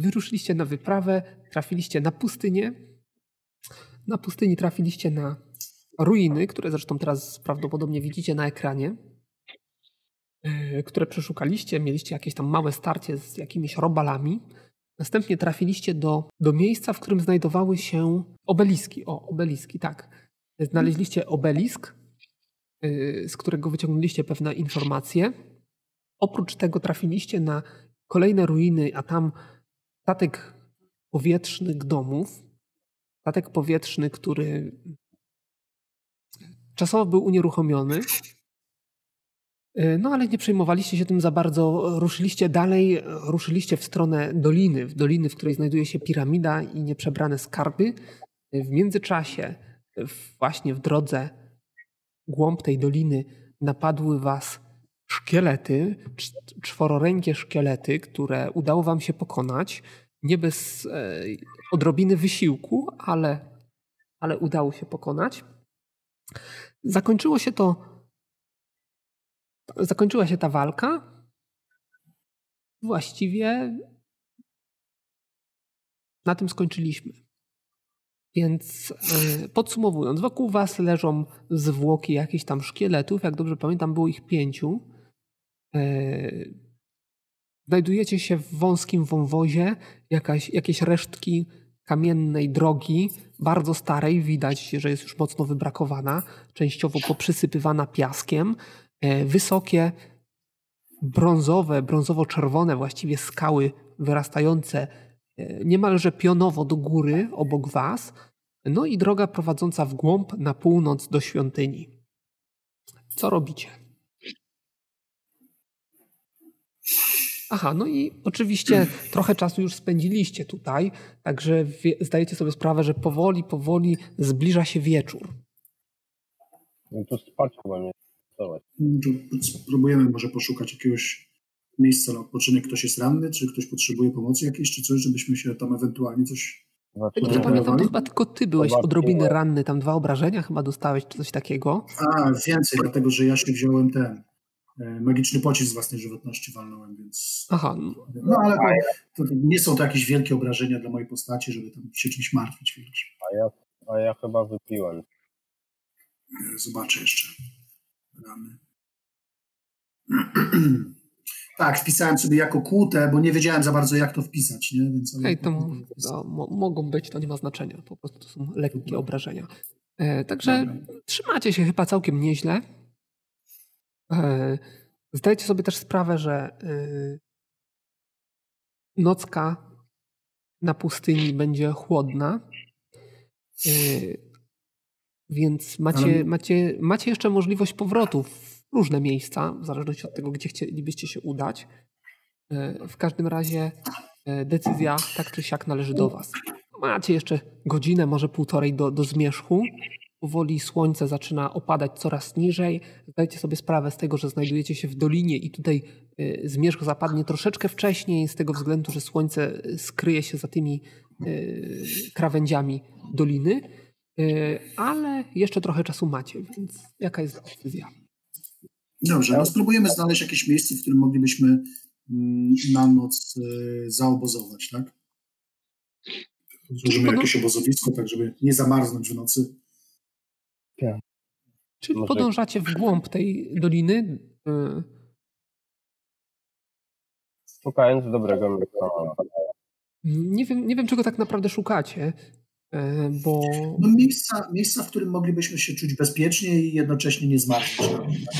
wyruszyliście na wyprawę, trafiliście na pustynię. Na pustyni trafiliście na ruiny, które zresztą teraz prawdopodobnie widzicie na ekranie, e, które przeszukaliście. Mieliście jakieś tam małe starcie z jakimiś robalami. Następnie trafiliście do, do miejsca, w którym znajdowały się obeliski. O, obeliski, tak. Znaleźliście obelisk, y, z którego wyciągnęliście pewne informacje. Oprócz tego trafiliście na kolejne ruiny, a tam statek powietrzny Gdomów. Statek powietrzny, który czasowo był unieruchomiony. Y, no ale nie przejmowaliście się tym za bardzo. Ruszyliście dalej, ruszyliście w stronę doliny, w doliny, w której znajduje się piramida i nieprzebrane skarby. W międzyczasie, właśnie w drodze głąb tej doliny, napadły was szkielety, czwororękie szkielety, które udało wam się pokonać. Nie bez e, odrobiny wysiłku, ale, ale udało się pokonać. Zakończyło się to zakończyła się ta walka. Właściwie na tym skończyliśmy. Więc e, podsumowując, wokół was leżą zwłoki jakichś tam szkieletów. Jak dobrze pamiętam, było ich pięciu. Znajdujecie się w wąskim wąwozie, jakaś, jakieś resztki kamiennej drogi, bardzo starej, widać, że jest już mocno wybrakowana, częściowo poprzysypywana piaskiem. E, wysokie, brązowe, brązowo-czerwone właściwie skały wyrastające e, niemalże pionowo do góry obok was, no i droga prowadząca w głąb na północ do świątyni. Co robicie? Aha, no i oczywiście trochę czasu już spędziliście tutaj, także zdajecie sobie sprawę, że powoli, powoli zbliża się wieczór. No to spać chyba nie. Spróbujemy może poszukać jakiegoś miejsca na odpoczynek. Ktoś jest ranny, czy ktoś potrzebuje pomocy jakiejś, czy coś, żebyśmy się tam ewentualnie coś nie pamiętam, to chyba tylko ty byłeś odrobinę ranny, tam dwa obrażenia chyba dostałeś, czy coś takiego. A, więcej, dlatego że ja się wziąłem ten magiczny pocisk z własnej żywotności walnąłem, więc... Aha. No ale to, to, nie są to jakieś wielkie obrażenia dla mojej postaci, żeby tam się czymś martwić, wiesz. A ja, a ja chyba wypiłem. E, zobaczę jeszcze ramy. tak, wpisałem sobie jako kłutę, bo nie wiedziałem za bardzo, jak to wpisać. Nie? Więc Hej, to, to mogą być, to nie ma znaczenia. Po prostu to są lekkie obrażenia. E, także Dobra. trzymacie się chyba całkiem nieźle. E, zdajecie sobie też sprawę, że e, nocka na pustyni będzie chłodna. E, więc macie, macie, macie jeszcze możliwość powrotu w różne miejsca, w zależności od tego, gdzie chcielibyście się udać. E, w każdym razie e, decyzja tak czy siak należy do Was. Macie jeszcze godzinę, może półtorej do, do zmierzchu. Powoli słońce zaczyna opadać coraz niżej. Zdajcie sobie sprawę z tego, że znajdujecie się w dolinie i tutaj e, zmierzch zapadnie troszeczkę wcześniej, z tego względu, że słońce skryje się za tymi krawędziami doliny. Y, ale jeszcze trochę czasu macie, więc jaka jest decyzja? Dobrze, no spróbujemy znaleźć jakieś miejsce, w którym moglibyśmy mm, na noc y, zaobozować, tak? Złożymy jakieś obozowisko, tak żeby nie zamarznąć w nocy. Tak. Czyli Może... podążacie w głąb tej doliny? Y, Szukając dobrego miejsca. Nie wiem, nie wiem, czego tak naprawdę szukacie. E, bo... No miejsca, miejsca, w którym moglibyśmy się czuć bezpiecznie i jednocześnie nie zmartwić.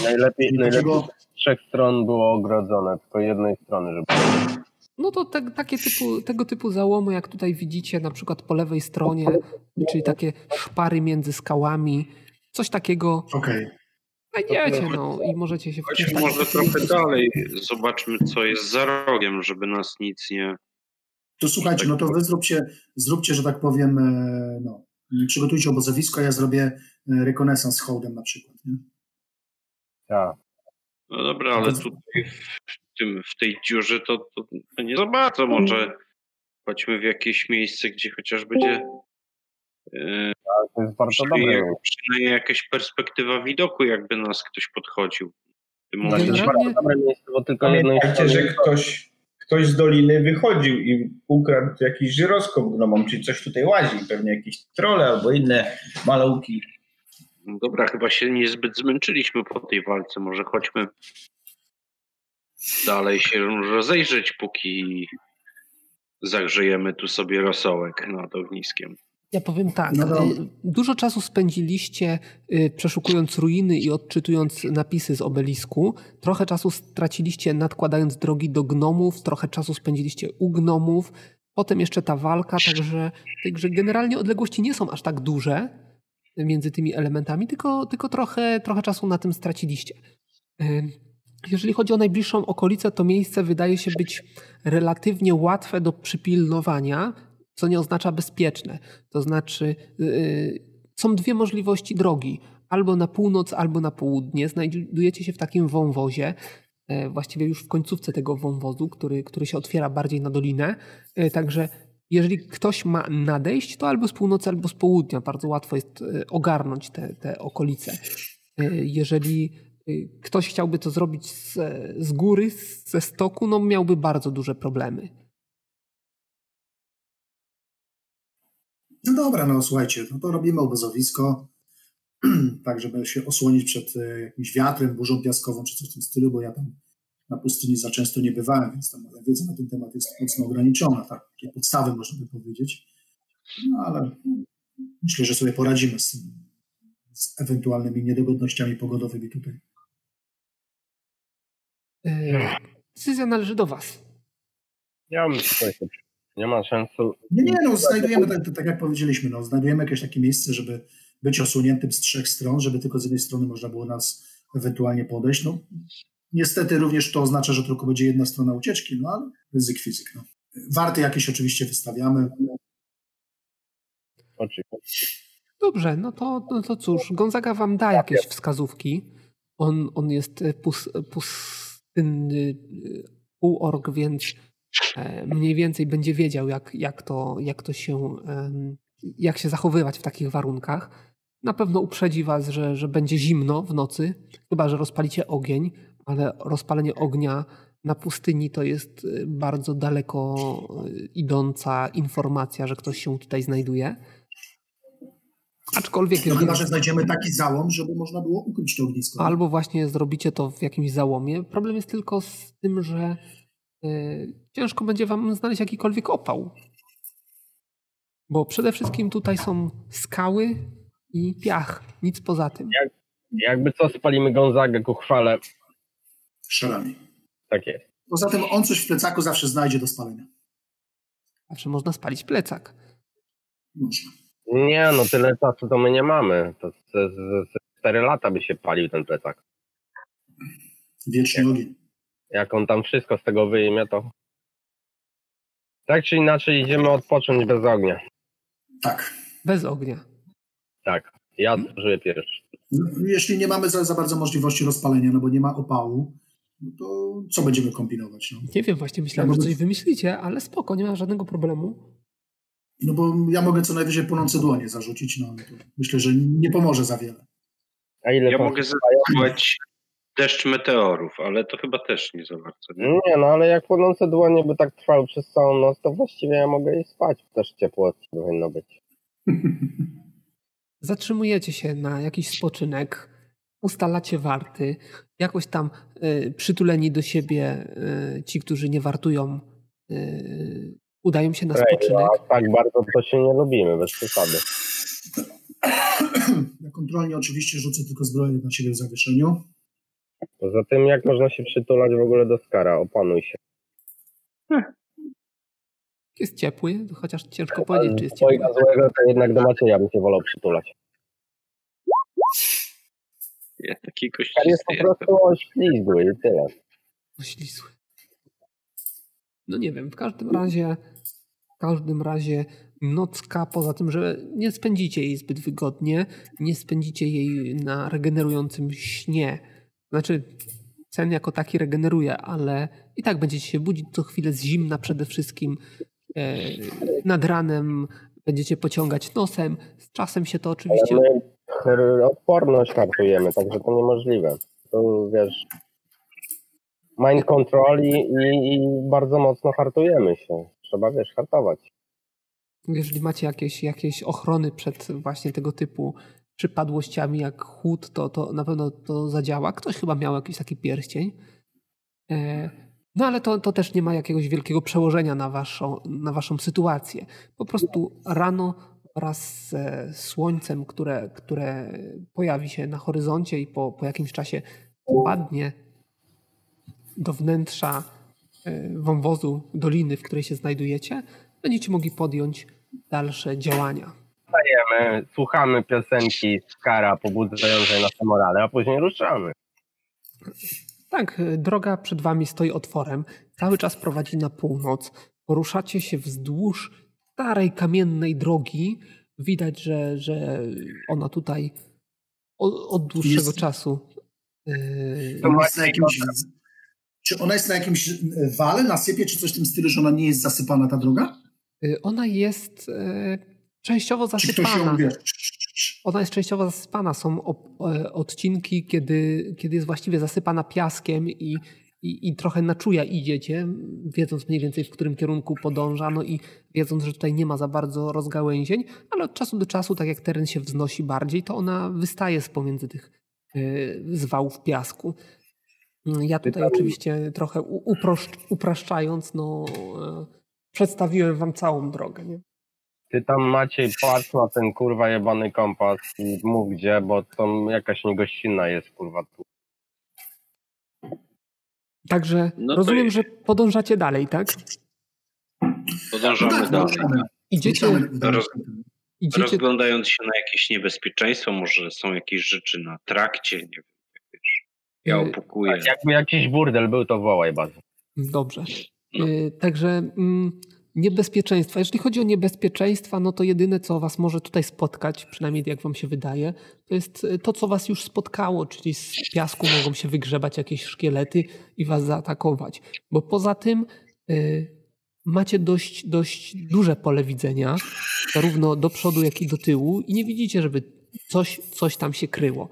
Najlepiej, najlepiej z trzech stron było ogrodzone, tylko jednej strony, żeby... No to te, takie typu, tego typu załomy, jak tutaj widzicie, na przykład po lewej stronie, czyli takie szpary między skałami, coś takiego. Okej. Okay. Znajdziecie, no i możecie się... Chodźmy może trochę dalej, zobaczmy co jest za rogiem, żeby nas nic nie to słuchajcie, no to wy zróbcie, zróbcie, że tak powiem, e, no, przygotujcie obozowisko, a ja zrobię e, rekonesans z hołdem na przykład. Nie? Tak. No dobra, ale tutaj w, tym, w tej dziurze to, to, to nie za bardzo. Może chodźmy w jakieś miejsce, gdzie chociaż będzie to jest bardzo dobre. Przynajmniej jakaś perspektywa widoku, jakby nas ktoś podchodził. Momencie. To jest bardzo dobre miejsce, bo tylko jedno Pamiętajcie, że ktoś ktoś z doliny wychodził i ukradł jakiś żyroskop gnomom, czyli coś tutaj łazi, pewnie jakieś trole albo inne maluki. No dobra, chyba się niezbyt zmęczyliśmy po tej walce. Może chodźmy dalej się rozejrzeć, póki zagrzejemy tu sobie rosołek nad ogniskiem. Ja powiem tak. No y, Dużo czasu spędziliście y, przeszukując ruiny i odczytując napisy z obelisku. Trochę czasu straciliście nadkładając drogi do gnomów, trochę czasu spędziliście u gnomów. Potem jeszcze ta walka, także, także generalnie odległości nie są aż tak duże między tymi elementami, tylko, tylko trochę, trochę czasu na tym straciliście. Y, jeżeli chodzi o najbliższą okolicę, to miejsce wydaje się być relatywnie łatwe do przypilnowania, co nie oznacza bezpieczne. To znaczy, yy, są dwie możliwości drogi. Albo na północ, albo na południe. Znajdujecie się w takim wąwozie, yy, właściwie już w końcówce tego wąwozu, który, który się otwiera bardziej na dolinę. Yy, także jeżeli ktoś ma nadejść, to albo z północy, albo z południa. Bardzo łatwo jest y, ogarnąć te, te okolice. Y, jeżeli y, ktoś chciałby to zrobić z, z góry, ze stoku, no miałby bardzo duże problemy. No dobra, no słuchajcie, no to robimy obozowisko, tak żeby się osłonić przed e, jakimś wiatrem, burzą piaskową czy coś w tym stylu, bo ja tam na pustyni za często nie bywałem, więc tam moja wiedza na ten temat jest mocno ograniczona, tak, takie podstawy można by powiedzieć. No ale myślę, że sobie poradzimy z, z ewentualnymi niedogodnościami pogodowymi tutaj. Decyzja należy do Was. Ja tutaj nie ma sensu. Nie, nie, no znajdujemy, tak, tak jak powiedzieliśmy, no, znajdujemy jakieś takie miejsce, żeby być osuniętym z trzech stron, żeby tylko z jednej strony można było nas ewentualnie podejść. No, niestety również to oznacza, że tylko będzie jedna strona ucieczki, no ale ryzyk fizyk. No. Warty jakieś oczywiście wystawiamy. Oczywiście. Dobrze, no to, no to cóż, Gonzaga wam da jakieś wskazówki. On, on jest pus, pustynny półorg, więc E, mniej więcej będzie wiedział, jak, jak, to, jak to się, jak się zachowywać w takich warunkach. Na pewno uprzedzi was, że, że będzie zimno w nocy, chyba że rozpalicie ogień, ale rozpalenie ognia na pustyni to jest e, bardzo daleko e, idąca informacja, że ktoś się tutaj znajduje. Aczkolwiek. No chyba, że znajdziemy taki załom, żeby można było ukryć to ognisko. Albo właśnie zrobicie to w jakimś załomie. Problem jest tylko z tym, że ciężko będzie wam znaleźć jakikolwiek opał. Bo przede wszystkim tutaj są skały i piach, nic poza tym. Jak, jakby co, spalimy Gonzagę ku chwale. Szalami. Tak jest. Poza tym on coś w plecaku zawsze znajdzie do spalenia. Zawsze można spalić plecak. Można. Nie, no tyle czasu to my nie mamy. To z, 4 lata by się palił ten plecak. Wieczny ogień jak on tam wszystko z tego wyjmie, to tak czy inaczej idziemy odpocząć bez ognia. Tak. Bez ognia. Tak, ja zużyję pierwszy. No, jeśli nie mamy za, za, bardzo możliwości rozpalenia, no bo nie ma opału, no to co będziemy kombinować? No? Nie wiem, właśnie myślałem, że coś wymyślicie, ale spoko, nie ma żadnego problemu. No bo ja mogę co najwyżej płonące dłonie zarzucić, no ale myślę, że nie pomoże za wiele. A ile ja mogę zastosować deszcz meteorów, ale to chyba też nie za bardzo. Nie? nie, no ale jak płonące dłonie by tak trwały przez całą noc, to właściwie ja mogę i spać. Też ciepło powinno być. Zatrzymujecie się na jakiś spoczynek, ustalacie warty, jakoś tam y, przytuleni do siebie y, ci, którzy nie wartują, y, udają się na Ej, spoczynek. No, tak bardzo to się nie lubimy, bez przesady. Ja kontrolnie oczywiście rzucę tylko zbroję na siebie w zawieszeniu. Poza tym, jak można się przytulać w ogóle do skara? Opanuj się. Jest ciepły, chociaż ciężko powiedzieć, czy jest ciepły. złego, to jednak do Macieja bym się wolał przytulać. Ja taki kościsty jest po prostu oślizgły i tyle. Oślizgły. No nie wiem, w każdym razie w każdym razie nocka, poza tym, że nie spędzicie jej zbyt wygodnie, nie spędzicie jej na regenerującym śnie, znaczy, sen jako taki regeneruje, ale i tak będziecie się budzić co chwilę z zimna przede wszystkim. E, nad ranem będziecie pociągać nosem. Z czasem się to oczywiście. Ale my odporność kartujemy, także to niemożliwe. To wiesz. mind control i, i, i bardzo mocno hartujemy się. Trzeba, wiesz, hartować. Jeżeli macie jakieś, jakieś ochrony przed właśnie tego typu przypadłościami jak chłód, to, to na pewno to zadziała. Ktoś chyba miał jakiś taki pierścień. E, no ale to, to też nie ma jakiegoś wielkiego przełożenia na waszą, na waszą sytuację. Po prostu rano wraz ze słońcem, które, które pojawi się na horyzoncie i po, po jakimś czasie padnie do wnętrza e, wąwozu, doliny, w której się znajdujecie, będziecie mogli podjąć dalsze działania. Stajemy, słuchamy piosenki Skara pobudzającej nasze morale, a później ruszamy. Tak, droga przed wami stoi otworem, cały czas prowadzi na północ. Poruszacie się wzdłuż starej kamiennej drogi. Widać, że, że ona tutaj od, od dłuższego Jest- czasu. Yy, jest na jakimś, czy ona jest na jakimś wale, nasypie, czy coś w tym stylu, że ona nie jest zasypana, ta droga? yy, ona jest e, częściowo zasypana. Ona jest częściowo zasypana. Są e, odcinki, kiedy, kiedy jest właściwie zasypana piaskiem i, i, i trochę na czuja idziecie, wiedząc mniej więcej w którym kierunku podąża, no i wiedząc, że tutaj nie ma za bardzo rozgałęzień, ale od czasu do czasu, tak jak teren się wznosi bardziej, to ona wystaje z pomiędzy tych e, zwałów piasku. Ja tutaj oczywiście trochę uproszcz, upraszczając, no, e, przedstawiłem wam całą drogę. Nie? Ty tam Maciej patrz na ten kurwa jebany kompas i mów gdzie, bo to jakaś niegościnna jest kurwa tu. Także No rozumiem, i- że podążacie dalej, tak? Podążamy tak, dalej. ruszamy. Idziecie, roz- idziecie Rozglądając się na jakieś niebezpieczeństwo, może są jakieś rzeczy na trakcie, nie wiem, wiesz. Ja Y, opukuję. Tak, jakby jakiś burdel był, to wołaj bardzo. Dobrze. No. Y, Także mm, niebezpieczeństwa. Jeżeli chodzi o niebezpieczeństwa, no to jedyne, co was może tutaj spotkać, przynajmniej jak wam się wydaje, to jest y, to, co was już spotkało, czyli z piasku mogą się wygrzebać jakieś szkielety i was zaatakować. Bo poza tym y, macie dość, dość duże pole widzenia, zarówno do przodu, jak i do tyłu i nie widzicie, żeby coś, coś tam się kryło.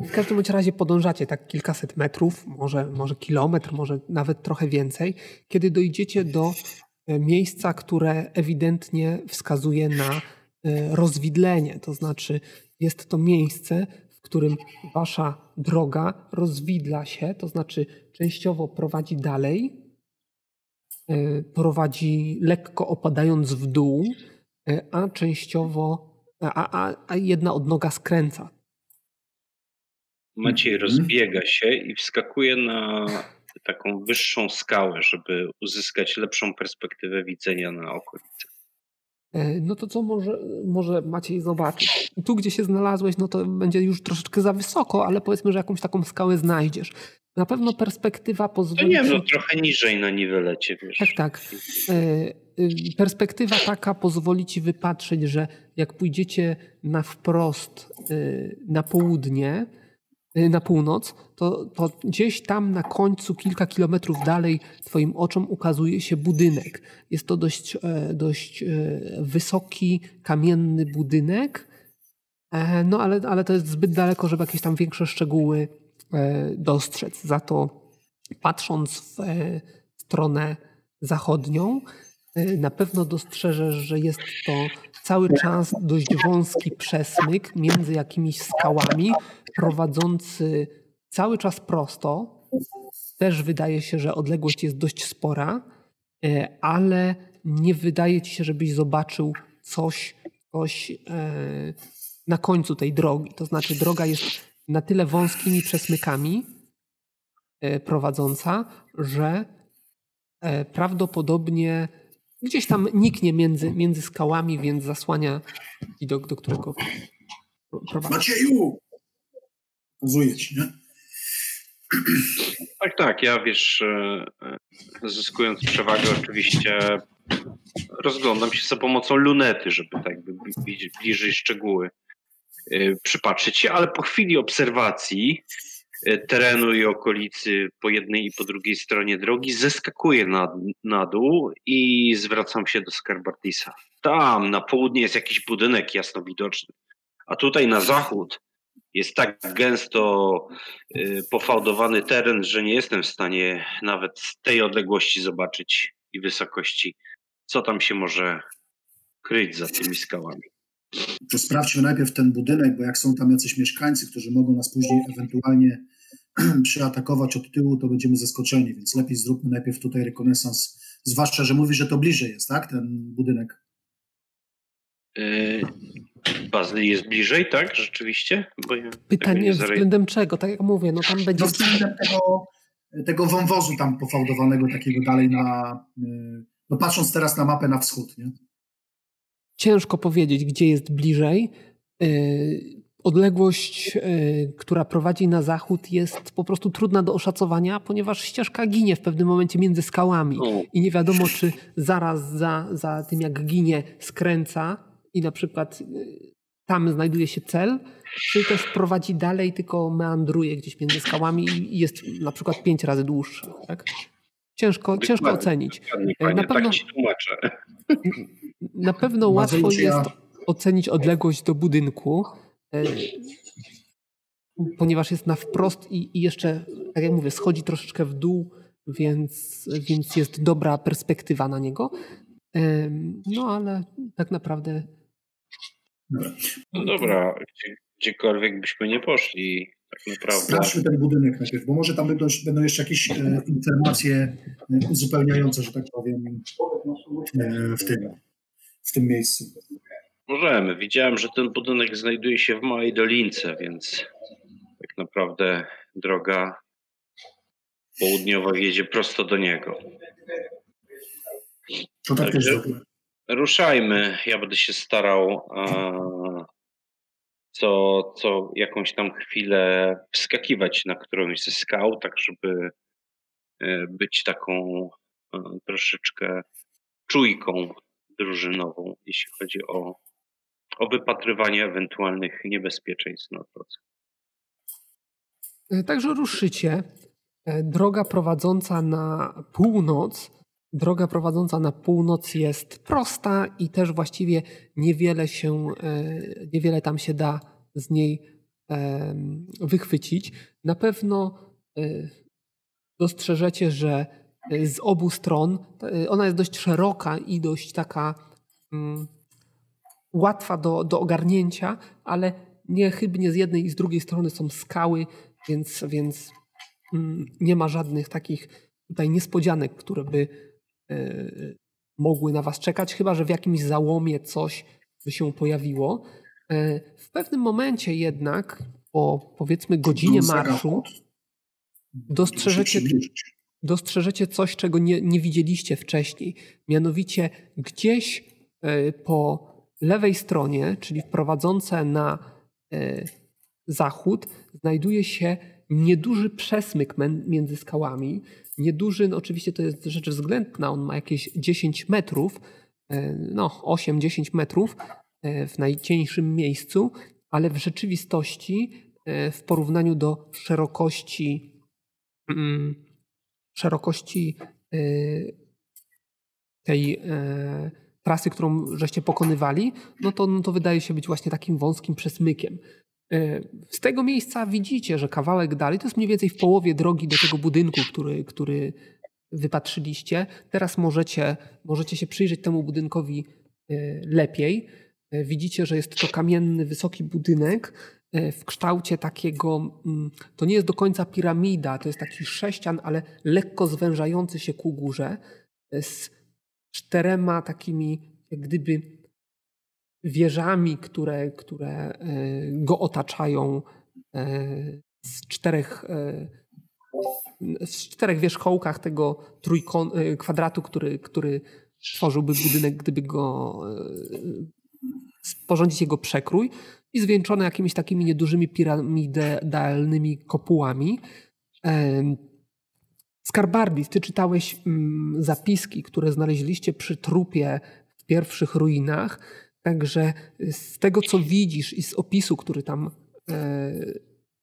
W każdym bądź razie podążacie tak kilkaset metrów, może, może kilometr, może nawet trochę więcej, kiedy dojdziecie do e, miejsca, które ewidentnie wskazuje na e, rozwidlenie. To znaczy, jest to miejsce, w którym wasza droga rozwidla się, to znaczy częściowo prowadzi dalej, e, prowadzi lekko opadając w dół, e, a częściowo, a, a, a jedna odnoga skręca. Maciej Mhm. rozbiega się i wskakuje na taką wyższą skałę, żeby uzyskać lepszą perspektywę widzenia na okolicy. E, No to co może, może Maciej zobaczyć? Tu, gdzie się znalazłeś, no to będzie już troszeczkę za wysoko, ale powiedzmy, że jakąś taką skałę znajdziesz. Na pewno perspektywa To pozwoli nie wiem, ci... no trochę niżej na niwelecie, wiesz. Tak, tak. E, y, Perspektywa taka pozwoli ci wypatrzeć, że jak pójdziecie na wprost y, na południe, na północ, to, to gdzieś tam na końcu, kilka kilometrów dalej, twoim oczom ukazuje się budynek. Jest to dość, e, dość e, wysoki, kamienny budynek, e, no ale, ale to jest zbyt daleko, żeby jakieś tam większe szczegóły dostrzec. Za to patrząc w stronę zachodnią, y, na pewno dostrzeżesz, że jest to cały czas dość wąski przesmyk między jakimiś skałami, prowadzący cały czas prosto. Też wydaje się, że odległość jest dość spora, y, ale nie wydaje ci się, żebyś zobaczył coś, coś y, na końcu tej drogi. To znaczy, droga jest na tyle wąskimi przesmykami y, prowadząca, że e, prawdopodobnie gdzieś tam niknie między, między skałami, więc zasłania widok, do którego pro- prowadzi. Macieju! Pokazuję ci, nie? Tak, tak, ja wiesz, e, zyskując przewagę oczywiście rozglądam się za pomocą lunety, żeby tak widzieć bliżej szczegóły e, przypatrzyć się, ale po chwili obserwacji terenu i okolicy po jednej i po drugiej stronie drogi zeskakuję na, na dół i zwracam się do Skarbartisa. Tam na południe jest jakiś budynek jasno widoczny, a tutaj na zachód jest tak gęsto y, pofałdowany teren, że nie jestem w stanie nawet z tej odległości zobaczyć i wysokości, co tam się może kryć za tymi skałami. To sprawdźmy najpierw ten budynek, bo jak są tam jacyś mieszkańcy, którzy mogą nas później ewentualnie przyatakować od tyłu, to będziemy zaskoczeni, więc lepiej zróbmy najpierw tutaj rekonesans, zwłaszcza, że mówi, że to bliżej jest, tak, ten budynek. Yy, jest bliżej, tak? Rzeczywiście? Ja Pytanie względem czego? Tak jak mówię, no tam będzie... No względem tego, tego wąwozu tam pofałdowanego takiego dalej na... Yy, no patrząc teraz na mapę na wschód, nie? Ciężko powiedzieć, gdzie jest bliżej. Yy, odległość, która prowadzi na zachód, jest po prostu trudna do oszacowania, ponieważ ścieżka ginie w pewnym momencie między skałami i nie wiadomo, czy zaraz za, za tym, jak ginie, skręca i na przykład y, tam znajduje się cel, czy też prowadzi dalej, tylko meandruje gdzieś między skałami i jest na przykład pięć razy dłuższy. Tak? Ciężko, ciężko ocenić. Panie, na pewno, tak na pewno łatwo jest ocenić odległość do budynku, e, ponieważ jest na wprost i, i jeszcze, tak jak mówię, schodzi troszeczkę w dół, więc, więc jest dobra perspektywa na niego. No ale tak naprawdę no dobra, gdzie, gdziekolwiek byśmy nie poszli, tak naprawdę. Sprawdźmy ten budynek najpierw, bo może tam będą, będą jeszcze jakieś e, informacje e, uzupełniające, że tak powiem, e, w, tym, w tym miejscu. Możemy. Widziałem, że ten budynek znajduje się w małej dolince, więc tak naprawdę droga południowa wiedzie prosto do niego. To tak Także, też ruszajmy. Ja będę się starał co, co jakąś tam chwilę wskakiwać na którąś ze skał, tak żeby e, być taką e, troszeczkę czujką drużynową, jeśli chodzi o, o wypatrywanie ewentualnych niebezpieczeństw na drodze. E, także ruszycie. Droga prowadząca na północ droga prowadząca na północ jest prosta i też właściwie niewiele się, e, niewiele tam się da z niej wychwycić. Na pewno e, dostrzeżecie, że e, z obu stron ona jest dość szeroka i dość taka mm, łatwa do, do ogarnięcia, ale niechybnie z jednej i z drugiej strony są skały, więc, więc mm, nie ma żadnych takich tutaj niespodzianek, które by Y, mogły na Was czekać, chyba że w jakimś załomie coś by się pojawiło. Y, w pewnym momencie jednak, po powiedzmy godzinie marszu, dostrzeżecie, dostrzeżecie coś, czego nie, nie widzieliście wcześniej. Mianowicie gdzieś y, po lewej stronie, czyli prowadzące na zachód, znajduje się nieduży przesmyk między skałami. Nieduży, no oczywiście to jest rzecz względna, on ma jakieś 10 metrów, e, no 8-10 metrów e, w najcieńszym miejscu, ale w rzeczywistości e, w porównaniu do szerokości mm, szerokości tej trasy, którą żeście pokonywali, no to, no to wydaje się być właśnie takim wąskim przesmykiem. E, z tego miejsca widzicie, że kawałek dalej, to jest mniej więcej w połowie drogi do tego budynku, który, który wypatrzyliście. Teraz możecie, możecie się przyjrzeć temu budynkowi e, lepiej. E, widzicie, że jest to kamienny, wysoki budynek w kształcie takiego, mm, to nie jest do końca piramida, to jest taki sześcian, ale lekko zwężający się ku górze, z czterema takimi, jak gdyby wieżami, które, które e, go otaczają e, z czterech, e, z czterech wierzchołkach tego trójkąt, kwadratu, który, który tworzyłby budynek, gdyby go sporządzić jego przekrój i zwieńczone jakimiś takimi niedużymi piramidalnymi kopułami. Skarbardis, ty czytałeś mm, zapiski, które znaleźliście przy trupie w pierwszych ruinach Także z tego, co widzisz i z opisu, który tam e,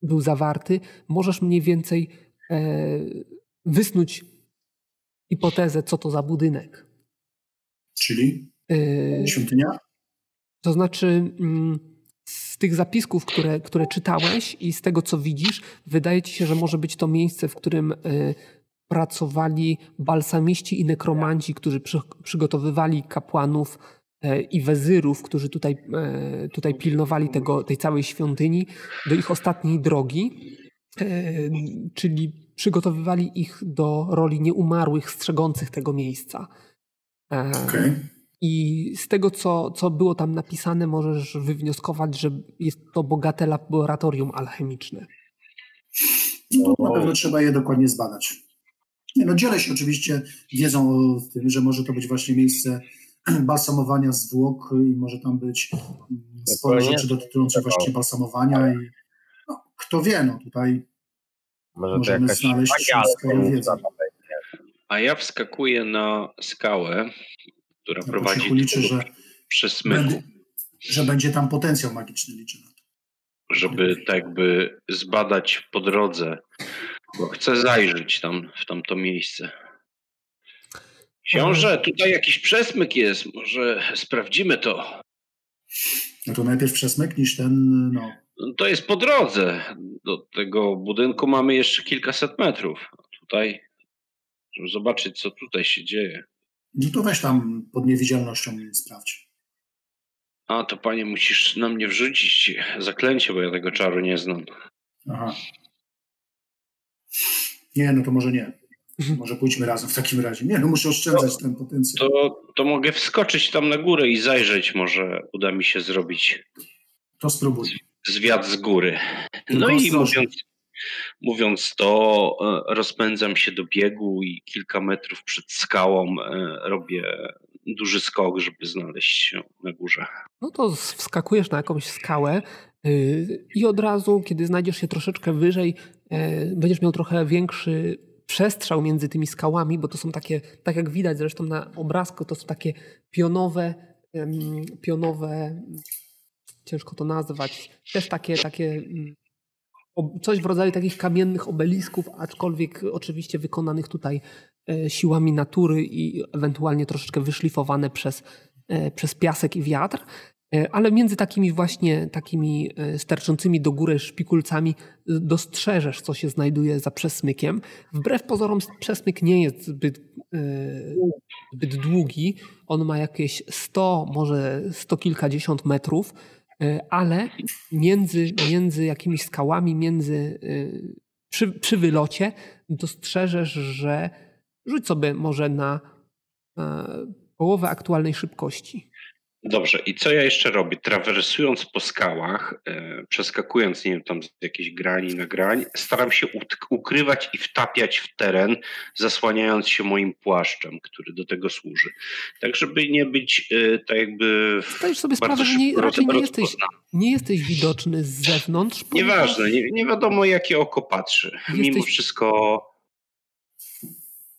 był zawarty, możesz mniej więcej e, wysnuć hipotezę, co to za budynek. Czyli e, świątynia? To znaczy, mm, z tych zapisków, które, które czytałeś i z tego, co widzisz, wydaje ci się, że może być to miejsce, w którym y, pracowali balsamiści i nekromanci, którzy przy, przygotowywali kapłanów y, i wezyrów, którzy tutaj, y, tutaj pilnowali tego, tej całej świątyni do ich ostatniej drogi, czyli przygotowywali ich do roli nieumarłych, strzegących tego miejsca. Okay. I z tego, co, co było tam napisane, możesz wywnioskować, że jest to bogate laboratorium alchemiczne. No, na pewno trzeba je dokładnie zbadać. Nie, no dzielę się oczywiście wiedzą o tym, że może to być właśnie miejsce balsamowania zwłok i może tam być mm, sporo rzeczy dotyczących właśnie balsamowania i no, kto wie, no tutaj może możemy znaleźć sporo wiedzy. A ja wskakuję na skałę, która ja prowadzi liczy, że przez myku. Że będzie tam potencjał magiczny, liczę na to. Żeby tak jakby zbadać po drodze, bo chcę zajrzeć tam w tamto miejsce. Książę, tutaj jakiś przesmyk jest, może sprawdzimy to. No to najpierw przesmyk niż ten, no. no. To jest po drodze. Do tego budynku mamy jeszcze kilkaset metrów. Tutaj, żeby zobaczyć, co tutaj się dzieje. No to weź tam pod niewidzialnością sprawdź. A, to panie musisz na mnie wrzucić zaklęcie, bo ja tego czaru nie znam. Aha. Nie, no to może nie. Może pójdźmy razem w takim razie. Nie, no muszę oszczędzać to, ten potencjał. To, to mogę wskoczyć tam na górę i zajrzeć. Może uda mi się zrobić. To spróbuj. Zwiat z góry. Tylko no i mówiąc, Mówiąc to, e, rozpędzam się do biegu i kilka metrów przed skałą e, robię duży skok, żeby znaleźć się na górze. No to wskakujesz na jakąś skałę y, i od razu, kiedy znajdziesz się troszeczkę wyżej, będziesz miał trochę większy przestrzał między tymi skałami, bo to są takie, tak jak widać zresztą na obrazku, to są takie pionowe, pionowe, ciężko to nazwać, też takie, takie mm, coś w rodzaju takich kamiennych obelisków, aczkolwiek oczywiście wykonanych tutaj e, siłami natury i ewentualnie troszeczkę wyszlifowane przez, e, przez piasek i wiatr. E, ale między takimi właśnie takimi sterczącymi do góry szpikulcami dostrzeżesz, co się znajduje za przesmykiem. Wbrew pozorom przesmyk nie jest zbyt, zbyt długi. On ma jakieś 100, może sto kilkadziesiąt metrów E, ale między, między jakimiś skałami, między, e, przy, przy wylocie dostrzeżesz, że rzuć sobie może na e, połowę aktualnej szybkości. Dobrze, i co ja jeszcze robię? Trawersując po skałach, e, przeskakując, nie wiem, tam z jakiejś grani na grań, staram się ukrywać i wtapiać w teren, zasłaniając się moim płaszczem, który do tego służy. Tak, żeby nie być e, tak jakby. Zdajesz sobie sprawę, że nie, raczej nie jesteś, nie jesteś widoczny z zewnątrz. Nieważne, nie, nie wiadomo, jakie oko patrzy. Jesteś... Mimo wszystko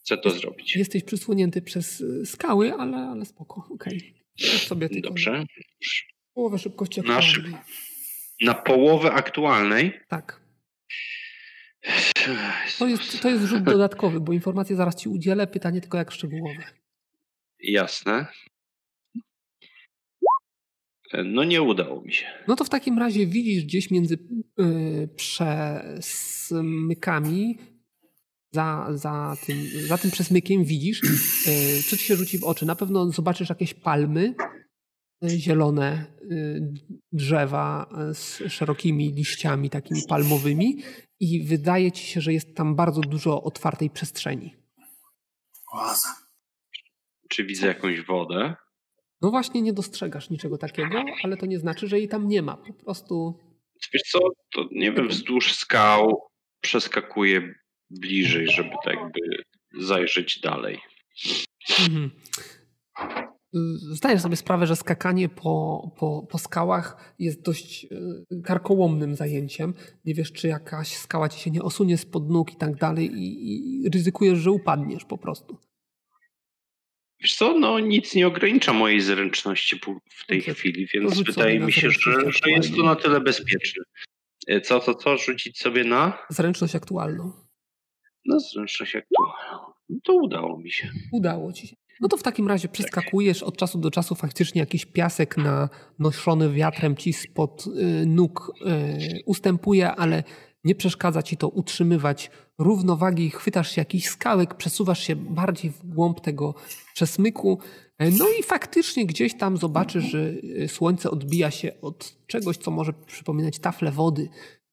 chcę to zrobić. Jesteś przysłonięty przez skały, ale, ale spoko, okej. Okay sobie tylko Dobrze. Połowę szybkości aktualnej. Na, na połowę aktualnej? Tak. To jest, to jest rzut dodatkowy, bo informacje zaraz ci udzielę. Pytanie tylko jak szczegółowe. Jasne. No nie udało mi się. No to w takim razie widzisz gdzieś między yy, przesmykami za, za, tym, za tym przesmykiem widzisz, e, co ci się rzuci w oczy. Na pewno zobaczysz jakieś palmy, e, zielone e, drzewa z szerokimi liściami takimi palmowymi i wydaje ci się, że jest tam bardzo dużo otwartej przestrzeni. Oaza. Czy widzę jakąś wodę? No właśnie nie dostrzegasz niczego takiego, ale to nie znaczy, że jej tam nie ma. Po prostu... Wiesz co, to nie wiem, wzdłuż skał przeskakuje bliżej, żeby tak jakby zajrzeć dalej. Mhm. Zdajesz sobie sprawę, że skakanie po, po, po skałach jest dość e, karkołomnym zajęciem. Nie wiesz, czy jakaś skała ci się nie osunie spod nóg i tak dalej i, i ryzykujesz, że upadniesz po prostu. Wiesz co, no nic nie ogranicza mojej zręczności w tej Dobrze. chwili, więc wydaje mi się, że, że jest to na tyle bezpieczne. E, co, co, co rzucić sobie na? Zręczność aktualną. No zręczność aktualną. No to udało mi się. Udało ci się. No to w takim razie przeskakujesz od czasu do czasu faktycznie jakiś piasek na noszony wiatrem ci spod y, nóg y, ustępuje, ale nie przeszkadza ci to utrzymywać równowagi, chwytasz się jakiś skałek, przesuwasz się bardziej w głąb tego przesmyku, e, no i faktycznie gdzieś tam zobaczysz, że y, słońce odbija się od czegoś, co może przypominać taflę wody.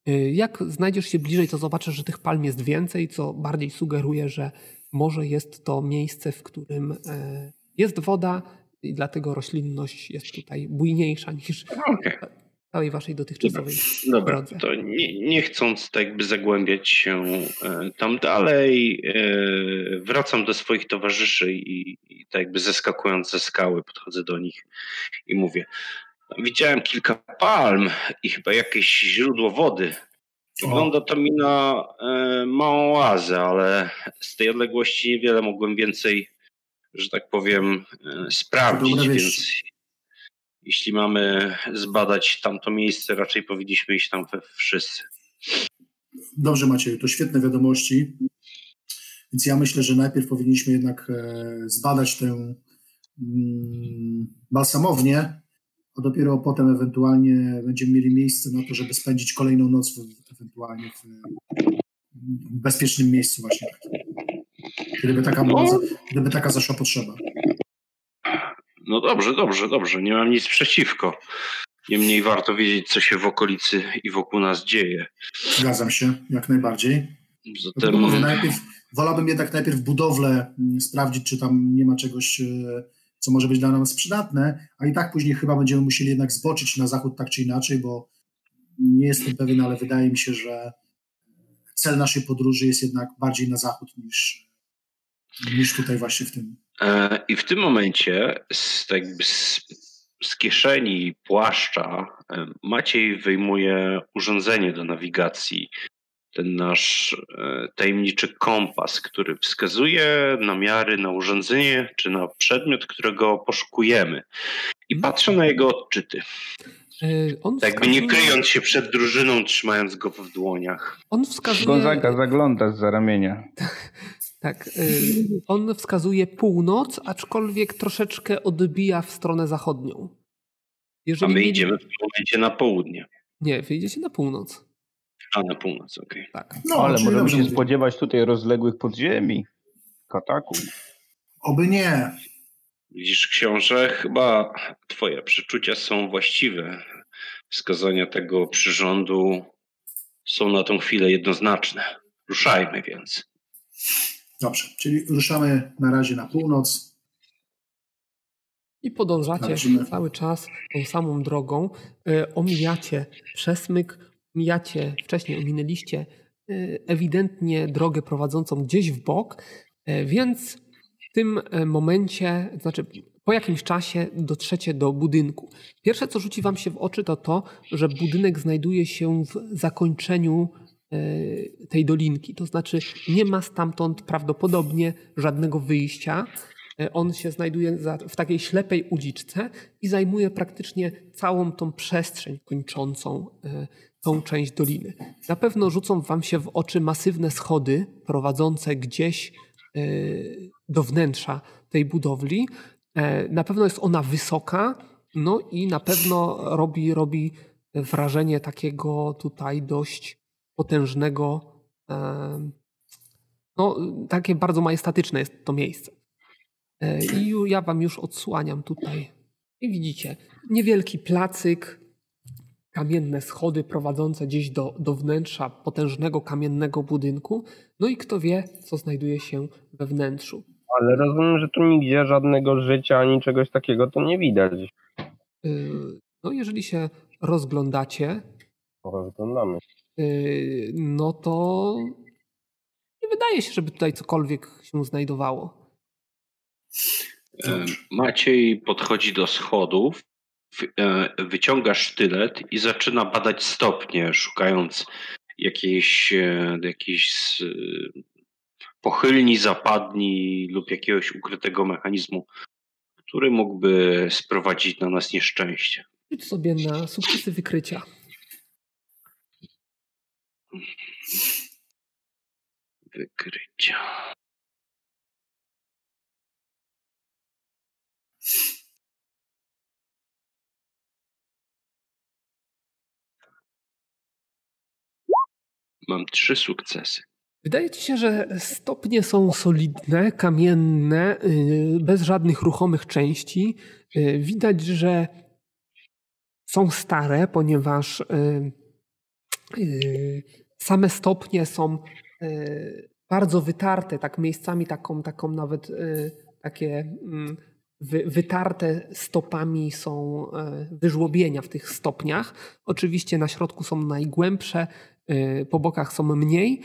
Y, jak znajdziesz się bliżej, to zobaczysz, że tych palm jest więcej, co bardziej sugeruje, że może jest to miejsce, w którym e, jest woda i dlatego roślinność jest tutaj bujniejsza niż okay. całej waszej dotychczasowej Dobra, drodze. to nie, nie, chcąc tak jakby zagłębiać się e, tam dalej, e, wracam do swoich towarzyszy i, i tak jakby zeskakując ze skały podchodzę do nich i mówię widziałem kilka palm i chyba jakieś źródło wody. Wygląda to mi na e, małą oazę, ale z tej odległości niewiele mogłem więcej, że tak powiem, e, sprawdzić, więc jeśli mamy zbadać tamto miejsce, raczej powinniśmy iść tam wszyscy. Dobrze Macieju, to świetne wiadomości. Więc ja myślę, że najpierw powinniśmy jednak e, zbadać tę mm, balsamownię, a dopiero potem ewentualnie będziemy mieli miejsce na to, żeby spędzić kolejną noc w, ewentualnie w, w bezpiecznym miejscu właśnie takim. Gdyby taka, no. gdyby taka zaszła potrzeba. No dobrze, dobrze, dobrze. Nie mam nic przeciwko. Niemniej warto wiedzieć, co się w okolicy i wokół nas dzieje. Zgadzam się, jak najbardziej. Zatem... Najpierw, wolałbym jednak najpierw budowlę mm, sprawdzić, czy tam nie ma czegoś e, co może być dla nas przydatne, a i tak później chyba będziemy musieli jednak zboczyć na zachód tak czy inaczej, bo nie jestem pewien, ale wydaje mi się, że cel naszej podróży jest jednak bardziej na zachód niż, niż tutaj właśnie w tym. E, I w tym momencie z, tak z, z kieszeni płaszcza e, Maciej wyjmuje urządzenie do nawigacji ten nasz e, tajemniczy kompas, który wskazuje namiary na urządzenie czy na przedmiot, którego poszukujemy. I mhm. patrzę na jego odczyty. E, on tak jakby nie kryjąc się przed drużyną, trzymając go w dłoniach. On wskazuje... Gonzaga zagląda z ramienia. tak. E, on wskazuje północ, aczkolwiek troszeczkę odbija w stronę zachodnią. Jeżeli A my idziemy w tym momencie na południe. Nie, wyjdziecie na północ. A na północ, okej. Okay. Tak. No, ale możemy się mówię. spodziewać tutaj rozległych podziemi, kataków. Oby nie. Widzisz, książę, chyba twoje przeczucia są właściwe. Wskazania tego przyrządu są na tą chwilę jednoznaczne. Ruszajmy więc. Dobrze, czyli ruszamy na razie na północ. I podążacie cały czas tą samą drogą. E, omijacie przesmyk, mijacie, wcześniej ominęliście y, ewidentnie drogę prowadzącą gdzieś w bok, e, więc w tym e, momencie, znaczy po jakimś czasie dotrzecie do budynku. Pierwsze, co rzuci wam się w oczy, to to, że budynek znajduje się w zakończeniu e, tej dolinki. To znaczy nie ma stamtąd prawdopodobnie żadnego wyjścia. On się znajduje w takiej ślepej uliczce i zajmuje praktycznie całą tą przestrzeń kończącą tą część doliny. Na pewno rzucą wam się w oczy masywne schody prowadzące gdzieś e, do wnętrza tej budowli. E, na pewno jest ona wysoka, no i na pewno robi, robi wrażenie takiego tutaj dość potężnego, e, no takie bardzo majestatyczne jest to miejsce. I ja wam już odsłaniam tutaj. I widzicie, niewielki placyk, kamienne schody prowadzące gdzieś do, do wnętrza potężnego kamiennego budynku. No i kto wie, co znajduje się we wnętrzu. Ale rozumiem, że tu nigdzie żadnego życia ani czegoś takiego to nie widać. Yy, no jeżeli się rozglądacie, rozglądamy. Yy, no to nie wydaje się, żeby tutaj cokolwiek się znajdowało. Maciej podchodzi do schodów wyciąga sztylet i zaczyna badać stopnie, szukając jakiejś, e, jakiejś pochylni, zapadni lub jakiegoś ukrytego mechanizmu, który mógłby sprowadzić na nas nieszczęście. Rzuć sobie na sukcesy wykrycia. Wykrycia. Mam trzy sukcesy. Wydaje ci się, że stopnie są solidne, kamienne, y, bez żadnych ruchomych części. Y, widać, że są stare, ponieważ y, same stopnie są bardzo wytarte, tak miejscami taką, taką nawet takie mm, wytarte stopami są wyżłobienia w tych stopniach. Oczywiście na środku są najgłębsze, po bokach są mniej,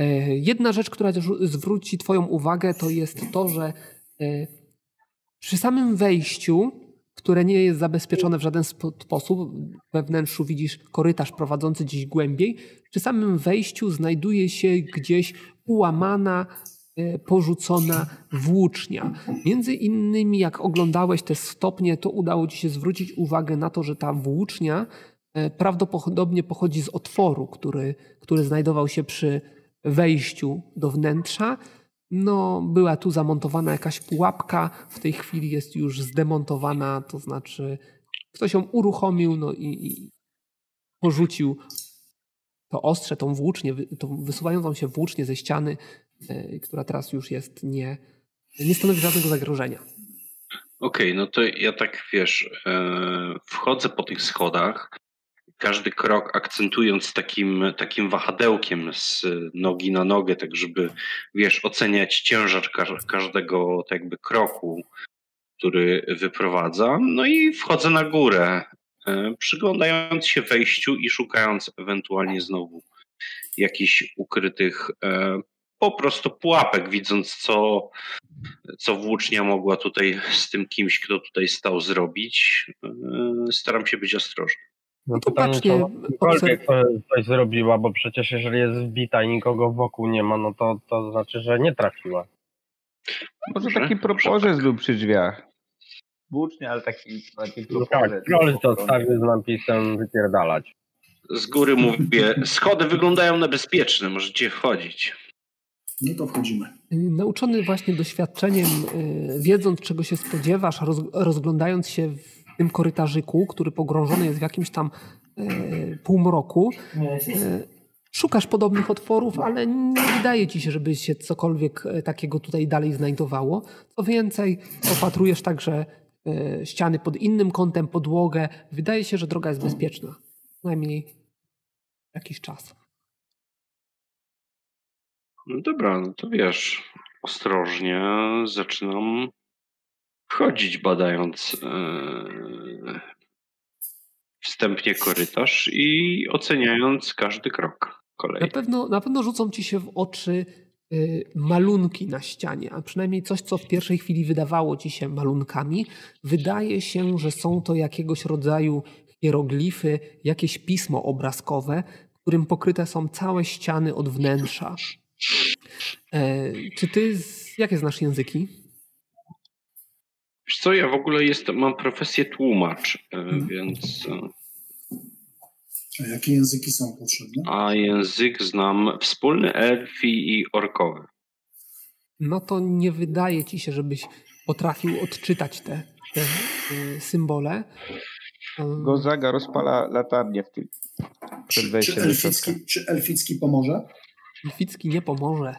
E, jedna rzecz, która zwróci Twoją uwagę, to jest to, że e, przy samym wejściu, które nie jest zabezpieczone w żaden sposób, we wnętrzu widzisz korytarz prowadzący gdzieś głębiej, przy samym wejściu znajduje się gdzieś ułamana, e, porzucona włócznia. Między innymi, jak oglądałeś te stopnie, to udało Ci się zwrócić uwagę na to, że ta włócznia prawdopodobnie pochodzi z otworu, który, który znajdował się przy wejściu do wnętrza. No, była tu zamontowana jakaś pułapka, w tej chwili jest już zdemontowana, to znaczy ktoś ją uruchomił no i, i porzucił to ostrze, tą włócznię, tą wysuwającą się włócznię ze ściany, e, która teraz już jest nie, nie stanowi żadnego zagrożenia. Okej, okay, no to ja tak wiesz, e, wchodzę po tych schodach, każdy krok akcentując takim, takim wahadełkiem z nogi na nogę, tak żeby, wiesz, oceniać ciężar każdego tak jakby kroku, który wyprowadza. No i wchodzę na górę, e, przyglądając się wejściu i szukając ewentualnie znowu jakichś ukrytych e, po prostu pułapek, widząc co, co włócznia mogła tutaj z tym kimś, kto tutaj stał zrobić. E, staram się być ostrożny. No, to pytanie, cokolwiek coś zrobiła, bo przecież jeżeli jest wbita i nikogo wokół nie ma, no to, to znaczy, że nie trafiła. Może taki proporzec lub przy drzwiach. Włócznie, ale taki, taki no tak, to odstawił z napisem wypierdalać. Z góry mówię, schody wyglądają na bezpieczne, możecie wchodzić. No to wchodzimy. Nauczony właśnie doświadczeniem, y, wiedząc czego się spodziewasz, rozglądając się w tym korytarzyku, który pogrążony jest w jakimś tam e, półmroku. E, szukasz podobnych otworów, ale nie wydaje ci się, żeby się cokolwiek e, takiego tutaj dalej znajdowało. Co więcej, opatrujesz także e, ściany pod innym kątem, podłogę. Wydaje się, że droga jest bezpieczna. Najmniej jakiś czas. No dobra, no to wiesz, ostrożnie zaczynam wchodzić, badając yy, wstępnie korytarz i oceniając każdy krok kolei. Na pewno, na pewno rzucą ci się w oczy yy, malunki na ścianie, a przynajmniej coś, co w pierwszej chwili wydawało ci się malunkami. Wydaje się, że są to jakiegoś rodzaju hieroglify, jakieś pismo obrazkowe, którym pokryte są całe ściany od wnętrza. E, czy ty, jakie znasz języki? Wiesz co, ja w ogóle jestem, mam profesję tłumacz, e, hmm. więc... E, A jakie języki są potrzebne? A język znam wspólny elfi i orkowy. No to nie wydaje ci się, żebyś potrafił odczytać te, te y, symbole. Gozaga rozpala latarnię w tym przed wejściem czy, elficki, czy elficki pomoże? Elficki nie pomoże.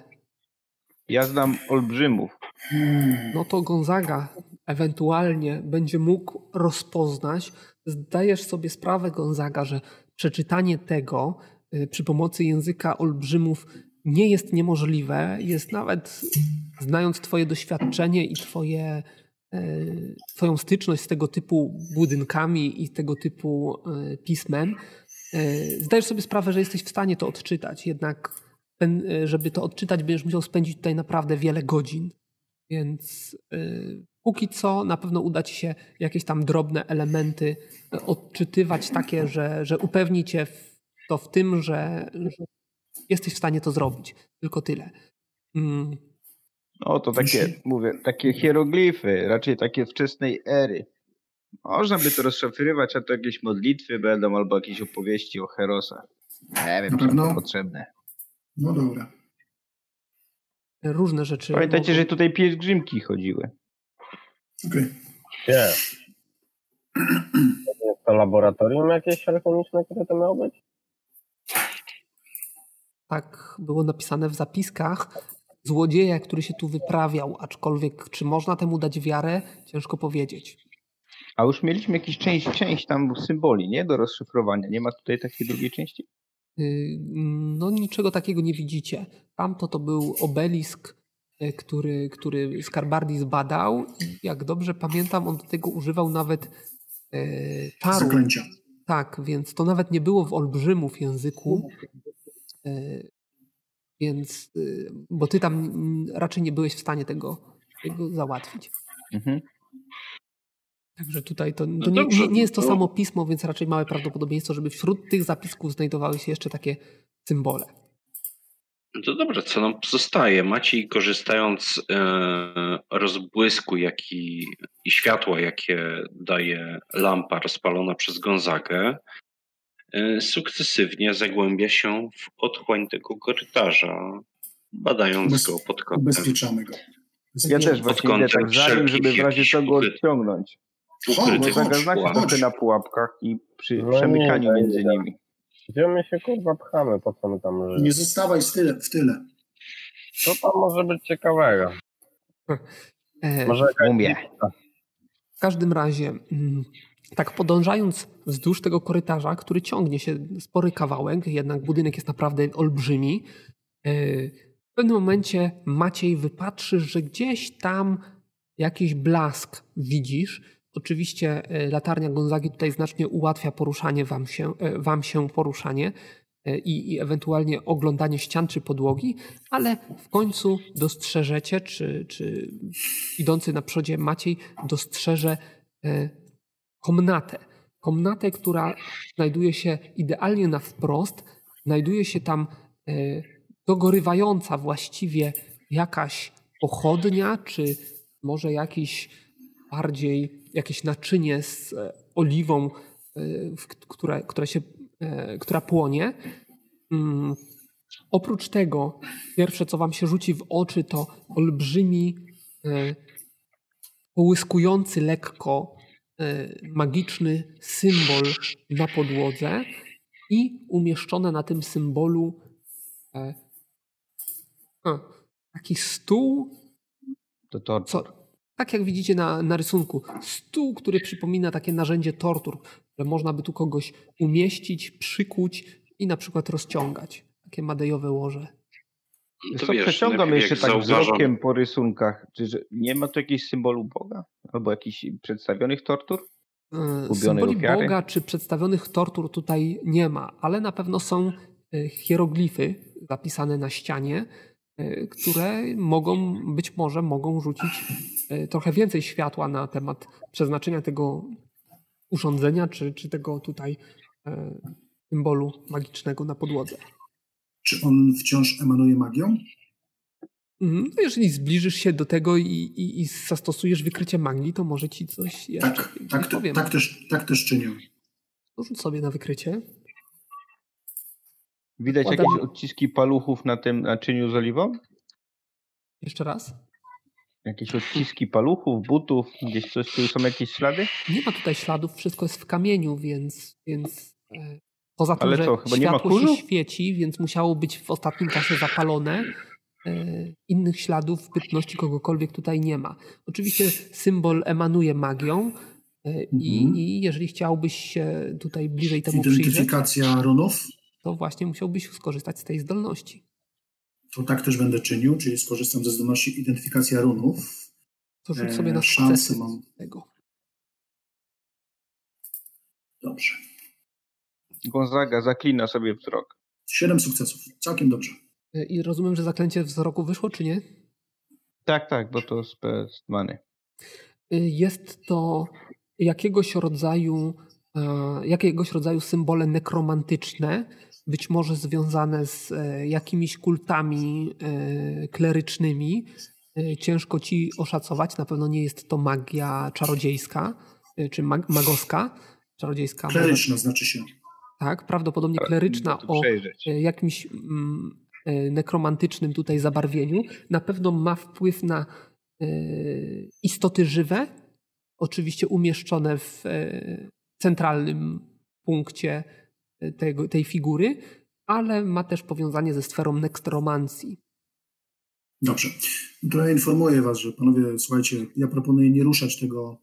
Ja znam olbrzymów. Hmm. No to Gonzaga ewentualnie będzie mógł rozpoznać. Zdajesz sobie sprawę, Gonzaga, że przeczytanie tego y, przy pomocy języka olbrzymów nie jest niemożliwe. Jest nawet, znając Twoje doświadczenie i twoje, y, Twoją styczność z tego typu budynkami i tego typu y, pismem, zdajesz sobie sprawę, że jesteś w stanie to odczytać. Jednak, żeby to odczytać, będziesz musiał spędzić tutaj naprawdę wiele godzin. Więc póki co na pewno uda ci się jakieś tam drobne elementy odczytywać takie, że, że upewni cię w to w tym, że, że jesteś w stanie to zrobić. Tylko tyle. Mm. No to takie, mówię, takie hieroglify, raczej takie wczesnej ery. Można by to rozszyfrować, a to jakieś modlitwy będą albo jakieś opowieści o herosach. Nie wiem, czy to potrzebne. No dobra. Różne rzeczy. Pamiętajcie, mogą... że tutaj pielgrzymki chodziły. Okej. Okay. Jest to laboratorium jakieś alchemiczne, które to miało być? tak było napisane w zapiskach, złodzieja, który się tu wyprawiał, aczkolwiek czy można temu dać wiarę, ciężko powiedzieć. A już mieliśmy jakąś część, część tam symboli, nie? Do rozszyfrowania. Nie ma tutaj takiej drugiej części? Y, no niczego takiego nie widzicie. Tamto to był obelisk, który, który Skarbardi zbadał i jak dobrze pamiętam, on do tego używał nawet czaru. Zaklęcia. Tak, więc to nawet nie było w olbrzymów języku. Więc, bo ty tam raczej nie byłeś w stanie tego, tego załatwić. Mhm. Także tutaj to, to no nie, nie, nie, jest to samo pismo, więc raczej małe prawdopodobieństwo, żeby wśród tych zapisków znajdowały się jeszcze takie symbole. No to dobrze, co nam pozostaje? Maciej, korzystając z e, rozbłysku jaki, i światła, jakie daje lampa rozpalona przez Gonzagę, e, sukcesywnie zagłębia się w otchłań tego korytarza, badając Ubez, go pod kątem. Ubezpieczamy go. Ja też właśnie idę tak za nim, żeby w razie czego odciągnąć. Można gaznać trochę na pułapkach i przy no przemykaniu nie, między nimi. Gdzie my się kurwa pchamy, po co my tam żyjemy? Nie zostawaj w tyle. W tyle. Co tam może być ciekawego? E, może Umie. W każdym razie, mm, tak podążając wzdłuż tego korytarza, który ciągnie się spory kawałek, jednak budynek jest naprawdę olbrzymi, e, w pewnym momencie Maciej wypatrzysz, że gdzieś tam jakiś blask widzisz, Oczywiście e, latarnia Gonzagi tutaj znacznie ułatwia poruszanie wam się, e, wam się poruszanie e, i, i ewentualnie oglądanie ścian czy podłogi, ale w końcu dostrzeżecie, czy, czy idący na przodzie Maciej dostrzeże komnatę. Komnatę, która znajduje się idealnie na wprost, znajduje się tam dogorywająca właściwie jakaś pochodnia, czy może jakiś bardziej jakieś naczynie z e, oliwą, e, która, która, się, e, która płonie. Mm, oprócz tego, pierwsze co Wam się rzuci w oczy, to olbrzymi, połyskujący lekko magiczny symbol na podłodze i umieszczone na tym symbolu taki stół. To to. Co, tak jak widzicie na, na rysunku, stół, który przypomina takie narzędzie tortur, że można by tu kogoś umieścić, przykuć i na przykład rozciągać. Takie madejowe łoże. To co, wiesz, przeciągam jeszcze tak zauważam... wzrokiem po rysunkach. Czy nie ma tu jakiegoś symbolu Boga? Albo jakichś przedstawionych tortur? E, symboli ofiary? Boga czy przedstawionych tortur tutaj nie ma, ale na pewno są e, hieroglify zapisane na ścianie, E, które mogą, być może mogą rzucić trochę więcej światła na temat przeznaczenia tego urządzenia, czy, czy tego tutaj e, symbolu magicznego na podłodze. Czy on wciąż emanuje magią? Mhm. No jeżeli zbliżysz się do tego i, i, i zastosujesz wykrycie magii, to może ci coś jeszcze tak, tak, powiem. Tak też, tak też czynię. Rzuć sobie na wykrycie. Widać jakieś odciski paluchów na tym naczyniu z oliwą? Jeszcze raz? Jakieś odciski paluchów, butów, gdzieś coś, tu są jakieś ślady? Nie ma tutaj śladów, wszystko jest w kamieniu, więc, więc e, poza tym, Ale że co, chyba światło się świeci, więc musiało być w ostatnim czasie zapalone. E, innych śladów bytności kogokolwiek tutaj nie ma. Oczywiście symbol emanuje magią, e, i, mhm. I, jeżeli chciałbyś się tutaj bliżej temu przyjrzeć... Identyfikacja runów? to właśnie musiałbyś skorzystać z tej zdolności. To tak też będę czynił, czyli skorzystam ze zdolności identyfikacja runów. To rzuć sobie na e, szansę mam. tego. Dobrze. Gonzaga zaklina sobie wzrok. Siedem sukcesów. Całkiem dobrze. E, I rozumiem, że zaklęcie wzroku wyszło, czy nie? Tak, tak, bo to z many. E, jest to jakiegoś rodzaju jakiegoś rodzaju symbole nekromantyczne, być może związane z e, jakimiś kultami e, klerycznymi. E, ciężko ci oszacować, na pewno nie jest to magia czarodziejska czy mag magowska. Czarodziejska. Kleryczna może... znaczy się. Tak, prawdopodobnie kleryczna o jakimś mm, nekromantycznym tutaj zabarwieniu. Na pewno ma wpływ na istoty żywe, oczywiście umieszczone w centralnym punkcie tego, tej figury, ale ma też powiązanie ze sferą nekstromancji. Dobrze. To ja informuję Was, że panowie, słuchajcie, ja proponuję nie ruszać tego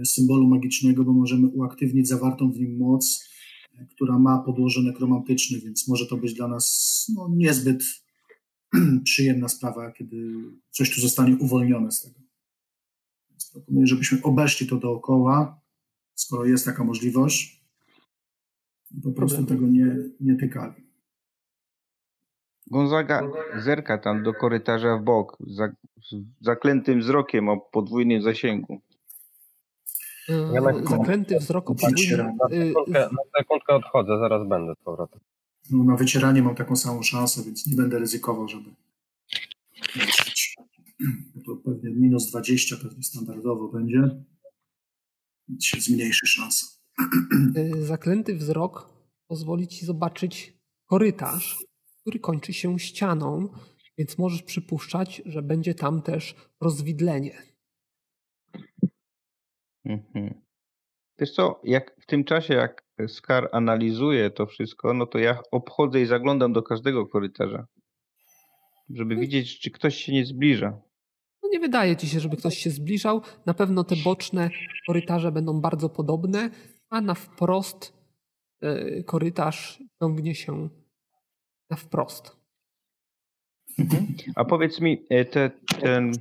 e, symbolu magicznego, bo możemy uaktywnić zawartą w nim moc, e, która ma podłoże nekromantyczne, więc może to być dla nas no, niezbyt przyjemna sprawa, kiedy coś tu zostanie uwolnione z tego. Więc proponuję, żebyśmy obeszli to dookoła, skoro jest taka możliwość i po prostu tego nie, nie tykali. Gonzaga zerka tam do korytarza w bok, z zaklętym wzrokiem o podwójnym zasięgu. Ja na Zakręty wzroku podwójny. Na sekundkę, na sekundkę odchodzę, zaraz będę z powrotem. No, na wycieranie mam taką samą szansę, więc nie będę ryzykował, żeby. To pewnie minus 20 pewnie standardowo będzie. Więc się zmniejszy szansa. Y, zaklęty wzrok pozwoli ci zobaczyć korytarz, który kończy się ścianą, więc możesz przypuszczać, że będzie tam też rozwidlenie. Mhm. Wiesz co, jak w tym czasie, jak Skar analizuje to wszystko, no to ja obchodzę i zaglądam do każdego korytarza, żeby widzieć, czy ktoś się nie zbliża. No nie wydaje ci się, żeby ktoś się zbliżał. Na pewno te boczne korytarze będą bardzo podobne, a na wprost y, korytarz ciągnie się na wprost. Mhm. A powiedz mi, e, te, ten,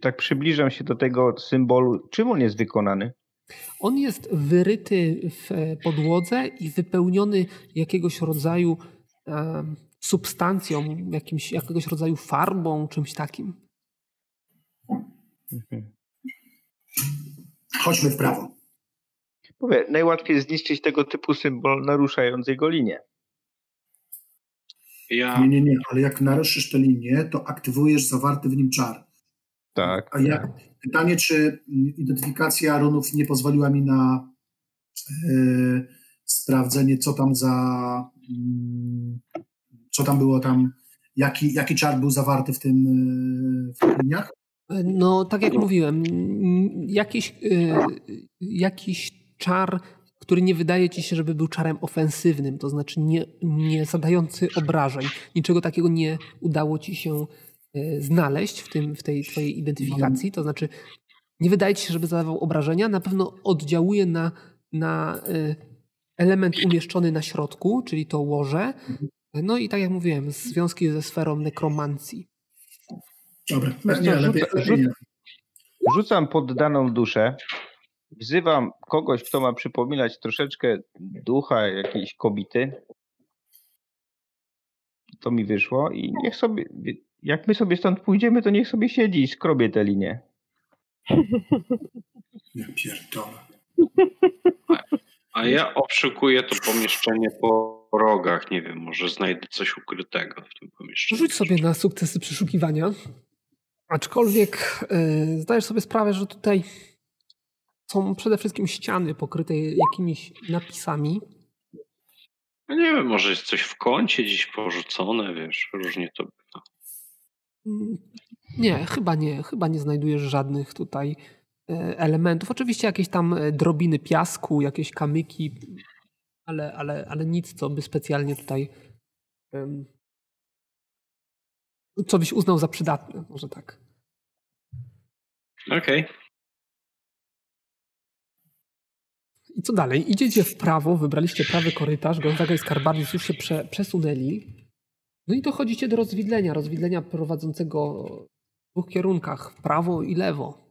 tak przybliżam się do tego symbolu, czym on jest wykonany? On jest wyryty w e, podłodze i wypełniony jakiegoś rodzaju e, substancją, jakimś, jakiegoś rodzaju farbą, czymś takim. Mhm. Chodźmy w prawo. Mówię, najłatwiej zniszczyć tego typu symbol, naruszając jego linię. Ja, Nie, nie, nie, ale jak naruszysz tę linię, to aktywujesz zawarty w nim czar. Tak. A jak, pytanie, czy identyfikacja runów nie pozwoliła mi na e, sprawdzenie, co tam za. mm, co tam było tam, jaki, jaki czar był zawarty w tym e, w tych liniach? No, tak jak mówiłem, m, jakiś, y, jakiś czar, który nie wydaje ci się, żeby był czarem ofensywnym, to znaczy nie, nie zadający obrażeń. Niczego takiego nie udało ci się y, znaleźć w, tym, w tej twojej identyfikacji. To znaczy, nie wydaje ci się, żeby zadawał obrażenia. Na pewno oddziałuje na, na y, element umieszczony na środku, czyli to łoże. No i tak jak mówiłem, związki ze sferą nekromancji. Dobra, Wiesz nie, lepiej, lepiej nie. Rzucam poddaną duszę, wzywam kogoś, kto ma przypominać troszeczkę ducha jakiejś kobiety. To mi wyszło i niech sobie, jak my sobie stąd pójdziemy, to niech sobie siedzi i skrobie tę linię. Ja pierdolę. a ja obszukuję to pomieszczenie po rogach. Nie wiem, może znajdę coś ukrytego w tym pomieszczeniu. Rzuć sobie na sukcesy przeszukiwania. Aczkolwiek y, zdajesz sobie sprawę, że tutaj są przede wszystkim ściany pokryte jakimiś napisami. No nie wiem, może jest coś w kącie gdzieś porzucone, wiesz, różnie to bywa. Mm, Nie, chyba nie. Chyba nie znajdujesz żadnych tutaj y, elementów. Oczywiście jakieś tam y, drobiny piasku, jakieś kamyki, ale, ale, ale nic, co by specjalnie tutaj. co byś uznał za przydatne, może tak. Okej. I co dalej? Idziecie w prawo, wybraliście prawy korytarz, Gonzaga i Skarbardis już się prze, przesunęli. No i dochodzicie do rozwidlenia, rozwidlenia prowadzącego w dwóch kierunkach, w prawo i lewo.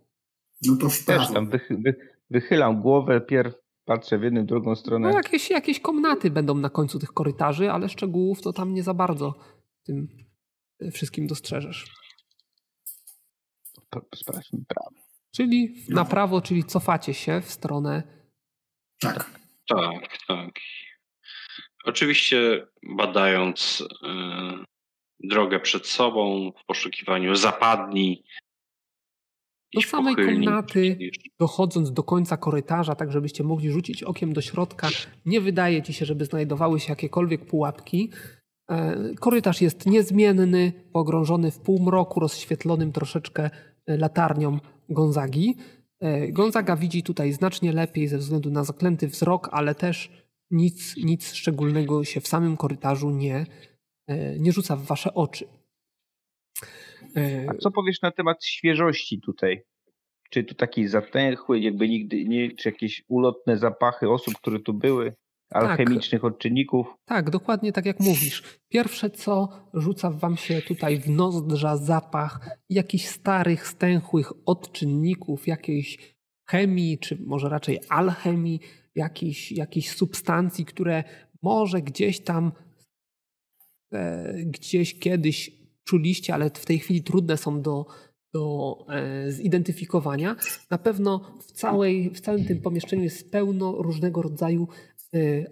No to w Też prawo. tam wychy, wy, wychylam głowę, pierw patrzę w jedną, drugą No stronę. jakieś, jakieś komnaty będą na końcu tych korytarzy, ale szczegółów to tam nie za bardzo tym e, wszystkim dostrzeżesz. Sprawdźmy prawo. Czyli na prawo, czyli cofacie się w stronę Tak. Tak, tak. Oczywiście badając e, drogę przed sobą w poszukiwaniu zapadni. Do samej pochylni, komnaty. dochodząc do końca korytarza, tak żebyście mogli rzucić okiem do środka, nie wydaje ci się, żeby znajdowały się jakiekolwiek pułapki. E, Korytarz jest niezmienny, pogrążony w półmroku, rozświetlonym troszeczkę e, latarnią Gonzagi. E, Gonzaga widzi tutaj znacznie lepiej ze względu na zaklęty wzrok, ale też nic, nic szczególnego się w samym korytarzu nie, e, nie rzuca w wasze oczy. E, A co powiesz na temat świeżości tutaj? Czy tu taki zatęchły, jakby nigdy nie, czy jakieś ulotne zapachy osób, które tu były? Alchemicznych tak. odczynników. Tak, dokładnie tak jak mówisz. Pierwsze co rzuca wam się tutaj w nozdrza zapach jakichś starych, stęchłych odczynników, jakiejś chemii, czy może raczej alchemii, jakichś, jakichś substancji, które może gdzieś tam e, gdzieś kiedyś czuliście, ale w tej chwili trudne są do, do e, zidentyfikowania. Na pewno w, całej, w całym tym pomieszczeniu jest pełno różnego rodzaju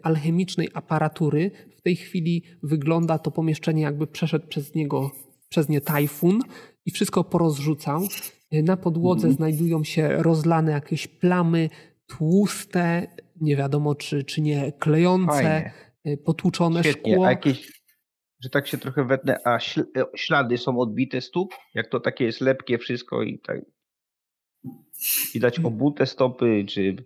alchemicznej aparatury. W tej chwili wygląda to pomieszczenie, jakby przeszedł przez niego, przez nie tajfun i wszystko porozrzucał. Y, na podłodze mhm. znajdują się rozlane jakieś plamy, tłuste, nie wiadomo czy, czy nie klejące, Fajnie. Y, potłuczone Świetnie. szkło. A jakieś, że tak się trochę wetnę, a ślady są odbite stóp? Jak to takie jest lepkie wszystko i tak widać mm. obute stopy, czy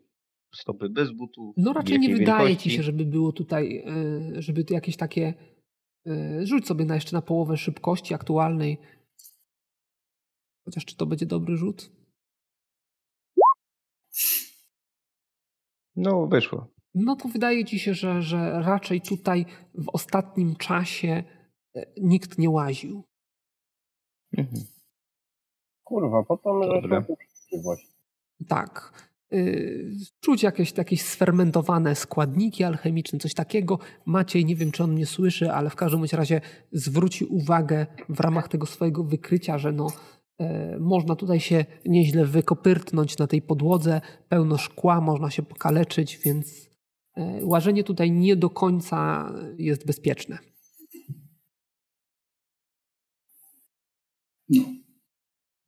stopy bez butów. No raczej nie wydaje wielkości. ci się, żeby było tutaj, e, żeby jakieś takie. E, rzuć sobie na jeszcze na połowę szybkości aktualnej. Chociaż czy to będzie dobry rzut? No, wyszło. No to wydaje ci się, że, że raczej tutaj w ostatnim czasie e, nikt nie łaził. Mhm. Kurwa, po to my Tak. Y, czuć jakieś, jakieś sfermentowane składniki alchemiczne, coś takiego. Maciej, nie wiem czy on mnie słyszy, ale w każdym razie zwróci uwagę w ramach tego swojego wykrycia, że no, e, można tutaj się nieźle wykopyrtnąć na tej podłodze, pełno szkła, można się pokaleczyć, więc e, łażenie tutaj nie do końca jest bezpieczne. No.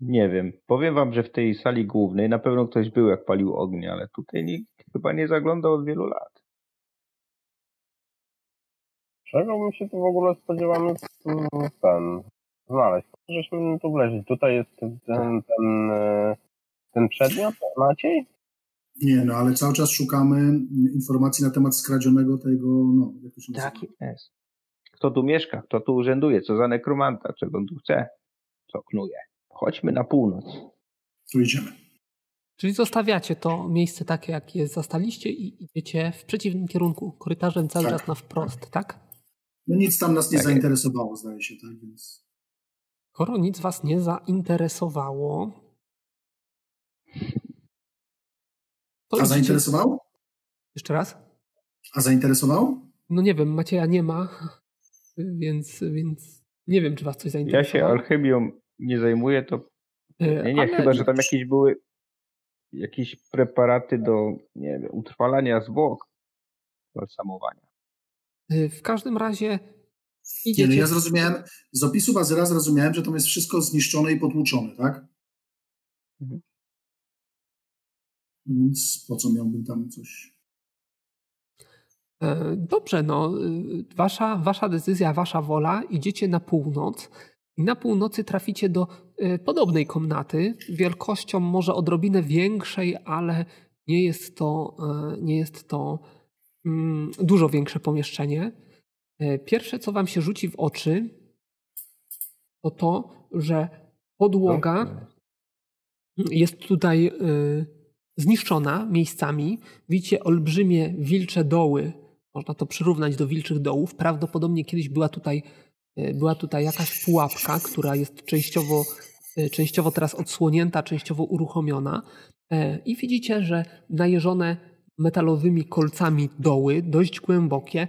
Nie wiem. Powiem wam, że w tej sali głównej na pewno ktoś był, jak palił ognie, ale tutaj nikt chyba nie zaglądał od wielu lat. Czego bym się tu w ogóle spodziewamy ten znaleźć? Żeśmy tu wleźli. Tutaj jest ten, ten, ten, ten przedmiot, Maciej? Nie, no ale cały czas szukamy informacji na temat skradzionego tego, no, jak to się nazywa? Tak jest. Kto tu mieszka, kto tu urzęduje, co za nekromanta, czego on tu chce, co knuje. Chodźmy na północ. Tu idziemy. Czyli zostawiacie to miejsce takie, jakie zastaliście i idziecie w przeciwnym kierunku, korytarzem cały tak. czas na wprost, tak? No nic tam nas nie tak zainteresowało, zdaje się, tak więc. Skoro nic was nie zainteresowało. A idziecie... zainteresowało? Jeszcze raz? A zainteresowało? No nie wiem, Macieja nie ma, więc, więc nie wiem, czy was coś zainteresowało. Ja się alchemią nie zajmuje, to e, nie, nie, Ale... chyba, że tam jakieś były jakieś preparaty do, nie wiem, utrwalania zwłok, balsamowania. E, w każdym razie idziecie... Nie, no ja zrozumiałem, z opisu Bazyla zrozumiałem, że to jest wszystko zniszczone i potłuczone, tak? Mhm. Więc po co miałbym tam coś... E, dobrze, no, wasza, wasza decyzja, wasza wola, idziecie na północ. I na północy traficie do y, podobnej komnaty, wielkością może odrobinę większej, ale nie jest to, y, nie jest to mm, dużo większe pomieszczenie. Y, pierwsze, co wam się rzuci w oczy, to to, że podłoga jest tutaj zniszczona miejscami. Widzicie olbrzymie wilcze doły. Można to przyrównać do wilczych dołów. Prawdopodobnie kiedyś była tutaj E, była tutaj jakaś pułapka, która jest częściowo, e, częściowo teraz odsłonięta, częściowo uruchomiona. E, I widzicie, że najeżone metalowymi kolcami doły, dość głębokie,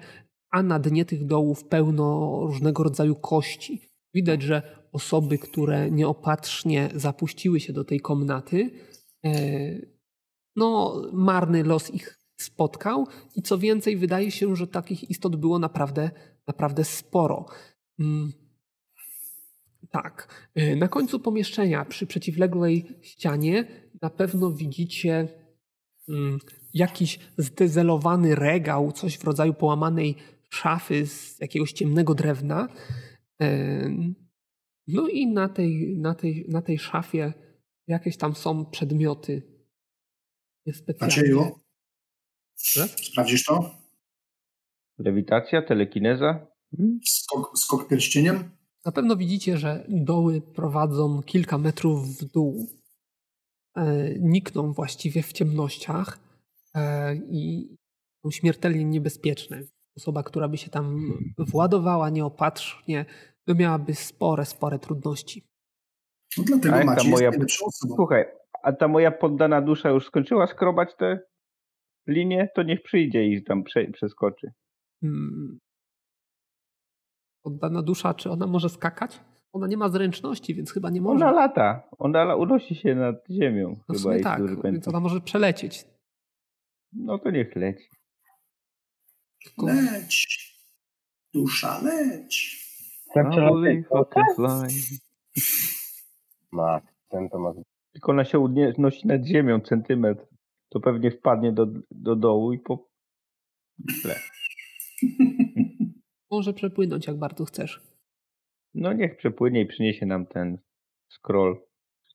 a na dnie tych dołów pełno różnego rodzaju kości. Widać, że osoby, które nieopatrznie zapuściły się do tej komnaty, no, marny los ich spotkał i co więcej, wydaje się, że takich istot było naprawdę, naprawdę sporo. Mm. Tak. Y, na końcu pomieszczenia, przy przeciwległej ścianie, na pewno widzicie mm, jakiś zdezelowany regał, coś w rodzaju połamanej szafy z jakiegoś ciemnego drewna. No i na tej, na tej, na tej szafie jakieś tam są przedmioty. Macieju, sprawdzisz to? Lewitacja, telekineza? Hmm? Skok, skok pierścieniem? Na pewno widzicie, że doły prowadzą kilka metrów w dół. E, nikną właściwie w ciemnościach e, i są śmiertelnie niebezpieczne. Osoba, która by się tam władowała nieopatrznie, to miałaby spore, spore trudności. No dlatego A Maciej moja-. Słuchaj, a ta moja poddana dusza już skończyła skrobać te linie, to niech przyjdzie i tam prze, przeskoczy. Hmm. Oddana dusza, czy ona może skakać? Ona nie ma zręczności, więc chyba nie może. Ona lata, ona unosi się nad ziemią. No chyba, sumie jeśli tak, więc ona może przelecieć. No to niech leci. Tylko Leć. Dusza, leć. Fly. Mat, ten to ma Tylko ona się unosi nad ziemią centymetr. To pewnie wpadnie do, do dołu i po... może przepłynąć, jak bardzo chcesz. No niech przepłynie i przyniesie nam ten scroll.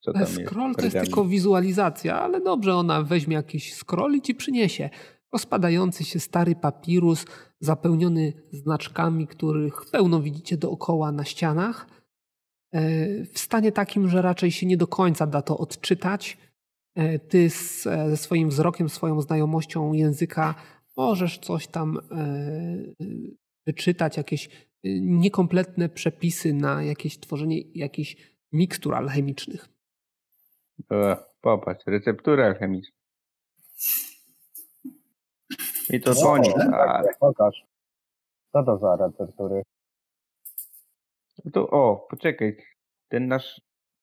Co tam jest? Scroll to jest tylko wizualizacja, ale dobrze, ona weźmie jakiś scroll i ci przyniesie. Rozpadający się stary papirus, zapełniony znaczkami, których pełno widzicie dookoła na ścianach. E, W stanie takim, że raczej się nie do końca da to odczytać. E, Ty z, e, ze swoim wzrokiem, swoją znajomością języka możesz coś tam e, wyczytać, jakieś e, niekompletne przepisy na jakieś tworzenie jakichś mikstur alchemicznych. E, popatrz, receptura alchemiczna. I to No, tak, A, tak, Pokaż. Co to za receptury? to, o, poczekaj. Ten nasz,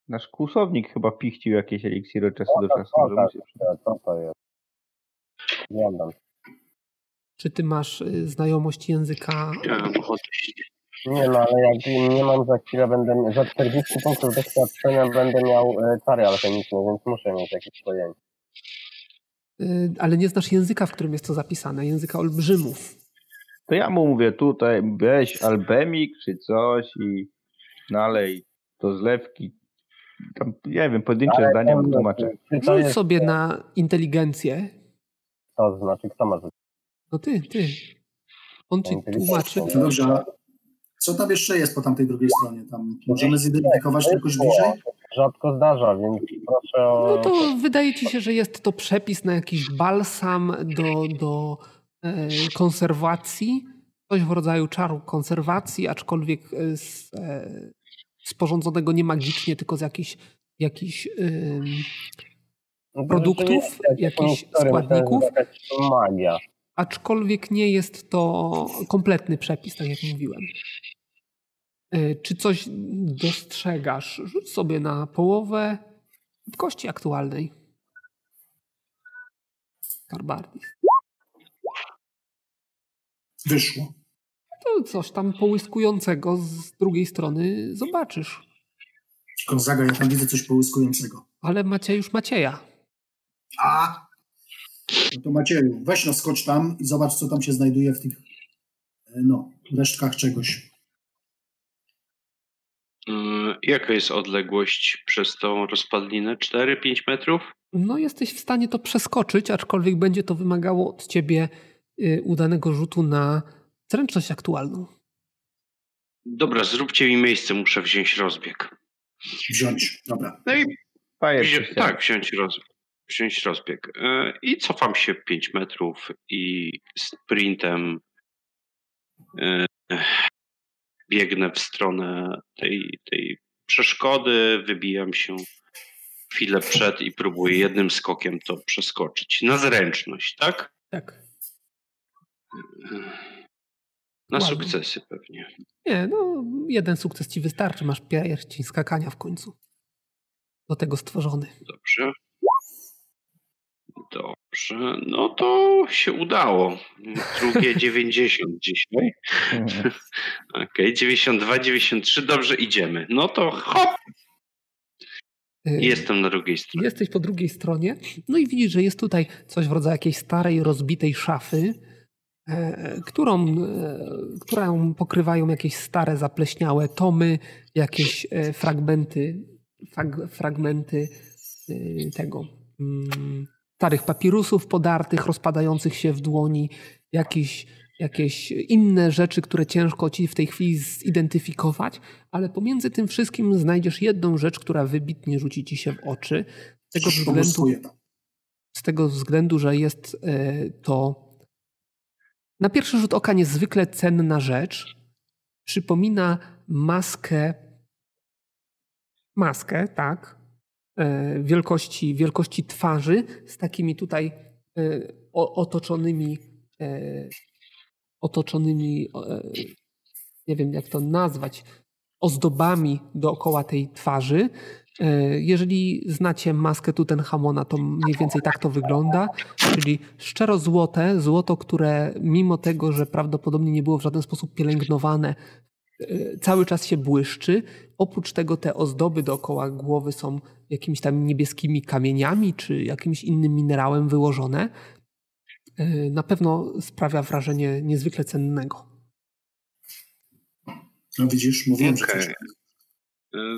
nasz kłusownik chyba pichcił jakieś eliksiry od czasu do czasu. Pokaż. się przyda. Co to jest? Oglądam. Czy ty masz y, znajomość języka? Nie no, ale jak nie mam za chwilę, będę za 40 punktów doświadczenia będę miał e, czary alchemiczne, więc muszę mieć jakieś pojęcie. Y, Ale nie znasz języka, w którym jest to zapisane, języka olbrzymów. To ja mu mówię tutaj, weź albemik czy coś i nalej do zlewki. Tam, nie wiem, pojedyncze Ale zdania mu tłumaczę. Czy to Rzuć sobie na inteligencję. to znaczy, kto ma rzucić? No ty, ty. On ci tłumaczy. No dobrze, co tam jeszcze jest po tamtej drugiej stronie? Tam możemy zidentyfikować jakoś bliżej? Rzadko zdarza, więc proszę o... No to wydaje ci się, że jest to przepis na jakiś balsam do, do e, konserwacji. Coś w rodzaju czaru konserwacji, aczkolwiek e, z, e, sporządzonego nie magicznie, tylko z jakichś jakichś, No to produktów, jakichś składników. magia. Aczkolwiek nie jest to kompletny przepis, tak jak mówiłem. E, Czy coś dostrzegasz? Rzuć sobie na połowę kości aktualnej. Karbardis. Wyszło. To coś tam połyskującego z drugiej strony zobaczysz. Gonzaga, ja tam widzę coś połyskującego. Ale macie już Macieja. A! No to Macieju, weź no skocz tam i zobacz, co tam się znajduje w tych e, no, resztkach czegoś. Yy, Jaka jest odległość przez tą rozpadlinę? 4-5 metrów? No, jesteś w stanie to przeskoczyć, aczkolwiek będzie to wymagało od ciebie y, udanego rzutu na zręczność aktualną. Dobra, zróbcie mi miejsce, muszę wziąć rozbieg. Wziąć. Dobra. No i ścianie. tak, wziąć, roz, wziąć rozbieg. Yy, I cofam się 5 metrów i sprintem yy, biegnę w stronę tej, tej przeszkody, wybijam się chwilę przed i próbuję jednym skokiem to przeskoczyć. Na zręczność, tak? Tak. Na Ładnie. sukcesy pewnie. Nie, no, jeden sukces ci wystarczy. Masz pierścień skakania w końcu. Do tego stworzony. Dobrze. Dobrze. No to się udało. Drugie 90 dzisiaj. Okej, 92, 93. Dobrze, idziemy. No to hop! Y, Jestem na drugiej stronie. Jesteś po drugiej stronie, no i widzisz, że jest tutaj coś w rodzaju jakiejś starej, rozbitej szafy, e, którą, e, którą pokrywają jakieś stare, zapleśniałe tomy, jakieś e, fragmenty, fag, fragmenty e, tego mm, starych papirusów podartych, rozpadających się w dłoni, jakiś, jakieś inne rzeczy, które ciężko ci w tej chwili zidentyfikować, ale pomiędzy tym wszystkim znajdziesz jedną rzecz, która wybitnie rzuci ci się w oczy. Z tego względu, z tego względu że jest e, to na pierwszy rzut oka niezwykle cenna rzecz. Przypomina maskę, maskę, tak, wielkości, wielkości twarzy z takimi tutaj e, otoczonymi otoczonymi, nie wiem jak to nazwać, ozdobami dookoła tej twarzy. E, jeżeli znacie maskę Tutenchamona, to mniej więcej tak to wygląda, czyli szczero złote, złoto, które mimo tego, że prawdopodobnie nie było w żaden sposób pielęgnowane, e, cały czas się błyszczy. Oprócz tego te ozdoby dookoła głowy są jakimiś tam niebieskimi kamieniami czy jakimś innym minerałem wyłożone. E, na pewno sprawia wrażenie niezwykle cennego. No widzisz, mówiłem, okay. że e,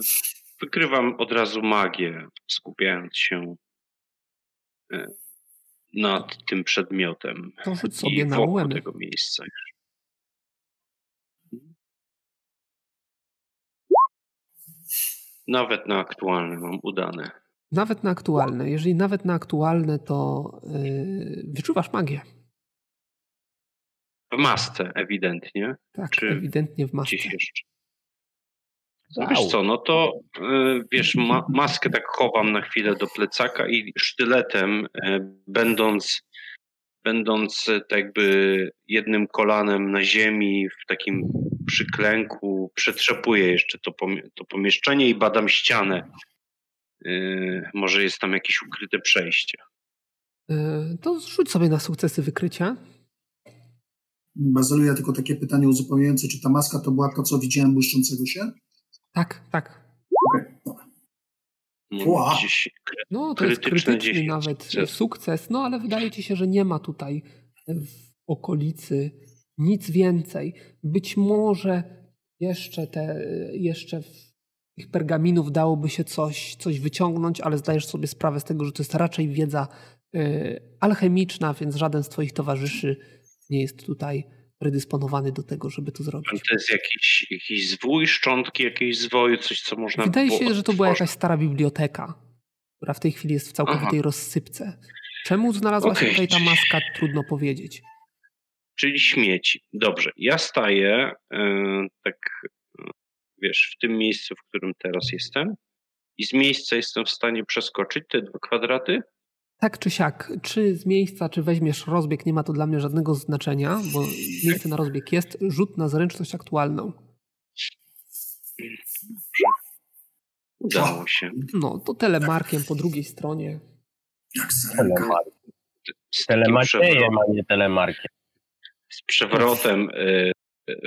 Wykrywam od razu magię, skupiając się e, nad tym przedmiotem to rzuć sobie i na tego miejsca. Nawet na aktualne mam udane. Nawet na aktualne. Jeżeli nawet na aktualne, to yy, wyczuwasz magię. W masce ewidentnie. Tak, Czy ewidentnie w masce. Gdzieś jeszcze. No wiesz co, no to yy, wiesz, ma, maskę tak chowam na chwilę do plecaka i sztyletem, yy, będąc, będąc yy, tak jakby jednym kolanem na ziemi, w takim przyklęku, przetrzepuję jeszcze to, to pomieszczenie i badam ścianę Yy, może jest tam jakieś ukryte przejście. Yy, to rzuć sobie na sukcesy wykrycia. Bazyluję tylko takie pytanie uzupełniające. Czy ta maska to była to, co widziałem błyszczącego się? Tak, tak. Okay. No, no, to jest krytyczny nawet sukces, no ale wydaje ci się, że nie ma tutaj w okolicy nic więcej. Być może jeszcze te, jeszcze tych pergaminów dałoby się coś, coś wyciągnąć, ale zdajesz sobie sprawę z tego, że to jest raczej wiedza y, alchemiczna, więc żaden z Twoich towarzyszy nie jest tutaj predysponowany do tego, żeby to zrobić. To jest jakiś, jakiś zwój, szczątki jakiejś zwoju, coś, co można Wydaje się, że to była jakaś stara biblioteka, która w tej chwili jest w całkowitej Aha. rozsypce. Czemu znalazła okay. się tutaj ta maska, trudno powiedzieć. Czyli śmieci. Dobrze. Ja staję yy, tak wiesz, w tym miejscu, w którym teraz jestem i z miejsca jestem w stanie przeskoczyć te dwa kwadraty? Tak czy siak, czy z miejsca, czy weźmiesz rozbieg, nie ma to dla mnie żadnego znaczenia, bo miejsce na rozbieg jest, rzut na zręczność aktualną. Udało się. No, to telemarkiem po drugiej stronie. Jak telemarkiem. Telemarkiem, a nie telemarkiem. Z przewrotem y,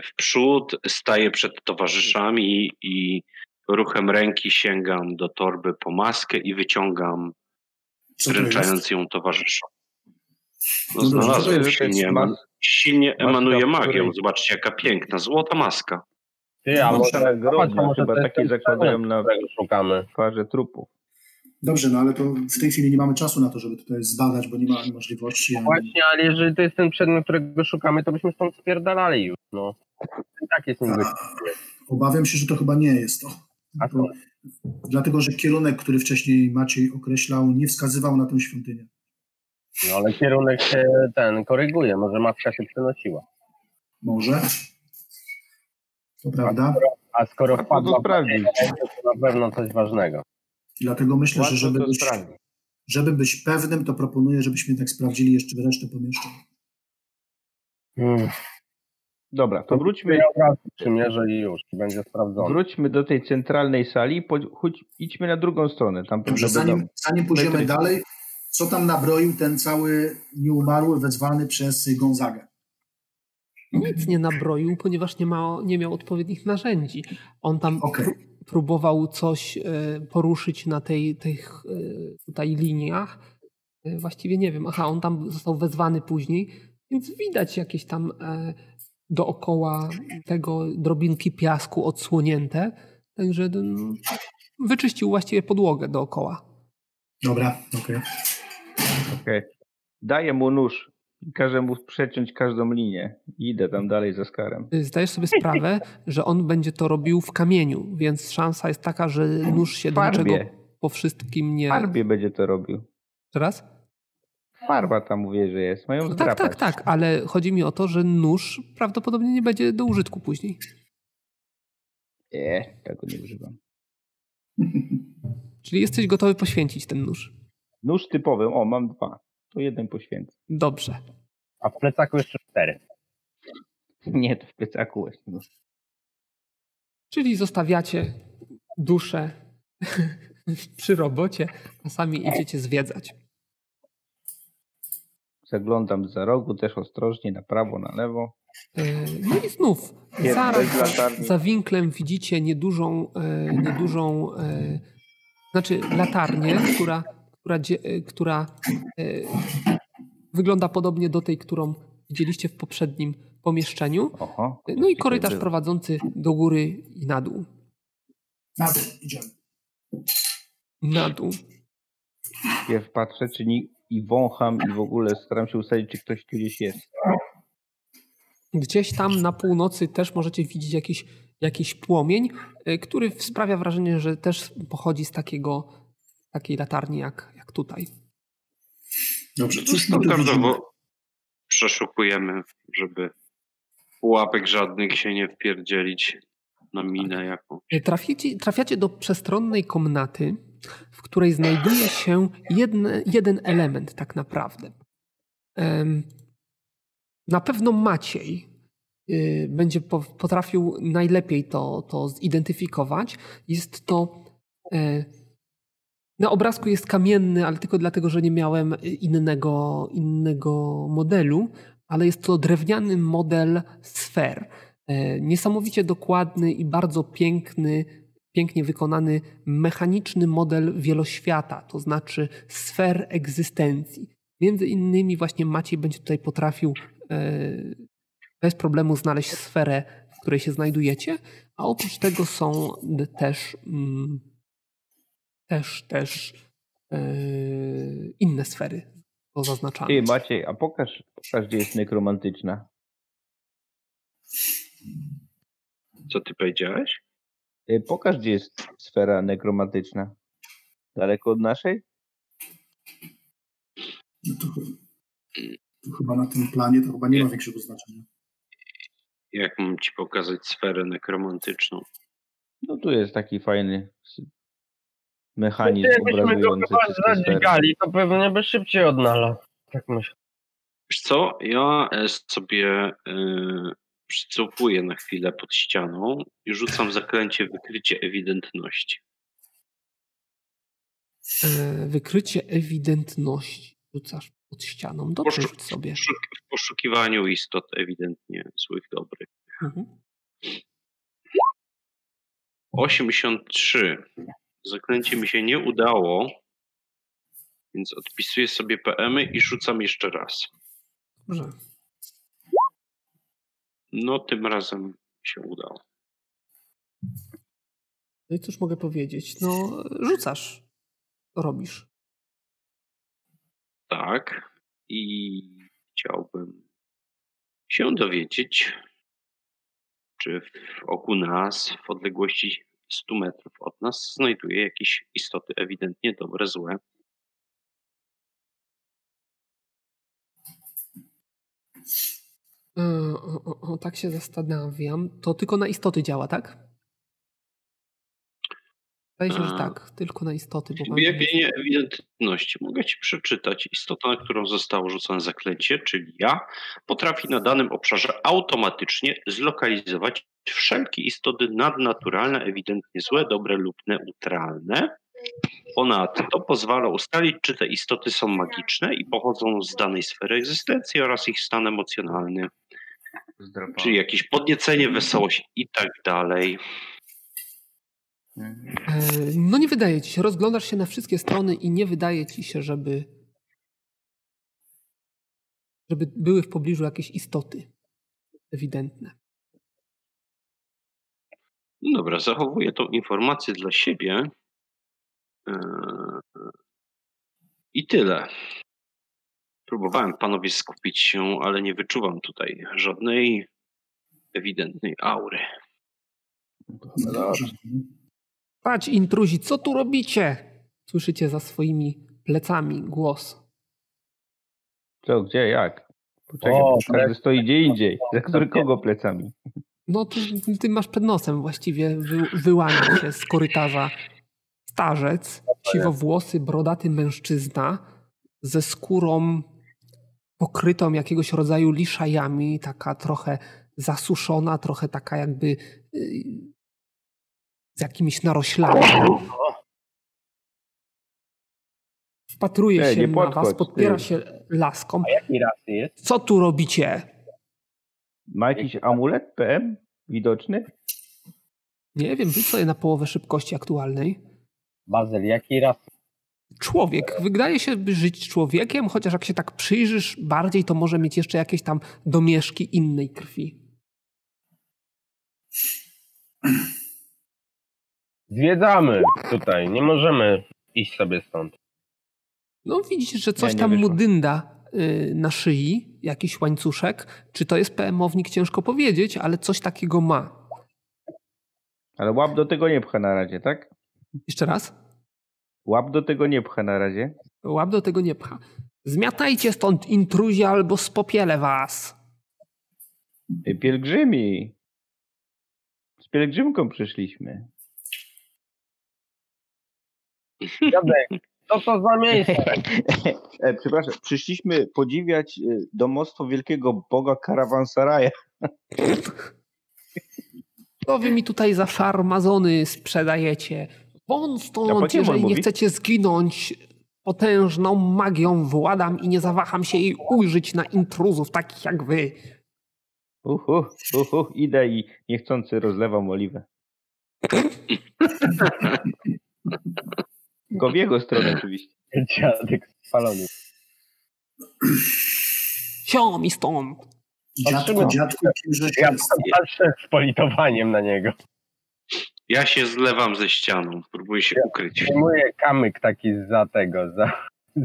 w przód, staję przed towarzyszami i ruchem ręki sięgam do torby po maskę i wyciągam, wręczając ją towarzyszom. No, no znalazłem silnie, silnie emanuje magią. Zobaczcie, jaka piękna, złota maska. Ty, a może, może chyba taki zakładają na szukamy. parze trupów. Dobrze, no ale to w tej chwili nie mamy czasu na to, żeby tutaj zbadać, bo nie ma możliwości. Właśnie, ale jeżeli to jest ten przedmiot, którego szukamy, to byśmy stąd spierdalali już. No. I tak jest niby. Obawiam się, że to chyba nie jest to. A to? Dlatego, że kierunek, który wcześniej Maciej określał, nie wskazywał na tę świątynię. No ale kierunek się ten koryguje. Może matka się przenosiła. Może. To prawda. A skoro, a skoro wpadła, to na pewno coś ważnego. Dlatego myślę, że żeby być, żeby być pewnym, to proponuję, żebyśmy tak sprawdzili jeszcze resztę pomieszczeń. Hmm. Dobra, to wróćmy. Ja przymierzę i już będzie sprawdzone. Wróćmy do tej centralnej sali, chodź, idźmy na drugą stronę. Tam Dobrze, zanim, zanim pójdziemy dalej, co tam nabroił ten cały nieumarły wezwany przez Gonzagę? Nic nie nabroił, ponieważ nie, ma, nie miał odpowiednich narzędzi. On tam okay próbował coś e, poruszyć na tej, tych e, tutaj liniach. E, właściwie nie wiem, aha, on tam został wezwany później, więc widać jakieś tam dookoła tego drobinki piasku odsłonięte. Także no, wyczyścił właściwie podłogę dookoła. Dobra, okej. Okay. okay. Daję mu nóż każę mu przeciąć każdą linię. Idę tam dalej za skarem. Zdajesz sobie sprawę, że on będzie to robił w kamieniu, więc szansa jest taka, że nóż się do niczego po wszystkim W nie... farbie będzie to robił. Teraz? Farba tam mówię, że jest. Mają No tak, tak, tak, ale chodzi mi o to, że nóż prawdopodobnie nie będzie do użytku później. Nie, tego nie używam. Czyli jesteś gotowy poświęcić ten nóż. Nóż typowy, o mam dwa. To jeden poświęcę. Dobrze. A w plecaku jeszcze cztery. Nie, to w plecaku jest nóż. Czyli zostawiacie duszę przy robocie, a sami idziecie zwiedzać. Zaglądam za rogu, też ostrożnie, na prawo, na lewo. E, No i znów, zaraz za winklem widzicie niedużą, e, niedużą e, znaczy latarnię, która, która, e, która e, wygląda podobnie do tej, którą widzieliście w poprzednim pomieszczeniu. Oho. No i korytarz prowadzący do góry i na dół. Na dół idziemy. Na dół. Pierw patrzę, czy nie, i wącham i w ogóle staram się ustalić, czy ktoś tu gdzieś jest. Gdzieś tam na północy też możecie widzieć jakiś, jakiś płomień, y, który sprawia wrażenie, że też pochodzi z takiego, takiej latarni jak, jak tutaj. Dobrze, cóż tu widzimy? Standardowo przeszukujemy, żeby pułapek żadnych się nie wpierdzielić na minę jaką. Y, Traficie, trafiacie do przestronnej komnaty, w której znajduje się jedne, jeden element tak naprawdę. Na pewno Maciej y, będzie po- potrafił najlepiej to, to zidentyfikować. Jest to. Na obrazku jest kamienny, ale tylko dlatego, że nie miałem innego, innego modelu, ale jest to drewniany model sfer. E, Niesamowicie dokładny i bardzo piękny, pięknie wykonany mechaniczny model wieloświata, to znaczy sfer egzystencji. Między innymi właśnie Maciej będzie tutaj potrafił e, bez problemu znaleźć sferę, w której się znajdujecie, a oprócz tego są też mm, też, też e, inne sfery pozaznaczane. Ty Maciej, a pokaż, pokaż gdzie jest nekromantyczna. Co ty powiedziałeś? Ty, Pokaż gdzie jest sfera nekromantyczna. Daleko od naszej? No to, to chyba na tym planie to chyba nie ma większego znaczenia. Jak mam ci pokazać sferę nekromantyczną? No tu jest taki fajny mechanizm Jakbyśmy go obrazujący zadźgali, to pewnie by szybciej odnalazł. Tak myślę. Wiesz co, ja e, sobie przycofuję na chwilę pod ścianą i rzucam zaklęcie wykrycie ewidentności. E, Wykrycie ewidentności. Rzucasz pod ścianą. Dobrze, rzuć sobie. Poszuk- w poszukiwaniu istot ewidentnie złych, dobrych. Mhm. 83. Zaklęcie mi się nie udało, więc odpisuję sobie PM-y i rzucam jeszcze raz. Dobrze. No, tym razem się udało. No i cóż mogę powiedzieć? No, rzucasz. Robisz. Tak. I chciałbym się dowiedzieć, czy w oku nas, w odległości 100 metrów od nas, znajduje jakieś istoty ewidentnie dobre, złe. E, O, o, o, tak się zastanawiam. To tylko na istoty działa, tak? Wydaje się, że A. tak. Tylko na istoty. Bo ewidentności. Mogę ci przeczytać. Istota, na którą zostało rzucone zaklęcie, czyli ja, potrafi na danym obszarze automatycznie zlokalizować wszelkie istoty nadnaturalne, ewidentnie złe, dobre lub neutralne. Ponadto pozwala ustalić, czy te istoty są magiczne i pochodzą z danej sfery egzystencji oraz ich stan emocjonalny, Zdrapałem. czyli jakieś podniecenie, wesołość i tak dalej. E, No nie wydaje ci się. Rozglądasz się na wszystkie strony i nie wydaje ci się, żeby żeby były w pobliżu jakieś istoty ewidentne. No dobra, zachowuję tą informację dla siebie. Eee, I tyle. Próbowałem panowie skupić się, ale nie wyczuwam tutaj żadnej ewidentnej aury. No dobrze. Pać intruzi, co tu robicie? Słyszycie za swoimi plecami głos. Co, gdzie, jak? Poczekaj, O, każdy stoi gdzie indziej. Za który kogo plecami? No ty, ty masz przed nosem właściwie, wy, wyłania się z korytarza starzec, siwowłosy, brodaty mężczyzna ze skórą pokrytą jakiegoś rodzaju liszajami, taka trochę zasuszona, trochę taka jakby y, z jakimiś naroślami. Wpatruje Ej, się nie na was, podchodź, podpiera ty. się laską. A jaki rasy jest? Co tu robicie? Ma jakiś amulet PM widoczny? Nie wiem, rzuć sobie na połowę szybkości aktualnej. Bazyl, jaki rasy? Człowiek. Wydaje się by żyć człowiekiem, chociaż jak się tak przyjrzysz bardziej, to może mieć jeszcze jakieś tam domieszki innej krwi. Zwiedzamy tutaj, nie możemy iść sobie stąd. No widzicie, że coś Nie, nie tam mu wyszło. dynda y, na szyi, jakiś łańcuszek. Czy to jest PM-ownik, ciężko powiedzieć, ale coś takiego ma. Ale łap do tego nie pcha na razie, tak? Jeszcze raz? Łap do tego nie pcha na razie. Łap do tego nie pcha. Zmiatajcie stąd intruzi albo spopielę was. Pielgrzymi! Z pielgrzymką przyszliśmy. Jadek, co to za miejsce? E, przepraszam, przyszliśmy podziwiać e, domostwo wielkiego boga Karawansaraja. Co wy mi tutaj za farmazony sprzedajecie? Won stąd, jeżeli nie chcecie zginąć, potężną magią władam i nie zawaham się jej użyć na intruzów takich jak wy. Uhu, uhu, idę i niechcący rozlewam oliwę. Tylko w jego stronę oczywiście. Dziadek spalony. Sio mi stąd. Dziadku, dziadku, kimże Ja patrzę z politowaniem na niego. Ja się zlewam ze ścianą, próbuję się ukryć. Przyjmuję kamyk taki za tego, za,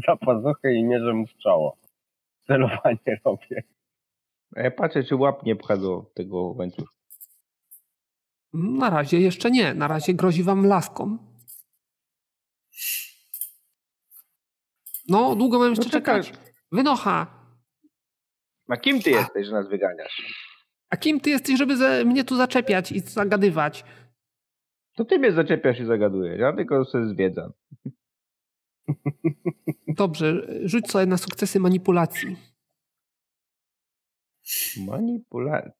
za pazuchę i mierzę mu w czoło. Celowanie robię. A ja patrzę, czy łap nie pcha do tego łańcucha. Na razie jeszcze nie. Na razie grozi wam laską. No, długo mam jeszcze No czekać. Wynocha. A kim ty jesteś, że nas wyganiasz? A kim ty jesteś, żeby ze mnie tu zaczepiać i zagadywać? To ty mnie zaczepiasz i zagadujesz, ja tylko sobie zwiedzam. Dobrze, rzuć sobie na sukcesy manipulacji. Manipulacja.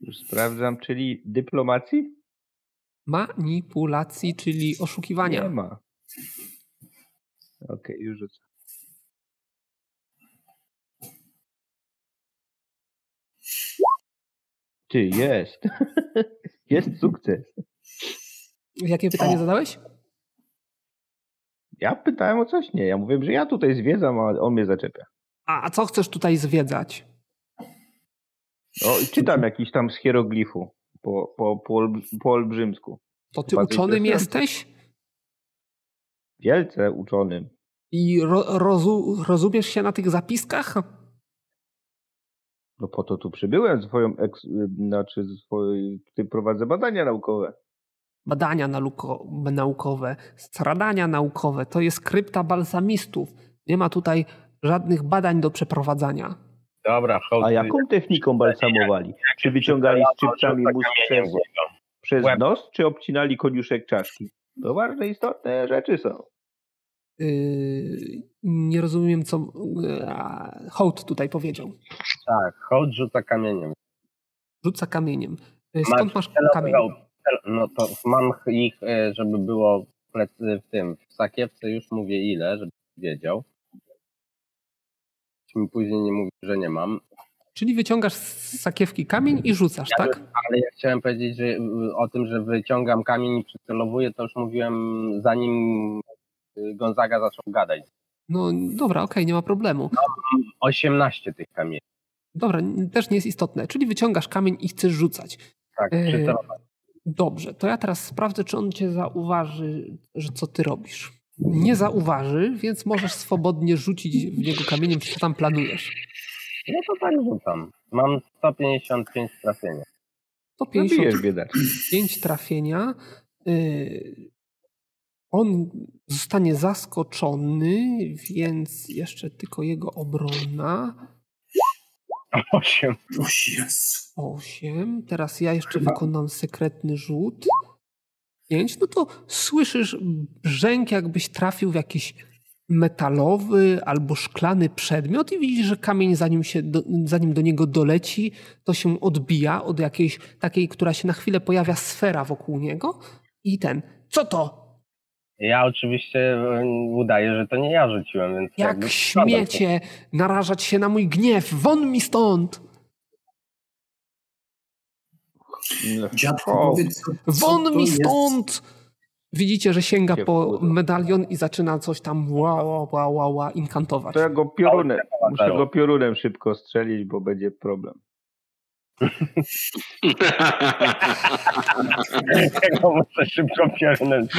Już sprawdzam, czyli dyplomacji? Manipulacji, czyli Nie oszukiwania. ma. Okej, już rzucę. Ty, jest. jest sukces. Jakie pytanie O. zadałeś? Ja pytałem o coś, nie. Ja mówię, że ja tutaj zwiedzam, a on mnie zaczepia. A, a co chcesz tutaj zwiedzać? O, czytam jakiś tam z hieroglifu po, po, po, po olbrzymsku. To ty Bardzo uczonym jesteś? Wielce uczonym. I ro, rozu, rozumiesz się na tych zapiskach? No po to tu przybyłem, swoją eks, znaczy swoje, tutaj prowadzę badania naukowe. Badania nauko, naukowe, stradania naukowe, to jest krypta balsamistów. Nie ma tutaj żadnych badań do przeprowadzania. Dobra, chodź. A jaką techniką balsamowali? Czy wyciągali szczypcami mózg przez, przez nos, czy obcinali koniuszek czaszki? To ważne, istotne rzeczy są. Yy, nie rozumiem, co yy, Hołd tutaj powiedział. Tak, chodź rzuca kamieniem. Rzuca kamieniem. Yy, Skąd masz celowy kamień? hołd. No to mam ich, e, żeby było w tym, w sakiewce już mówię ile, żeby wiedział. Mi później nie mówi, że nie mam. Czyli wyciągasz z sakiewki kamień i rzucasz, Ja tak? Ale ja chciałem powiedzieć że, y, o tym, że wyciągam kamień i przycelowuję, to już mówiłem zanim y, Gonzaga zaczął gadać. No dobra, okej, nie ma problemu. 18 tych kamieni. Dobra, też nie jest istotne. Czyli wyciągasz kamień i chcesz rzucać. Tak, przycelować. Dobrze, to ja teraz sprawdzę, czy on cię zauważy, że co ty robisz. nie zauważy, więc możesz swobodnie rzucić w niego kamieniem, co tam planujesz. No to tak rzucam. Mam 155 trafienia. 155 trafienia. Y, on zostanie zaskoczony, więc jeszcze tylko jego obronna. 8. O Jezu. 8. Teraz ja jeszcze wykonam sekretny rzut. 5. No to słyszysz brzęk, jakbyś trafił w jakiś metalowy albo szklany przedmiot i widzisz, że kamień zanim, się do, zanim do niego doleci, to się odbija od jakiejś takiej, która się na chwilę pojawia sfera wokół niego i ten, co to? Ja oczywiście udaję, że to nie ja rzuciłem, więc... Jak śmiecie narażać się na mój gniew, won mi stąd! Dziadku, powiedz, co, co Won to mi jest? Widzicie, że sięga po medalion i zaczyna coś tam ła, ła, ła, ła, ła inkantować. To ja go piorunem, muszę zero. go piorunem szybko strzelić, bo będzie problem. Tego muszę szybko piernąć.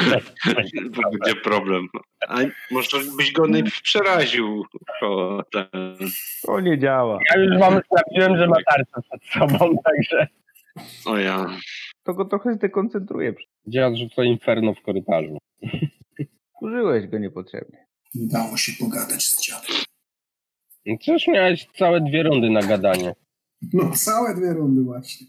To będzie problem. A może byś go najpierw przeraził. O, ten. To nie działa. Ja już wam sprawdziłem, że ma tarczę przed sobą, także... o ja. To go trochę zdekoncentruje. Gdzie ja odrzucę inferno w korytarzu. Użyłeś go niepotrzebnie. Nie dało się pogadać z dziadem. No Przecież miałeś całe dwie rundy na gadanie. No całe dwie rundy właśnie.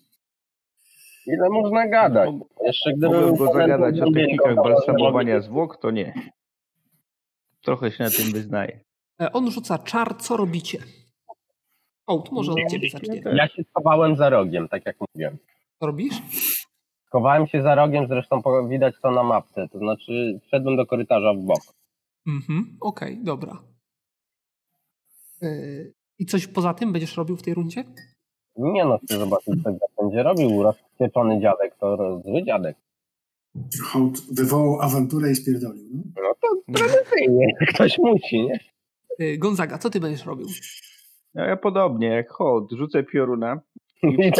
Ile można gadać? Jeszcze gdybym... Mogłem go zagadać o technikach to balsamowania zwłok, to nie. Trochę się na tym wyznaję. E, On rzuca czar, co robicie? O, to może od ciebie zacznie. Ja się schowałem za rogiem, tak jak mówiłem. Co robisz? Schowałem się za rogiem, zresztą widać to na mapce. To znaczy wszedłem do korytarza w bok. Mhm, okej, dobra. E, I coś poza tym będziesz robił w tej rundzie? Nie no, chcę zobaczyć, co będzie robił. Rozpieczony dziadek to zły dziadek. Hołd wywołał awanturę i spierdolił. No? No to tradycyjnie. Ktoś musi, nie? E, Gonzaga, co ty będziesz robił? No ja podobnie, jak hołd, rzucę pioruna i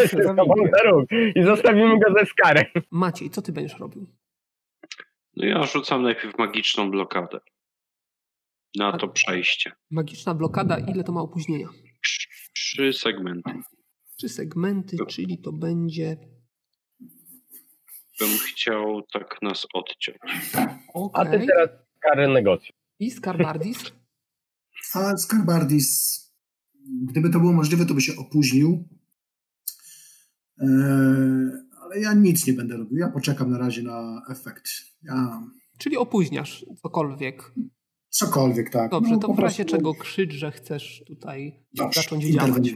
I zostawimy go ze skarem. Maciej, co ty będziesz robił? No ja rzucam najpierw magiczną blokadę. Na to przejście. Magiczna blokada, ile to ma opóźnienia? Trz- Trzy segmenty. Trzy segmenty, czyli to będzie... Bym chciał tak nas odciąć. A ty teraz skarę negocjuj. I Skarbardis? A Skarbardis, gdyby to było możliwe, to by się opóźnił. Eee, ale ja nic nie będę robił. Ja poczekam na razie na efekt. Ja Czyli opóźniasz cokolwiek. cokolwiek, tak. Dobrze, No, to w razie prostu- czego krzycz, że chcesz tutaj Dobrze, zacząć działać.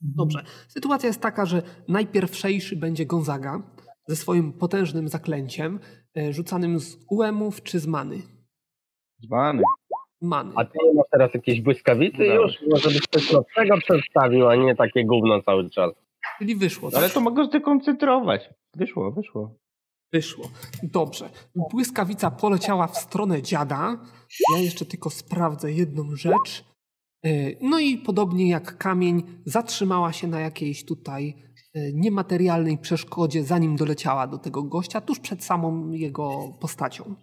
Dobrze. Sytuacja jest taka, że najpierwszejszy będzie Gonzaga ze swoim potężnym zaklęciem, e, rzucanym z UM-ów czy z many. Zwany. Many. A ty masz teraz jakiejś błyskawicy Dobra. już? Może byś coś nowego przedstawił, a nie takie gówno cały czas. Czyli wyszło. Ale to mogę zdekoncentrować. Wyszło, wyszło. Wyszło. Dobrze. Błyskawica poleciała w stronę dziada. Ja jeszcze tylko sprawdzę jedną rzecz. E, No i podobnie jak kamień, zatrzymała się na jakiejś tutaj e, niematerialnej przeszkodzie, zanim doleciała do tego gościa, tuż przed samą jego postacią.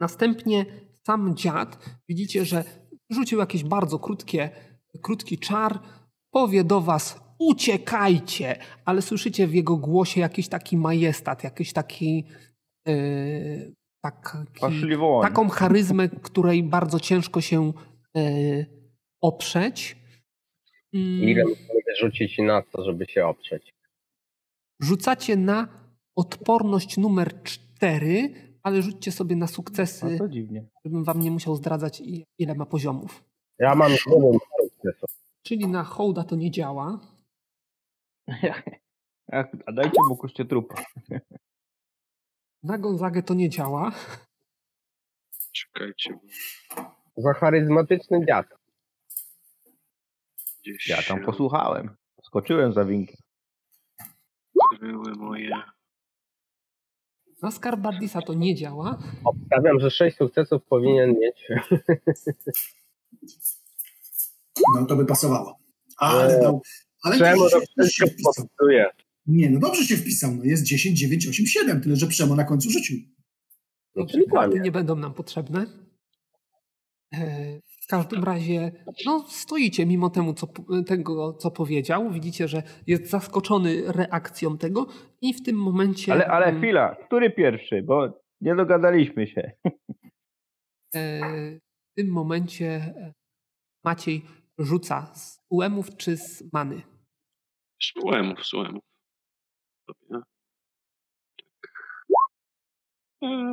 Następnie sam dziad, widzicie, że rzucił jakieś bardzo krótkie, krótki czar, powie do was uciekajcie, ale słyszycie w jego głosie jakiś taki majestat, jakiś taki, yy, taki taką charyzmę, której bardzo ciężko się yy, oprzeć. Mm, Ile musimy wyrzucić na to, żeby się oprzeć? Rzucacie na odporność numer 4, ale rzućcie sobie na A sukcesy, to dziwnie. żebym wam nie musiał zdradzać ile ma poziomów. Ja mam 7 sukcesów. Czyli na hołda to nie działa. A, a dajcie mu kościotrupa. Na Gonzagę to nie działa. Czekajcie. Za charyzmatyczny dziad. Gdzieś Ja tam się posłuchałem. Skoczyłem za winkę. były moje... Na Skarbardisa to nie działa. Obstawiam, że 6 sukcesów powinien mieć. No to by pasowało. Ale dał. Ale Czemu dobrze to wszystko popsuje? Nie, no dobrze się wpisał. No jest 10, 9, 8, 7. Tyle, że Przemo na końcu rzucił. Dobrze, karty nie będą nam potrzebne. E, w każdym razie, no stoicie mimo temu, co, tego, co powiedział. Widzicie, że jest zaskoczony reakcją tego i w tym momencie... Ale, ale chwila, który pierwszy? Bo nie dogadaliśmy się. E, w tym momencie Maciej rzuca z UM-ów czy z many? Z UM-ów, z UM-ów.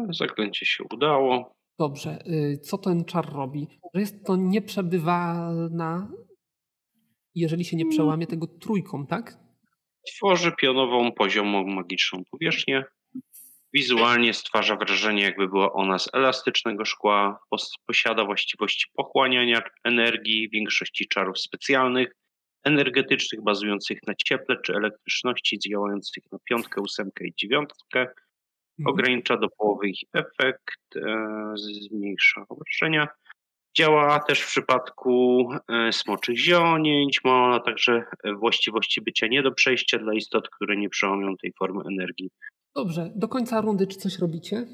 Zaklęcie się udało. Dobrze. Y, co ten czar robi? Że jest to nieprzebywalna, jeżeli się nie przełamie tego trójką, tak? Tworzy pionową, poziomą, magiczną powierzchnię. Wizualnie stwarza wrażenie, jakby była ona z elastycznego szkła. Posiada właściwości pochłaniania energii, większości czarów specjalnych, energetycznych, bazujących na cieple czy elektryczności, działających na piątkę, ósemkę i dziewiątkę. Mhm. Ogranicza do połowy ich efekt, e, zmniejsza obrażenia. Działa też w przypadku e, smoczych zionięć, ma także właściwości bycia nie do przejścia dla istot, które nie przełamią tej formy energii. Dobrze, do końca rundy czy coś robicie?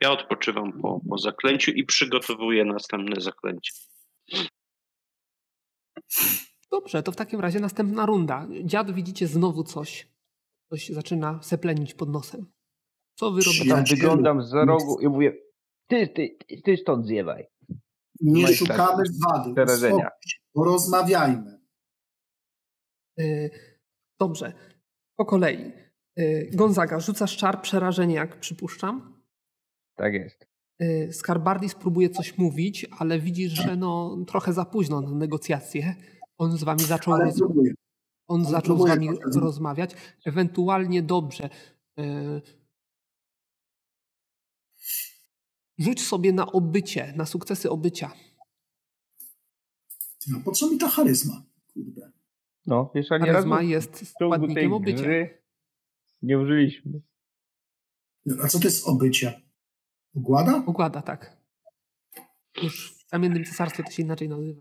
Ja odpoczywam po, po zaklęciu i przygotowuję następne zaklęcie. Dobrze, to w takim razie następna runda. Dziad widzicie znowu coś. Coś zaczyna seplenić pod nosem. Co wy robicie? Tam wyglądam za rogu i mówię, ty, ty, ty stąd zjewaj. Nie no szukamy wady. Porozmawiajmy. Yy, dobrze. Po kolei. Yy, Gonzaga, rzucasz czar przerażenia, jak przypuszczam? Tak jest. Yy, Skarbardis próbuje coś mówić, ale widzisz, że no, trochę za późno na negocjacje. On z wami zaczął rozmawiać. On zaczął z wami rozmawiać. Ewentualnie dobrze. E, rzuć sobie na obycie, na sukcesy obycia. No, po co mi ta charyzma? Kurde. No, jeszcze nie Charyzma raz jest składnikiem obycia. Nie użyliśmy. A co to jest obycie? Ogłada? Ogłada, tak. Już w zamiennym cesarstwie to się inaczej nazywa.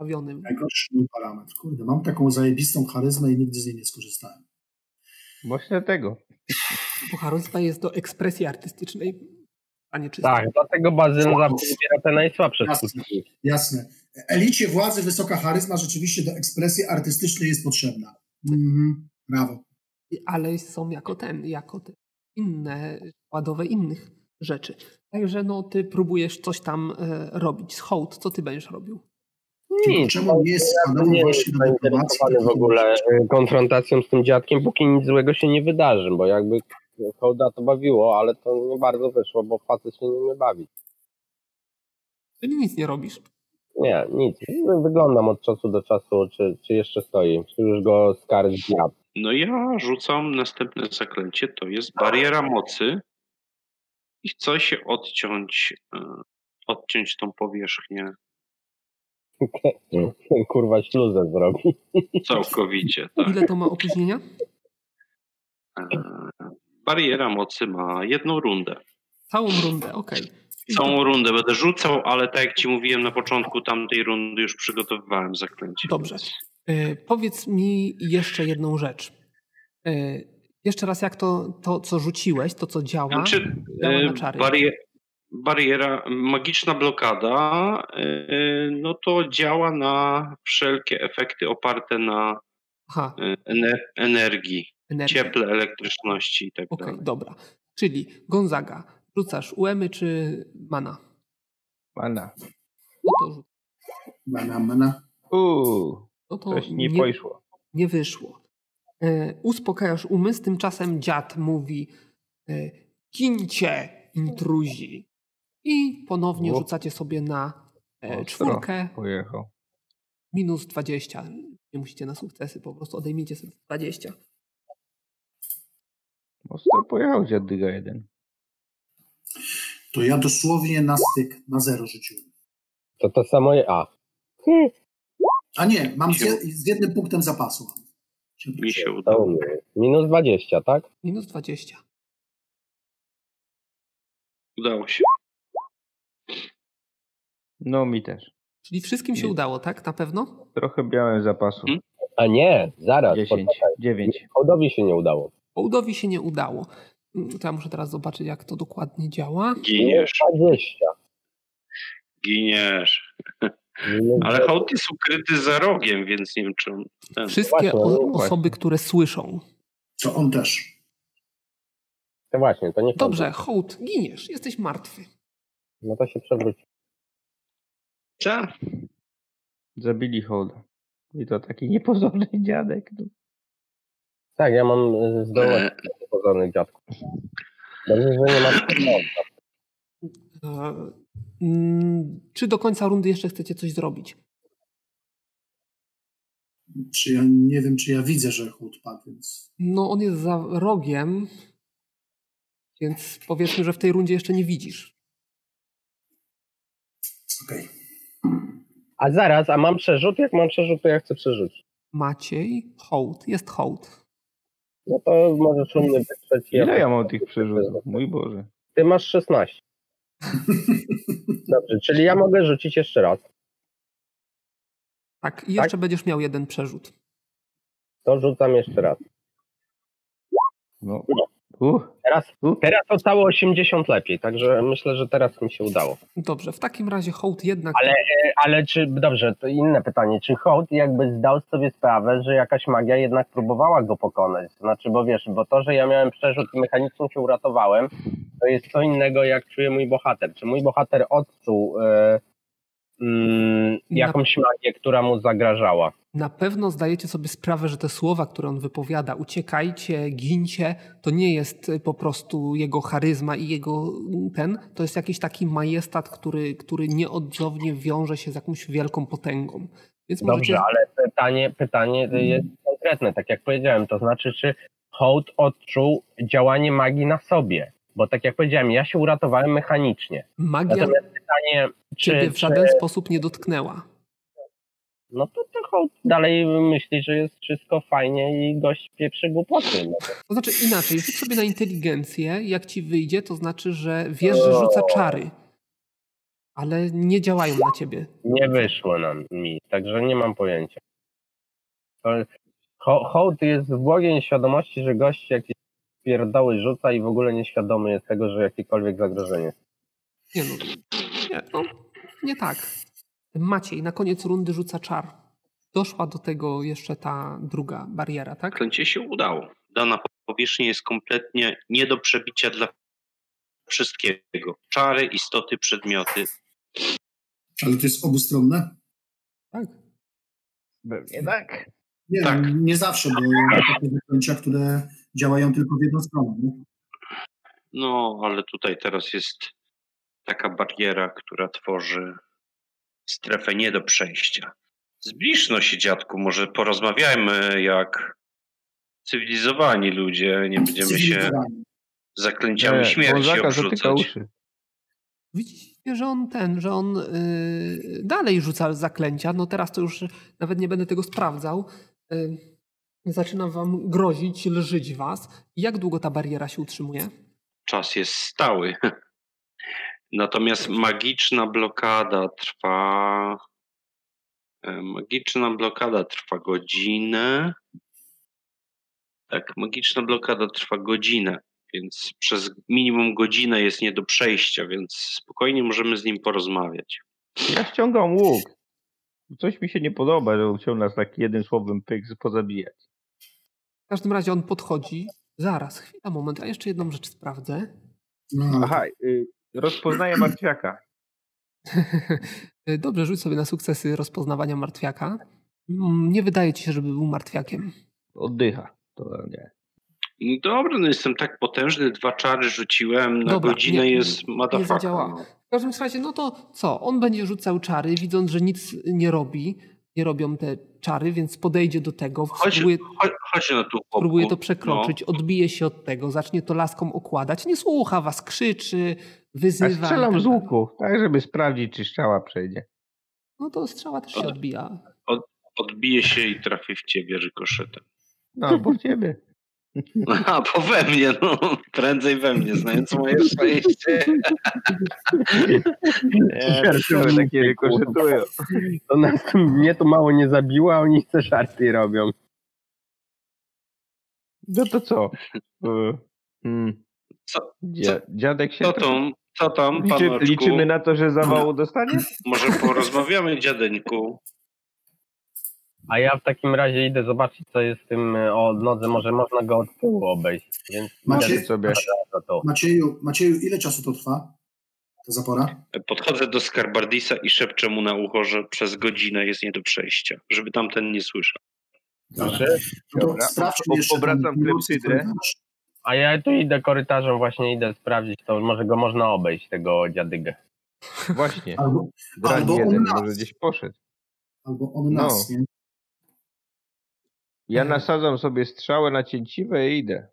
Najgorszy mój parametr. Kurde, mam taką zajebistą charyzmę i nigdy z niej nie skorzystałem. Właśnie tego. Bo charyzma jest do ekspresji artystycznej, a nie czystej. Tak, dlatego Bazyl wybiera te najsłabsze jasne, skutki. Jasne. Elicie władzy wysoka charyzma rzeczywiście do ekspresji artystycznej jest potrzebna. Mhm, brawo. Ale są jako ten, jako te inne, składowe innych rzeczy. Także no, ty próbujesz coś tam e, robić. Z hołd, co ty będziesz robił? Nic. Czemu nie jest składowy właśnie do w ogóle y, konfrontacją z tym dziadkiem, póki nic złego się nie wydarzy, bo jakby hołda to bawiło, ale to nie bardzo wyszło, bo facet się nie bawić. Czyli nic nie robisz? Nie, nic. Wyglądam od czasu do czasu, czy, czy jeszcze stoi. Czy już go skarż zjadł. No ja rzucam następne zaklęcie, to jest bariera mocy i chcę się odciąć, y, odciąć tą powierzchnię Kurwa śluzę zrobi. Całkowicie, tak. Ile to ma opóźnienia? E, bariera mocy ma jedną rundę. Całą rundę, okej. Okay. Całą rundę będę rzucał, ale tak jak ci mówiłem na początku tamtej rundy już przygotowywałem zaklęcie. Dobrze. E, powiedz mi jeszcze jedną rzecz. E, jeszcze raz, jak to, to, co rzuciłeś, to co działa, znaczy, działa na czary. Barier bariera, magiczna blokada, y, no to działa na wszelkie efekty oparte na Aha. Y, energii, Energia. cieple, elektryczności i tak okay, dalej. dobra. Czyli Gonzaga, rzucasz UEMy czy mana? Mana. No to. Mana, mana. Uuu, no to coś nie, nie poszło. Nie wyszło. E, uspokajasz umysł, tymczasem dziad mówi e, kincie intruzi. I ponownie rzucacie sobie na e, czwórkę. Pojechał. Minus 20. Nie musicie na sukcesy, po prostu odejmijcie sobie 20. Mocno pojechał dziadyga jeden. To ja dosłownie na styk, na zero rzuciłem. To to samo je... A. A nie, mam z, z jednym punktem zapasu. Mi się udało. Minus 20, tak? Minus 20. Udało się. No mi też. Czyli wszystkim się udało, tak? Na pewno? Trochę białe zapasu. Hmm? A nie, zaraz. 10, 9. Hołdowi się nie udało. Hołdowi się nie udało. To ja muszę teraz zobaczyć, jak to dokładnie działa. Giniesz. 20. Giniesz. Ale hołd jest ukryty za rogiem, więc nie wiem, czy on... Ten... Wszystkie no właśnie. osoby, które słyszą. To on też. To właśnie, to nie Dobrze, hołd, giniesz, jesteś martwy. No to się przewróci. Co? Zabili Holda. I to taki niepozorny dziadek. No. Tak, ja mam zdolność E, do pozornych dziadków. Dobrze, że nie ma Czy do końca rundy jeszcze chcecie coś zrobić? Czy ja nie wiem, czy ja widzę, że chłód padł, więc. No, on jest za rogiem, więc powiedzmy, że w tej rundzie jeszcze nie widzisz. Okej. A zaraz, a mam przerzut? Jak mam przerzut, to ja chcę przerzucić. Maciej, hołd, jest hołd. No to możesz u mnie wytrzeć. Ile ja mam tych przerzutów? Mój Boże. Ty masz 16. Dobrze, czyli ja mogę rzucić jeszcze raz. Tak, i jeszcze będziesz miał jeden przerzut. To rzucam jeszcze raz. No. Uh, Teraz, teraz to całe 80 lepiej, także myślę, że teraz mi się udało. Dobrze, w takim razie hołd jednak. Ale, ale czy, dobrze, to inne pytanie, czy Hołd jakby zdał sobie sprawę, że jakaś magia jednak próbowała go pokonać? Znaczy, bo wiesz, bo to, że ja miałem przerzut i mechanicznie się uratowałem, to jest co innego jak czuje mój bohater. Czy mój bohater odczuł mm, jakąś magię, która mu zagrażała? Na pewno zdajecie sobie sprawę, że te słowa, które on wypowiada, uciekajcie, gincie, to nie jest y, po prostu jego charyzma i jego mm, ten, to jest jakiś taki majestat, który, który nieodzownie wiąże się z jakąś wielką potęgą. Więc możecie... Dobrze, ale pytanie, pytanie jest konkretne, tak jak powiedziałem, to znaczy, czy Hołd odczuł działanie magii na sobie? Bo tak jak powiedziałem, ja się uratowałem mechanicznie. Magia Natomiast pytanie, czy, ciebie w czy żaden sposób nie dotknęła. No to, to Hołd dalej myśli, że jest wszystko fajnie i gość pieprzy głupoty. No. To znaczy inaczej, rzuć sobie na inteligencję, jak ci wyjdzie, to znaczy, że wiesz, że rzuca czary, ale nie działają na ciebie. Nie wyszło nam mi, także nie mam pojęcia. Ho- Hołd jest w błogiej nieświadomości, że gość jakieś pierdoły rzuca i w ogóle nieświadomy jest tego, że jakiekolwiek zagrożenie. Nie no, nie, no, nie tak. Maciej na koniec rundy rzuca czar. Doszła do tego jeszcze ta druga bariera, tak? Klęcie się udało. Dana powierzchnia jest kompletnie nie do przebicia dla wszystkiego. Czary, istoty, przedmioty. Ale to jest obustronne? Tak. pewnie tak. Nie, Tak. nie zawsze, bo takie zaklęcia, które działają tylko w jedną stronę. Nie? No, ale tutaj teraz jest taka bariera, która tworzy strefę nie do przejścia. Zbliż no się, dziadku, może porozmawiajmy jak cywilizowani ludzie, nie będziemy się zaklęciami śmierci Wązaka zatyka obrzucać. Widzicie, że on ten, że on yy, dalej rzuca zaklęcia. No teraz to już nawet nie będę tego sprawdzał. Yy, zaczyna wam grozić, lżyć was. Jak długo ta bariera się utrzymuje? Czas jest stały. Natomiast magiczna blokada trwa. e, Magiczna blokada trwa godzinę. Tak, magiczna blokada trwa godzinę, więc przez minimum godzinę jest nie do przejścia, więc spokojnie możemy z nim porozmawiać. Ja ściągam łuk. Coś mi się nie podoba, że on chciał nas tak jednym słowem pyk pozabijać. W każdym razie on podchodzi. Zaraz, chwila, moment, a jeszcze jedną rzecz sprawdzę. No, Aha, y, rozpoznaję martwiaka. Dobrze, rzuć sobie na sukcesy rozpoznawania martwiaka. Mm, Nie wydaje ci się, żeby był martwiakiem. Oddycha. To nie. No Dobra, no jestem tak potężny, dwa czary rzuciłem, na Dobra, godzinę nie- jest Nie motherfucker. zadziała. W każdym razie, no to co? On będzie rzucał czary, widząc, że nic nie robi. Nie robią te czary, więc podejdzie do tego, Chodź, spróbuje, chodź, chodź na tu chłopku. próbuje to No. przekroczyć, odbije się od tego, zacznie to laską okładać. Nie słucha was, krzyczy, wyzywa. strzelam tak z dalej. łuku, tak żeby sprawdzić, czy strzała przejdzie. No to strzała też się Ale- odbija. Odbije się i trafi w ciebie rykoszetem. No, albo w ciebie. A, bo we mnie, no. Prędzej we mnie, znając moje szczęście. Nie, strzały takie rykoszetują. To nas, mnie to mało nie zabiło, a oni te żarty robią. No to co? Y, hmm. Co, Dzia, dziadek się... co tam, co tam, Liczy, liczymy na to, że zawału dostanie? Może porozmawiamy, dziadeńku. A ja w takim razie idę zobaczyć, co jest z tym e, o nodze. Może można go od tyłu obejść. Więc Macie- idę sobie za to. Macieju, Macieju, ile czasu to trwa? Ta zapora? Podchodzę do Skarbardisa i szepczę mu na ucho, że przez godzinę jest nie do przejścia, żeby tamten nie słyszał. Dobrze. No to Dobra, sprawdźmy jeszcze klepsydrę. korytarz. A ja tu idę korytarzem, właśnie idę sprawdzić, to może go można obejść, tego dziadygę. Właśnie. Albo, albo jeden, on nas. może gdzieś poszedł. albo on No. nas, nie? Ja nasadzam sobie strzałę na cięciwe i idę.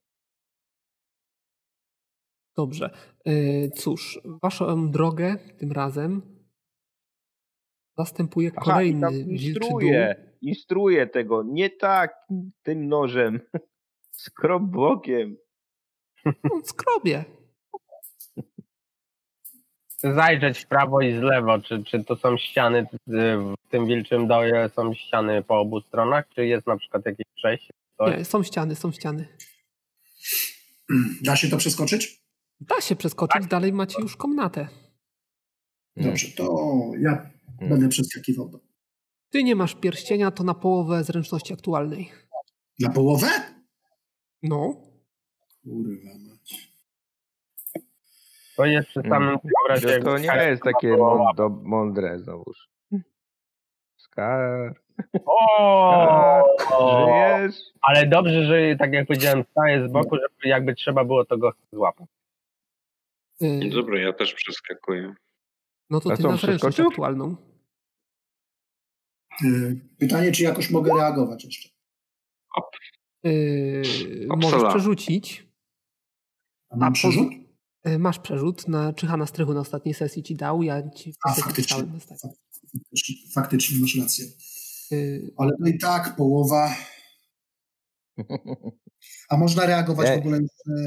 Dobrze. Y, Cóż, waszą drogę tym razem zastępuje Aha, kolejny dół. instruję, instruję tego, nie tak tym nożem. Skrop bokiem. No, skrobie. Chcę zajrzeć w prawo i z lewo, czy, czy to są ściany, w tym wilczym doje są ściany po obu stronach, czy jest na przykład jakieś przejście? To Nie, są ściany, są ściany. Da się to przeskoczyć? Da się przeskoczyć, Tak. dalej macie już komnatę. Dobrze, to ja będę przeskakiwał. Ty nie masz pierścienia, to na połowę zręczności aktualnej. Na połowę? No. Kurwa mać. To jest przy samym razie... To, nie jest takie mąd- mądre znowuż. Skar, O! żyjesz? Ale dobrze, że tak jak powiedziałem, staję z boku, żeby jakby trzeba było to go złapać. Y, Dobra, ja też przeskakuję. No to ty zręczność przeskoczył? aktualną. Y, Pytanie, czy jakoś mogę reagować jeszcze? Yy, Upsala. możesz przerzucić. A mam przerzut? Yy, Masz przerzut. Na Czyhana Strychu na ostatniej sesji ci dał. Ja ci A, faktycznie. na. Faktycznie, faktycznie masz rację. Yy, Ale to i tak połowa. A można reagować w Ej. ogóle. e,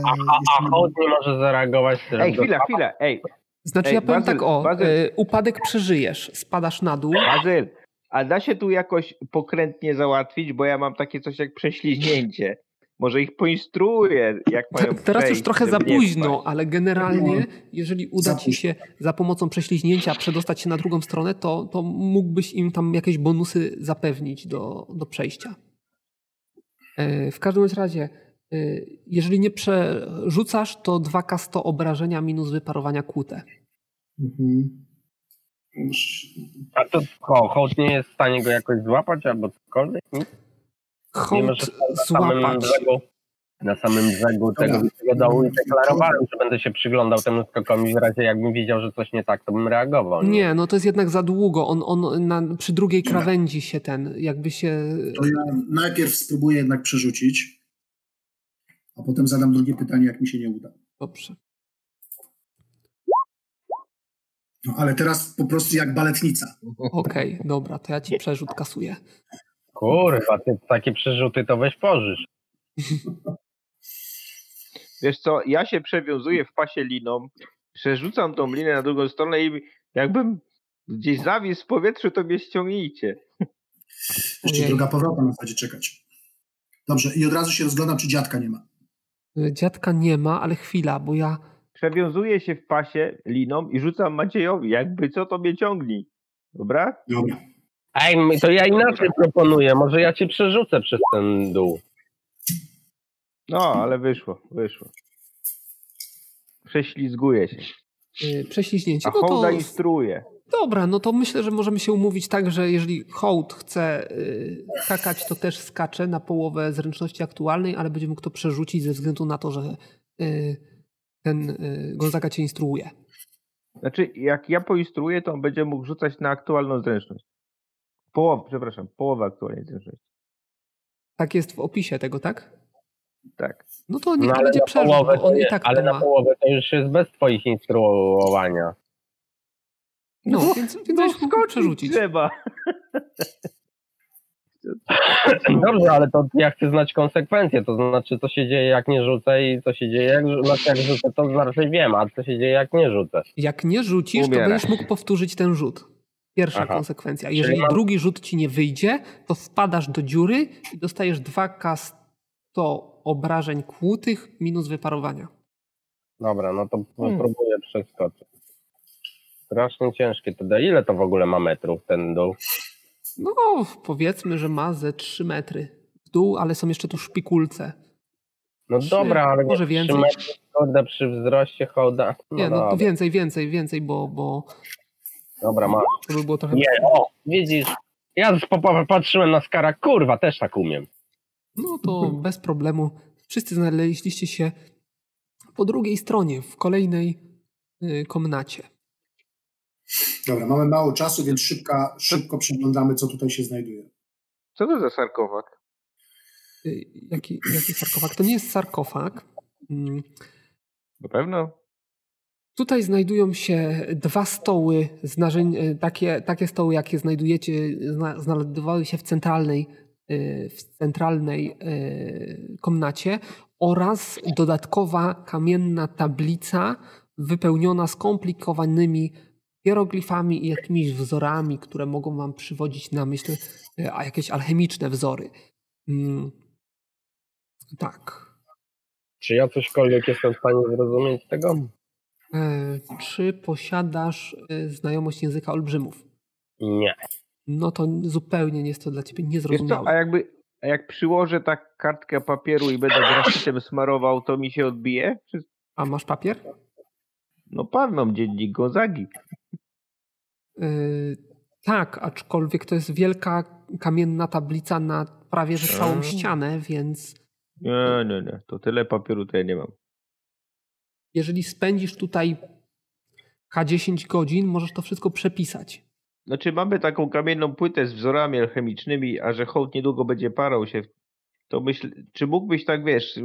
A, a, a hołd nie może zareagować. Ej, chwila, chwila, ej, Znaczy Ej, ja powiem Bazyl, tak, o, Bazyl. yy, upadek przeżyjesz, spadasz na dół. Bazyl, a da się tu jakoś pokrętnie załatwić, bo ja mam takie coś jak prześlizgnięcie. Może ich poinstruuję, jak mają Teraz już trochę za późno, wpaść. ale generalnie, jeżeli uda ci się za pomocą prześliźnięcia przedostać się na drugą stronę, to, to mógłbyś im tam jakieś bonusy zapewnić do, do przejścia. E, W każdym razie, e, jeżeli nie przerzucasz, to 2K100 obrażenia minus wyparowania kłute. Mhm. A to ho, hołd nie jest w stanie go jakoś złapać albo cokolwiek? Nic? Hołd że na samym złapać. brzegu, na samym brzegu tego, tego dołu i deklarowałem, że będę się przyglądał temu skokowi w razie jakbym widział, że coś nie tak, to bym reagował. Nie, no to jest jednak za długo. On, on na, przy drugiej krawędzi się ten, jakby się. To ja najpierw spróbuję jednak przerzucić, a potem zadam drugie pytanie, jak mi się nie uda. Dobrze. No ale teraz po prostu jak baletnica. Okej, dobra, to ja ci przerzut kasuję. Kurwa, ty takie przerzuty to weź pożysz. Wiesz co, ja się przewiązuję w pasie liną, przerzucam tą linę na drugą stronę i jakbym gdzieś zawisł w powietrzu, to mnie ściągnijcie. Jeszcze powrotna nas będzie czekać. Dobrze, i od razu się rozglądam, czy dziadka nie ma. Dziadka nie ma, ale chwila, bo ja. Przewiązuję się w pasie liną i rzucam Maciejowi, jakby co to mnie ciągnij. Dobra? Dobra. Ej, to ja inaczej proponuję, może ja cię przerzucę przez ten dół. No, ale wyszło, wyszło. Prześlizguję się. y, Prześliźnięcie. A No to, instruuje. dobra, no to myślę, że możemy się umówić tak, że jeżeli hołd chce y, skakać, to też skacze na połowę zręczności aktualnej, ale będzie mógł to przerzucić ze względu na to, że y, ten y, Gonzaga cię instruuje. Znaczy, jak ja poinstruuję, to on będzie mógł rzucać na aktualną zręczność. Połowę, przepraszam, połowę aktualnej zręczności. Tak jest w opisie tego, tak? Tak. No to niech No, będzie bo on to i nie, tak ale to na ma. połowę to już jest bez twoich instruowania. No, No, więc, więc No skoczyć przerzucić. trzeba. Dobrze, ale to ja chcę znać konsekwencje, to znaczy co się dzieje jak nie rzucę i co się dzieje jak, znaczy jak rzucę, to raczej wiem, a co się dzieje jak nie rzucę. Jak nie rzucisz, Umiera. to będziesz mógł powtórzyć ten rzut. Pierwsza Aha. konsekwencja. Jeżeli mam- drugi rzut ci nie wyjdzie, to wpadasz do dziury i dostajesz 2K100 obrażeń kłutych minus wyparowania. Dobra, no to hmm. próbuję przeskoczyć. Strasznie ciężkie to da. Ile to w ogóle ma metrów ten dół? No, powiedzmy, że ma ze 3 metry w dół, ale są jeszcze tu szpikulce. No 3, dobra, ale może więcej. Metry, przy wzroście hołda. No nie, no to więcej, więcej, więcej, bo. bo... Dobra, ma. To by było trochę. Nie, o, widzisz. Ja patrzyłem na skara, kurwa, też tak umiem. No to bez problemu. Wszyscy znaleźliście się po drugiej stronie, w kolejnej y, komnacie. Dobra, mamy mało czasu, więc szybka, szybko przyglądamy, co tutaj się znajduje. Co to za sarkofag? Y, jaki, jaki sarkofag? To nie jest sarkofag. Mm. Na pewno. Tutaj znajdują się dwa stoły, y, takie, takie stoły, jakie znajdujecie, znajdowały się w centralnej, w centralnej komnacie oraz dodatkowa kamienna tablica wypełniona skomplikowanymi hieroglifami i jakimiś wzorami, które mogą wam przywodzić na myśl e, a jakieś alchemiczne wzory. Mm. Tak. Czy ja cośkolwiek jestem w stanie zrozumieć tego? E, czy posiadasz e, znajomość języka olbrzymów? Nie. No to zupełnie nie jest to dla ciebie niezrozumiałe. a jakby a jak przyłożę tak kartkę papieru i będę grafitem smarował, to mi się odbije? Czy... A masz papier? No pan mam dziennik Gonzagi. Yy, tak, aczkolwiek to jest wielka kamienna tablica na prawie że całą ścianę, więc... Nie, nie, nie. To tyle papieru to ja nie mam. Jeżeli spędzisz tutaj K10 godzin, możesz to wszystko przepisać. Znaczy mamy taką kamienną płytę z wzorami alchemicznymi, a że hołd niedługo będzie parał się, to myśl, czy mógłbyś tak, wiesz,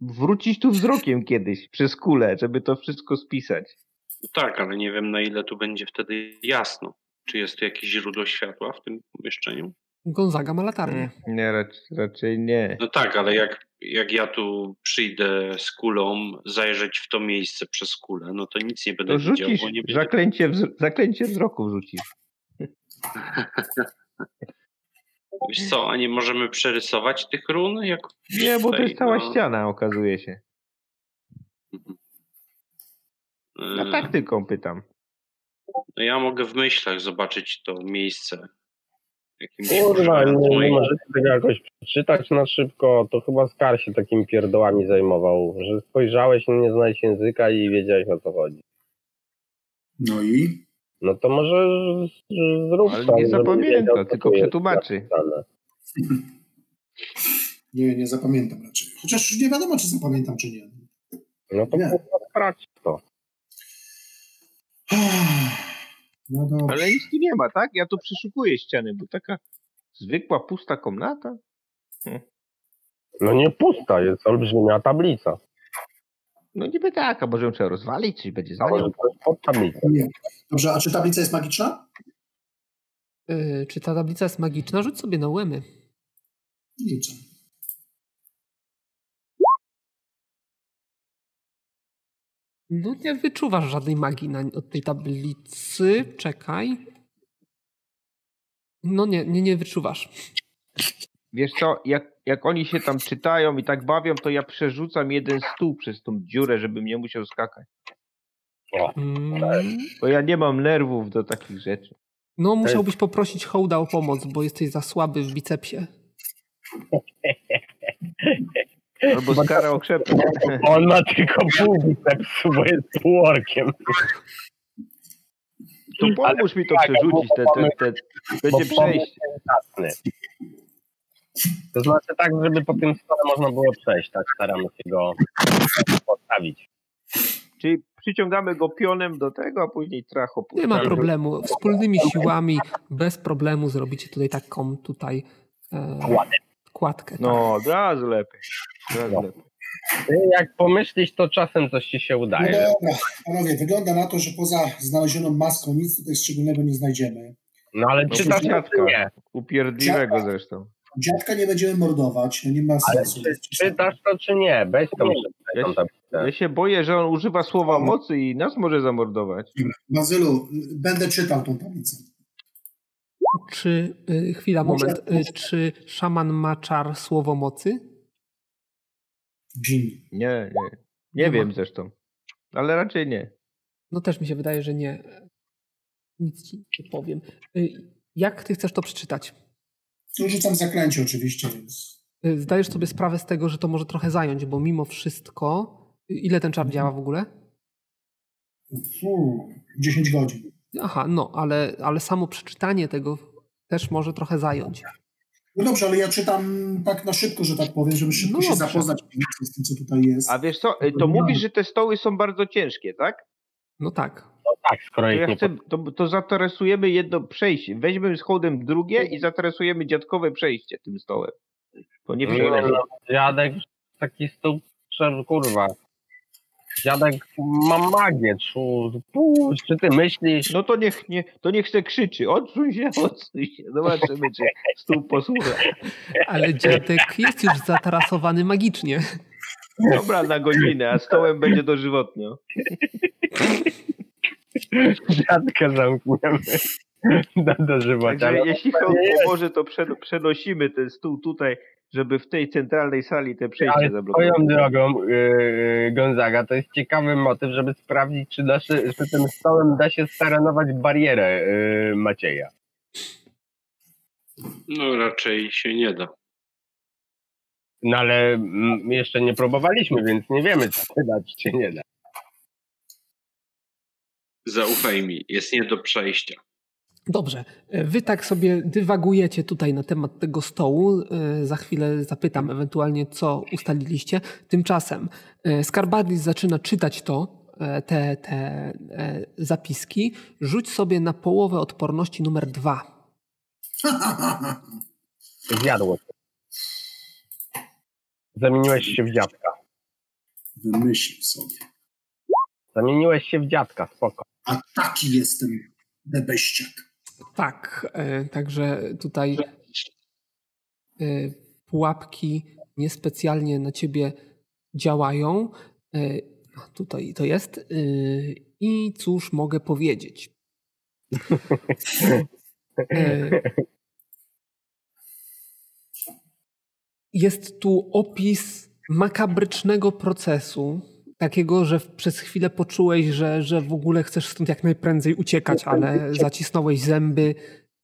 wrócić tu wzrokiem kiedyś przez kulę, żeby to wszystko spisać? Tak, ale nie wiem na ile tu będzie wtedy jasno. Czy jest tu jakieś źródło światła w tym pomieszczeniu? Gonzaga ma latarnię. Mm, nie, raczej, raczej nie. No tak, ale jak, jak ja tu przyjdę z kulą, zajrzeć w to miejsce przez kulę, no to nic nie będę to rzucisz, widział. Bo nie będzie... zaklęcie, zaklęcie wzroku rzucisz. Wiesz co, a nie możemy przerysować tych run? Jak nie, bo to jest cała no... ściana, okazuje się. A tak tylko pytam. No ja mogę w myślach zobaczyć to miejsce, Kurwa, nie, nie możecie tego jakoś przeczytać na szybko, to chyba Skar się takimi pierdołami zajmował, że spojrzałeś, nie znałeś języka i wiedziałeś o co chodzi. No i? No to może zrób Ale nie zapamięta, tylko przetłumaczy. Nie, nie zapamiętam raczej. Chociaż nie wiadomo, czy zapamiętam, czy nie. No to sprawdź to. No Ale nic tu nie ma, tak? Ja tu przeszukuję ściany, bo taka zwykła, pusta komnata. Hm. No nie pusta, jest olbrzymia tablica. No niby tak, a może ją trzeba rozwalić, czy będzie za nią? Pod tablicą. Nie. Dobrze, a czy tablica jest magiczna? Yy, czy ta tablica jest magiczna? Rzuć sobie na łemy. Nie No nie wyczuwasz żadnej magii na, od tej tablicy. Czekaj. No nie, nie, nie wyczuwasz. Wiesz co, jak, jak oni się tam czytają i tak bawią, to ja przerzucam jeden stół przez tą dziurę, żebym nie musiał skakać. Mm. Bo ja nie mam nerwów do takich rzeczy. No musiałbyś poprosić Hołda o pomoc, bo jesteś za słaby w bicepsie. Albo skara okrzepem. On ma tylko pół bicepsu, bo jest półorkiem. To pomóż Ale mi to tak, przerzucić, te, te, te, będzie przejść. To znaczy tak, żeby po tym stole można było przejść, tak staramy się go postawić. Czyli przyciągamy go pionem do tego, a później tracho. Nie ma problemu. Wspólnymi siłami, bez problemu zrobicie tutaj taką tutaj e, kładkę. No, od razu lepiej. Od razu no. lepiej. Jak pomyślisz, to czasem coś ci się udaje. No dobra, panowie, wygląda na to, że poza znalezioną maską nic tutaj szczególnego nie znajdziemy. No ale czy ta dziadka? Nie. Upierdliwego zresztą. Dziadka nie będziemy mordować, no nie ma sensu. Czy czytasz to, czy nie? Weź tą ja, się, ja się boję, że on używa słowa mocy i nas może zamordować. Bazylu, będę czytał tą tablicę. Czy, y, chwila, moment, y, czy szaman ma czar słowo mocy? Dżin. Nie, nie. Nie, nie wiem ma. zresztą, ale raczej nie. No też mi się wydaje, że nie. Nic ci nie powiem. Y, jak ty chcesz to przeczytać? Rzucam zaklęcie oczywiście, więc... Zdajesz sobie sprawę z tego, że to może trochę zająć, bo mimo wszystko... Ile ten czar działa w ogóle? 10 godzin. Aha, no, ale, ale samo przeczytanie tego też może trochę zająć. No dobrze, ale ja czytam tak na szybko, że tak powiem, żeby szybko no się zapoznać z tym, co tutaj jest. A wiesz co, to mówisz, że te stoły są bardzo ciężkie, tak? No tak. No tak, skoro to, ja chcę, to, to zatarasujemy jedno przejście. Weźmy z hołdem drugie i zatarasujemy dziadkowe przejście tym stołem. To nie przeleży. No, dziadek taki stół, kurwa. Dziadek ma magię, czy, czy ty myślisz? No to niech, nie, to niech se krzyczy, odsuń się, odsuń się, zobaczymy, czy stół posłucha. Ale dziadek jest już zatarasowany magicznie. Dobra, na godzinę, a stołem będzie dożywotnio. Dziadka zamkniemy. Do, dożywocia. jeśli hołd pomoże, to przenosimy ten stół tutaj żeby w tej centralnej sali te przejście Ale zablokować. Swoją drogą, yy, Gonzaga, to jest ciekawy motyw, żeby sprawdzić, czy, się, czy tym stołem da się staranować barierę yy, Macieja. No raczej się nie da. No ale mm, jeszcze nie próbowaliśmy, więc nie wiemy, czy się da, czy się nie da. Zaufaj mi, jest nie do przejścia. Dobrze, e, wy tak sobie dywagujecie tutaj na temat tego stołu. E, za chwilę zapytam ewentualnie, co ustaliliście. Tymczasem e, Skarbadis zaczyna czytać to, te, te zapiski. Rzuć sobie na połowę odporności numer dwa. Zjadło. Zamieniłeś się w dziadka. Wymyślił sobie. Zamieniłeś się w dziadka, spoko. A taki jestem bebeściak. Tak, e, także tutaj e, pułapki niespecjalnie na ciebie działają. E, tutaj to jest. I cóż mogę powiedzieć? Jest tu opis makabrycznego procesu, takiego, że przez chwilę poczułeś, że, że w ogóle chcesz stąd jak najprędzej uciekać, ale zacisnąłeś zęby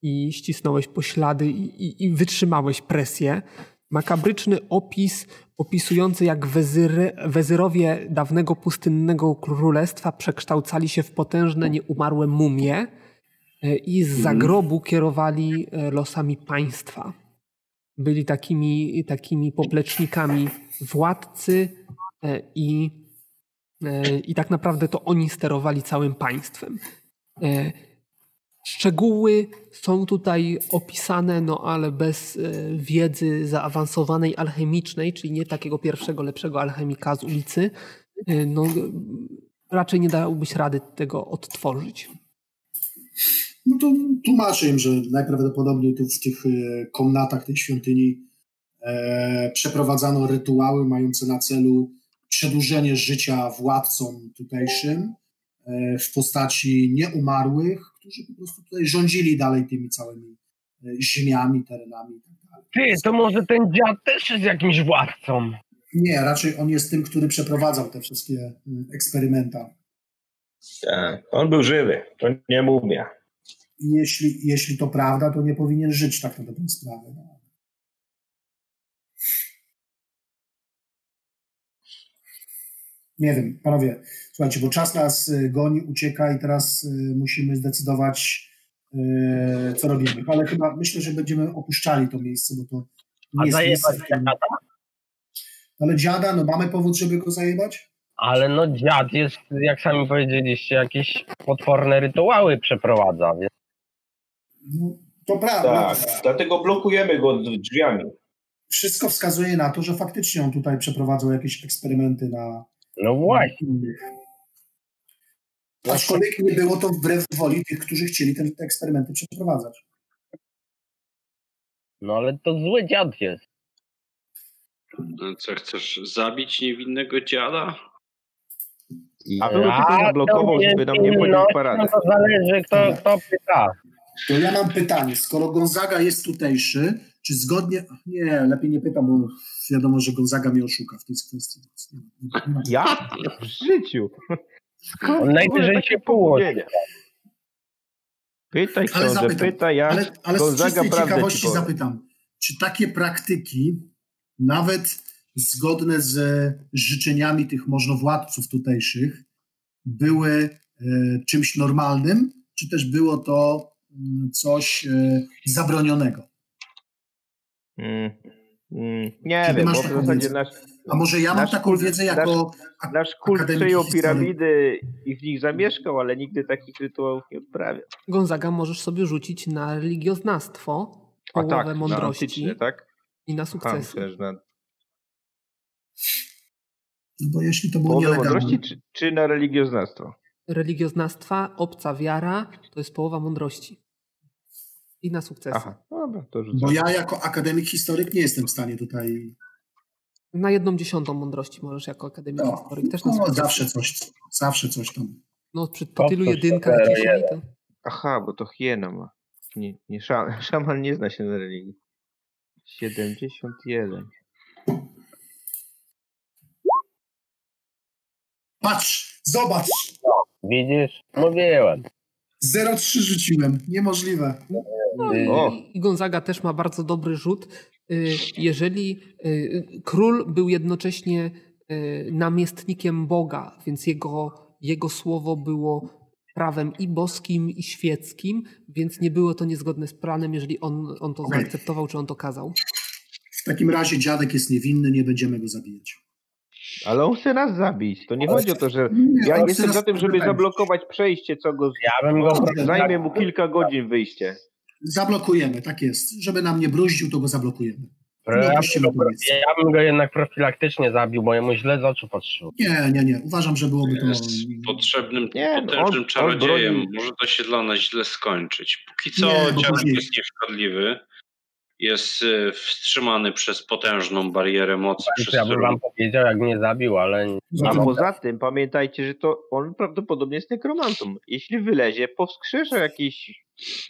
i ścisnąłeś poślady i, i, i wytrzymałeś presję. Makabryczny opis opisujący jak wezyry, wezyrowie dawnego pustynnego królestwa przekształcali się w potężne, nieumarłe mumie e, i z mhm. zagrobu kierowali e, losami państwa. Byli takimi, takimi poplecznikami władcy e, i i tak naprawdę to oni sterowali całym państwem. E, szczegóły są tutaj opisane, no ale bez e, wiedzy zaawansowanej alchemicznej, czyli nie takiego pierwszego, lepszego alchemika z ulicy, no raczej nie dałbyś rady tego odtworzyć. No to tłumaczę im, że najprawdopodobniej tu w tych komnatach tej świątyni e, przeprowadzano rytuały mające na celu przedłużenie życia władcom tutejszym e, w postaci nieumarłych, którzy po prostu tutaj rządzili dalej tymi całymi e, ziemiami, terenami i tak dalej. Ty, to może ten dziad też jest jakimś władcą? Nie, raczej on jest tym, który przeprowadzał te wszystkie eksperymenta. Tak, on był żywy, to nie mumia. Jeśli, jeśli to prawda, to nie powinien żyć tak na dobrą sprawę. No. Nie wiem, panowie, słuchajcie, bo czas nas y, goni, ucieka i teraz y, musimy zdecydować, y, co robimy. Ale chyba myślę, że będziemy opuszczali to miejsce, bo to nie A jest miejsce. Dziada? Ale dziada, no mamy powód, żeby go zajebać? Ale no dziad jest, jak sami powiedzieliście, jakieś potworne rytuały przeprowadza, więc... No, to prawda. Tak, dlatego blokujemy go drzwiami. Wszystko wskazuje na to, że faktycznie on tutaj przeprowadzał jakieś eksperymenty na, no właśnie. Aczkolwiek nie było to wbrew woli tych, którzy chcieli te, te eksperymenty przeprowadzać. No ale to zły dziad jest. No, co, chcesz zabić niewinnego dziada? A bym tylko zablokował, żeby nam nie wchodził w paradę. No to zależy, kto, kto pyta. To ja mam pytanie. Skoro Gonzaga jest tutejszy, czy zgodnie... Nie, lepiej nie pytam, bo wiadomo, że Gonzaga mnie oszuka w tej kwestii. Ja? W życiu. Skąd On najwyżej się pomówienia? Pytaj Ale książę, zapytam, pytaj jak Ale, ale z Gonzaga czystej prawdę ci ciekawości powie. zapytam, czy takie praktyki, nawet zgodne z życzeniami tych możnowładców tutejszych, były e, czymś normalnym, czy też było to mm, coś e, zabronionego? Mm, mm, nie wiem, masz bo w zasadzie nasz, A może ja mam Nasz taką kult- wiedzę jako... nasz kult akademik przejął historii. piramidy i w nich zamieszkał, ale nigdy takich rytuałów nie odprawiał. Gonzaga możesz sobie rzucić na religioznawstwo, A połowę tak, na mądrości antyczne, tak? i na na No bo jeśli to było połowę nielegalne... mądrości czy, czy na religioznawstwo? Religioznawstwa, obca wiara to jest połowa mądrości. I na sukcesy. Aha, dobra, to. Bo ja jako akademik historyk nie jestem w stanie tutaj... Na jedną dziesiątą mądrości możesz jako akademik No, historyk też na no, sukcesy. zawsze coś, zawsze coś tam. No przy po tylu jedynkach to dzisiaj to... Aha, bo to hiena ma. Nie, nie szaman nie zna się na religii. 71. Patrz, zobacz! Widzisz? Mówiłem. 0,3 rzuciłem. Niemożliwe. No i, Gonzaga też ma bardzo dobry rzut. Y, Jeżeli y, król był jednocześnie y, namiestnikiem Boga, więc jego, jego słowo było prawem i boskim, i świeckim, więc nie było to niezgodne z planem, jeżeli on, on to Okej. zaakceptował, czy on to kazał. W takim razie dziadek jest niewinny, nie będziemy go zabijać. Ale on chce nas zabić. To nie Ale- chodzi o to, że Nie, ja on jestem za tym, żeby zablokować przejście, co go Ja bym go Dobrze, zajmie mu kilka godzin wyjście. Zablokujemy, tak jest. Żeby nam nie bruździł, to go zablokujemy. Ja Nie bym, go, ja bym go jednak profilaktycznie zabił, bo jemu źle z oczu patrzyło. Nie, nie, nie. Uważam, że byłoby to... Jest potrzebnym, Nie, no, potężnym on- on czarodziejem. bronił- Może to się dla nas źle skończyć. Póki co Nie, dziadek jest nieszkodliwy. Jest y, wstrzymany przez potężną barierę mocy, przez Ja bym którą wam powiedział, jak mnie zabił, ale A No, poza tym pamiętajcie, że to on prawdopodobnie jest nekromantą. Jeśli wylezie, powskrzesza jakieś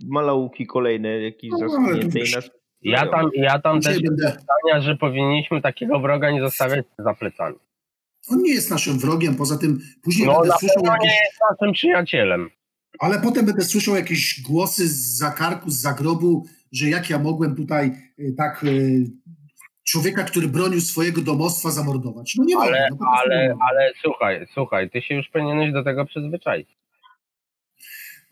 malauki kolejne, jakieś No, i nas... ja tam, ja tam też będę... zdania, że powinniśmy takiego wroga nie zostawiać za plecami. On nie jest naszym wrogiem, poza tym później No będę słyszał pewno nie jakieś... jest naszym przyjacielem. Ale potem będę słyszał jakieś głosy z zakarku, z zagrobu, że jak ja mogłem tutaj y, tak y, człowieka, który bronił swojego domostwa zamordować. No nie Ale, mogę. No, nie ale, ale słuchaj, słuchaj, ty się już powinieneś do tego przyzwyczaić.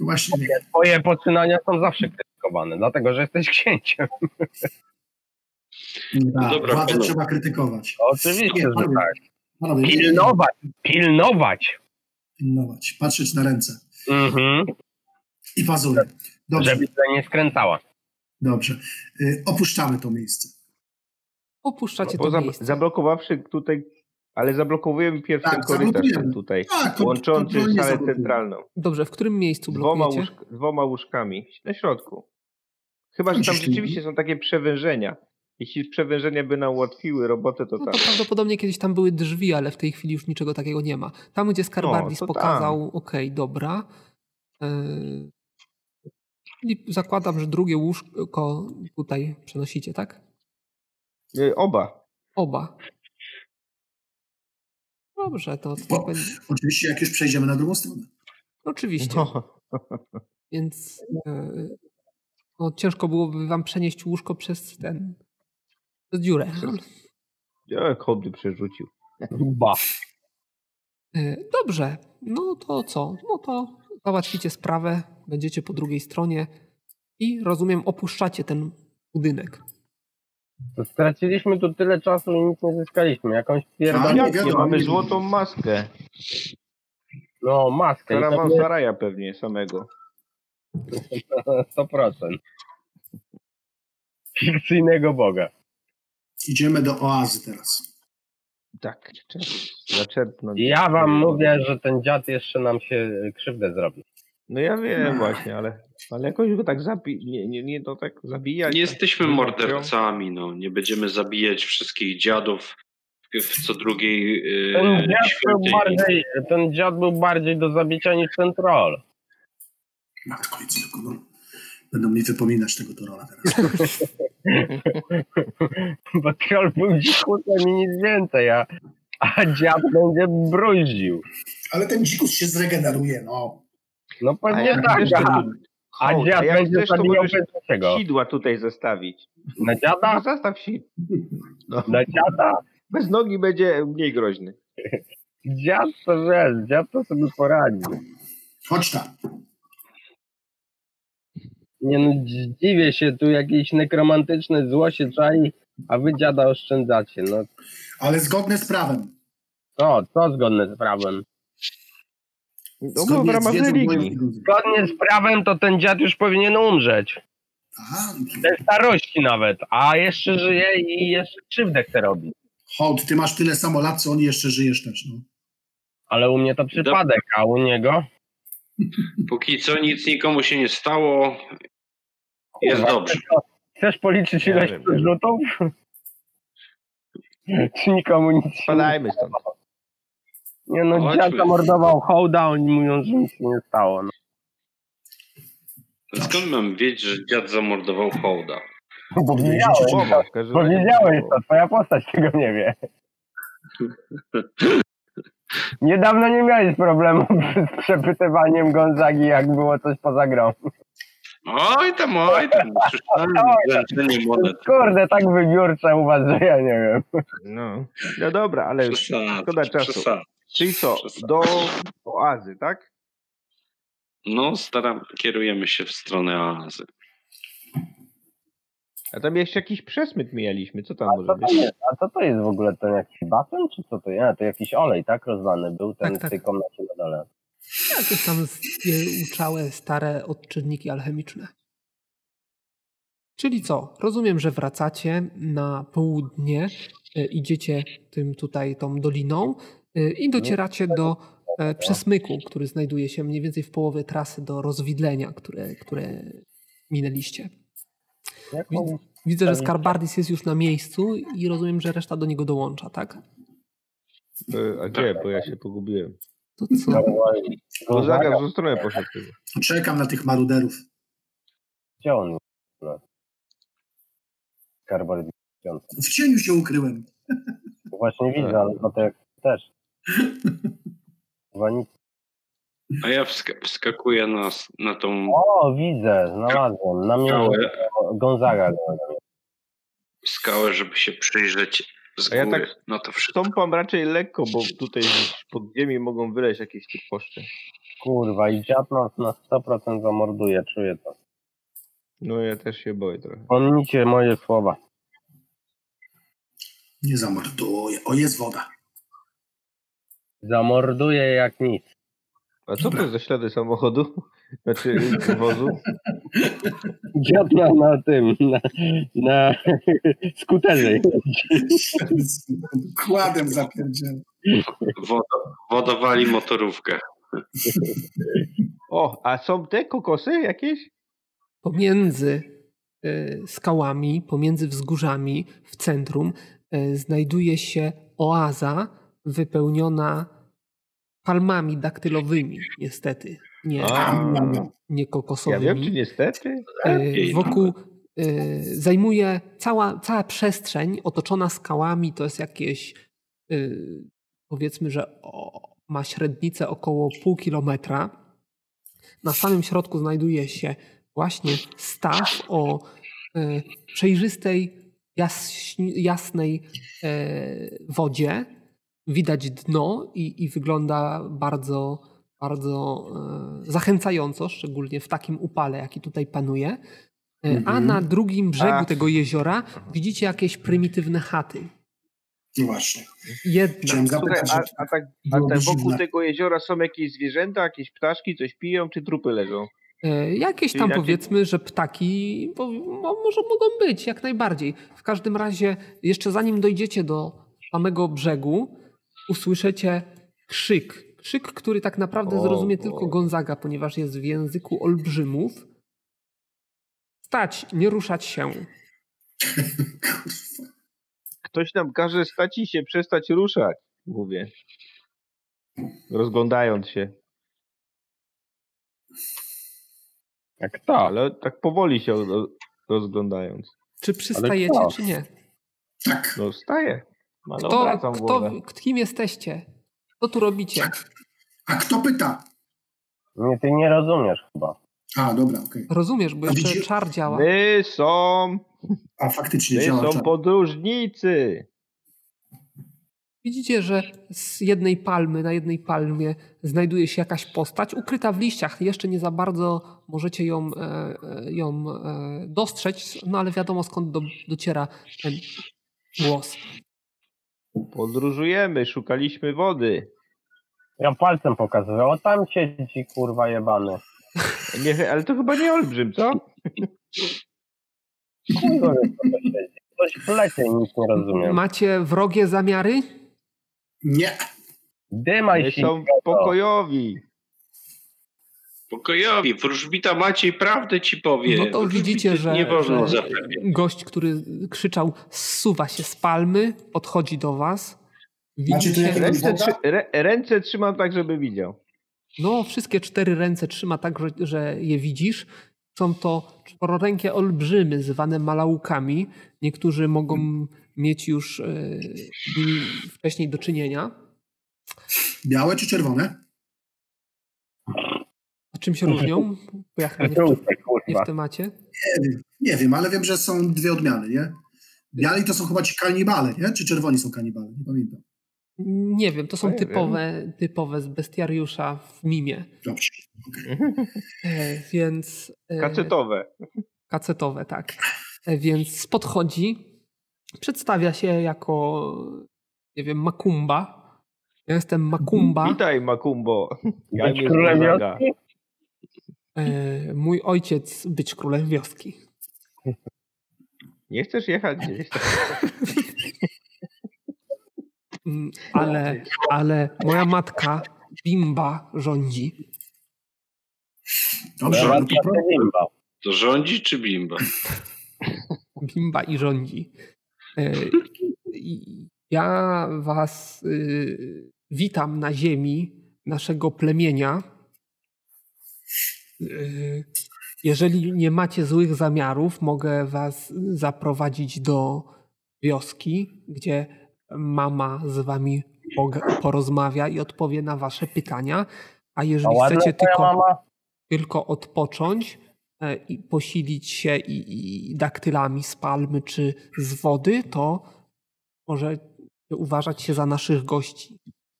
No Właśnie nie. Twoje poczynania są zawsze krytykowane, dlatego że jesteś księciem. Tak, Dobra, władzę trzeba krytykować. Oczywiście, Nie, że panowie, tak. Panowie, Pilnować, pilnować. pilnować, patrzeć na ręce Mhm. i pazury. Dobrze, Żeby się nie skręcała. Dobrze. Y, Opuszczamy to miejsce. Opuszczacie to miejsce. zablokowawszy tutaj, ale zablokowujemy pierwszy Tak, korytarz tutaj, Tak, to- łączący to- to salę centralną. Dobrze, w którym miejscu Dwoma, blokujecie? łóżk, dwoma łóżkami na środku. Chyba, że tam rzeczywiście są takie przewężenia. Jeśli przewężenia by nam ułatwiły robotę, to No tak. to prawdopodobnie kiedyś tam były drzwi, ale w tej chwili już niczego takiego nie ma. Tam, gdzie Skarbardis No, pokazał, okej, dobra. Yy, I zakładam, że drugie łóżko tutaj przenosicie, tak? Y, Oba. Oba. Dobrze, to, to będzie... Oczywiście, jak już przejdziemy na drugą stronę. Oczywiście. No. Więc yy, no, ciężko byłoby wam przenieść łóżko przez ten... przez dziurę. Jak hobby przerzucił. Ba. Yy, Dobrze, no to co? No to załatwicie sprawę, będziecie po drugiej stronie i rozumiem, opuszczacie ten budynek. To straciliśmy tu tyle czasu i nic nie zyskaliśmy. Jakąś pierdolę, Jak mamy złotą maskę. no maskę. i Karawan pewnie samego. 100%. Fikcyjnego Boga. Idziemy do oazy teraz. Tak, zaczerpnąć. Ja wam mówię, że ten dziad jeszcze nam się krzywdę zrobi. No ja wiem No. właśnie, ale, ale jakoś go tak zabi... Nie, nie, nie, to tak zabijać. Nie jesteśmy to- mordercami, no. Nie będziemy zabijać wszystkich dziadów w co drugiej Ten yy, dziad, był bardziej, ten dziad był bardziej do zabicia niż ten troll. Matko, nic no. Będą mi wypominać tego Torola teraz. Bo troll był dzikusem i nic więcej, a, a dziad będzie bruździł. Ale ten dzikus się zregeneruje, no. No A pewnie jak tak, a, a Hołd, dziad a jak będzie chcesz, to możesz sidła tutaj zostawić. Na dziada? No, zastaw sid. No. Na dziada? Bez nogi będzie mniej groźny. Dziad to wiesz, dziad to sobie poradzi. Chodź tam. Nie no, dzi- dziwię się, tu jakieś nekromantyczne zło się czai, a wy dziada oszczędzacie. No Ale zgodne z prawem. co, co zgodne z prawem? No bo w Zgodnie z ramach wiedzą religii. Zgodnie z prawem to ten dziad już powinien umrzeć. Aha, Te starości nawet, a jeszcze żyje i jeszcze krzywdę chce robić. Hołd, ty masz tyle samo lat, co on jeszcze żyjesz też, no. Ale u mnie to przypadek, a u niego? Póki co nic nikomu się nie stało. Jest Kurwa, dobrze. Chcesz policzyć ilość wiem, rzutów? Czy nikomu nic się nie Spadajmy stąd. Nie no, Chodźmy. dziad zamordował hołda, oni mówią, że nic się nie stało. No. Skąd mam wiedzieć, że dziad zamordował hołda? Bo Słowo, w każdym Bo razie wiedziałeś słowo. to, twoja postać tego nie wie. Niedawno nie miałeś problemu z przepytywaniem Gonzagi, jak było coś poza grą. Oj tam, oj tam. Słyszałem. Kurde, tak wybiórcze u was, że ja nie wiem. No. no dobra, ale szkoda czasu. Czyli co, do oazy, tak? No, staram, kierujemy się w stronę oazy. A tam jeszcze jakiś przesmyk mijaliśmy, co tam A może być? jest, a co to jest w ogóle? To jakiś basen, czy co to jest? To jakiś olej, tak? Rozlany był ten Tak, tak. w tej komnacie na dole. Jakieś tam uczałe stare odczynniki alchemiczne. Czyli co? Rozumiem, że wracacie na południe, e, idziecie tym tutaj tą doliną i docieracie do e, przesmyku, który znajduje się mniej więcej w połowie trasy do rozwidlenia, które, które minęliście. Widzę, że Skarbardis jest już na miejscu i rozumiem, że reszta do niego dołącza, tak? E, A gdzie? Bo ja się pogubiłem. To co? Gonzaga w złą stronę poszedł. Czekam na tych maruderów. Gdzie on jest? Skarbor W cieniu się ukryłem. Właśnie widzę, ale to jak też. Chyba nic. A ja wska- wskakuję na, na tą O, widzę, znalazłem. Na mnie Gonzaga. skałę, żeby się przyjrzeć z A ja góry. tak No to wszystko. Stąpam raczej lekko, bo tutaj pod ziemi mogą wyleźć jakieś tu poszcze. Kurwa, i dziad nas na 100% zamorduje, czuję to. No ja też się boję trochę. Pomnijcie moje słowa. Nie zamorduję. O, jest woda. Zamorduje jak nic. A co to za ślady samochodu? Znaczy wozu? Dziad na, na tym, na, na skuterze. Kładem zapierdzielę. Woda, woda wali motorówkę. O, a są te kokosy jakieś? Pomiędzy e, skałami, pomiędzy wzgórzami w centrum e, znajduje się oaza wypełniona palmami daktylowymi, niestety. Nie, A, nie ja kokosowymi. wiem, czy niestety. E, Lepiej Wokół e, zajmuje cała, cała przestrzeń otoczona skałami, to jest jakieś e, powiedzmy, że ma średnicę około pół kilometra. Na samym środku znajduje się właśnie staw o przejrzystej, jasnej wodzie. Widać dno i, i wygląda bardzo, bardzo e, zachęcająco, szczególnie w takim upale, jaki tutaj panuje. E, A Mhm. na drugim brzegu A. tego jeziora widzicie jakieś prymitywne chaty. No właśnie. Jedna. Chciałem Słuchaj, zapytać, a, a, tak, a te wokół tego jeziora są jakieś zwierzęta, jakieś ptaszki, coś piją, czy trupy leżą? E, Jakieś Czyli tam jakie- powiedzmy, że ptaki bo, mo, może mogą być, jak najbardziej. W każdym razie, jeszcze zanim dojdziecie do samego brzegu, usłyszycie krzyk. Krzyk, który tak naprawdę O, zrozumie o. tylko Gonzaga, ponieważ jest w języku olbrzymów. Stać, nie ruszać się. Ktoś nam każe stać i się przestać ruszać, mówię. Rozglądając się. Jak to? Ale tak powoli się ro- rozglądając. Czy przystajecie, czy nie? Tak, No wstaję. Ale Kto, kto, kim jesteście? Co tu robicie? tak. A kto pyta? Nie, ty nie rozumiesz chyba. A, dobra, okej. Rozumiesz, bo jeszcze czar działa. My są, A faktycznie my działa. są czar. podróżnicy. Widzicie, że z jednej palmy, na jednej palmie znajduje się jakaś postać ukryta w liściach. Jeszcze nie za bardzo możecie ją, e, e, ją e, dostrzec, no ale wiadomo skąd do, dociera ten głos. Podróżujemy, szukaliśmy wody. Ja palcem pokazuję, o tam siedzi kurwa jebany. Nie, ale to chyba nie olbrzym, co? Kurwa. Coś plecie nic nie rozumiem. Macie wrogie zamiary? Nie, Dymaj się. są pokojowi. Pokojowi, wróżbita Maciej prawdę ci powie. No to Wróżbity widzicie, że, Nie wolno że gość, który krzyczał, zsuwa się z palmy, podchodzi do was. Widzicie, Ręce, trzy, ręce trzymam tak, żeby widział. no wszystkie cztery ręce trzyma tak, że, że je widzisz. Są to czwororękie olbrzymy zwane malaukami. Niektórzy mogą mieć już z nimi wcześniej do czynienia. białe czy czerwone? A czym się różnią? Bo ja chyba nie w, Żółte, nie kurwa. w temacie. Nie wiem, nie wiem, ale wiem, że są dwie odmiany, nie? Biali to są chyba ci kanibale, nie? Czy czerwoni są kanibale? Nie pamiętam. Nie wiem, to są Nie wiem. typowe, typowe z bestiariusza w mimie. Dobrze. E, więc. e, Kacetowe. Kacetowe, tak. E, Więc podchodzi, przedstawia się jako, nie wiem, Makumba. Ja jestem Makumba. Witaj, Makumbo. Być jest królem wioski? E, Mój ojciec być królem wioski. Nie chcesz jechać gdzieś? Mm, Ale, ale moja matka, Bimba, rządzi. Dobrze, no to bimba. To rządzi czy bimba? Bimba i rządzi. E, Ja was y, witam na ziemi naszego plemienia. Y, Jeżeli nie macie złych zamiarów, mogę was zaprowadzić do wioski, gdzie mama z wami porozmawia i odpowie na wasze pytania. A A jeżeli ładna chcecie tylko tylko odpocząć e, i posilić się i, i daktylami z palmy czy z wody, to może uważać się za naszych gości.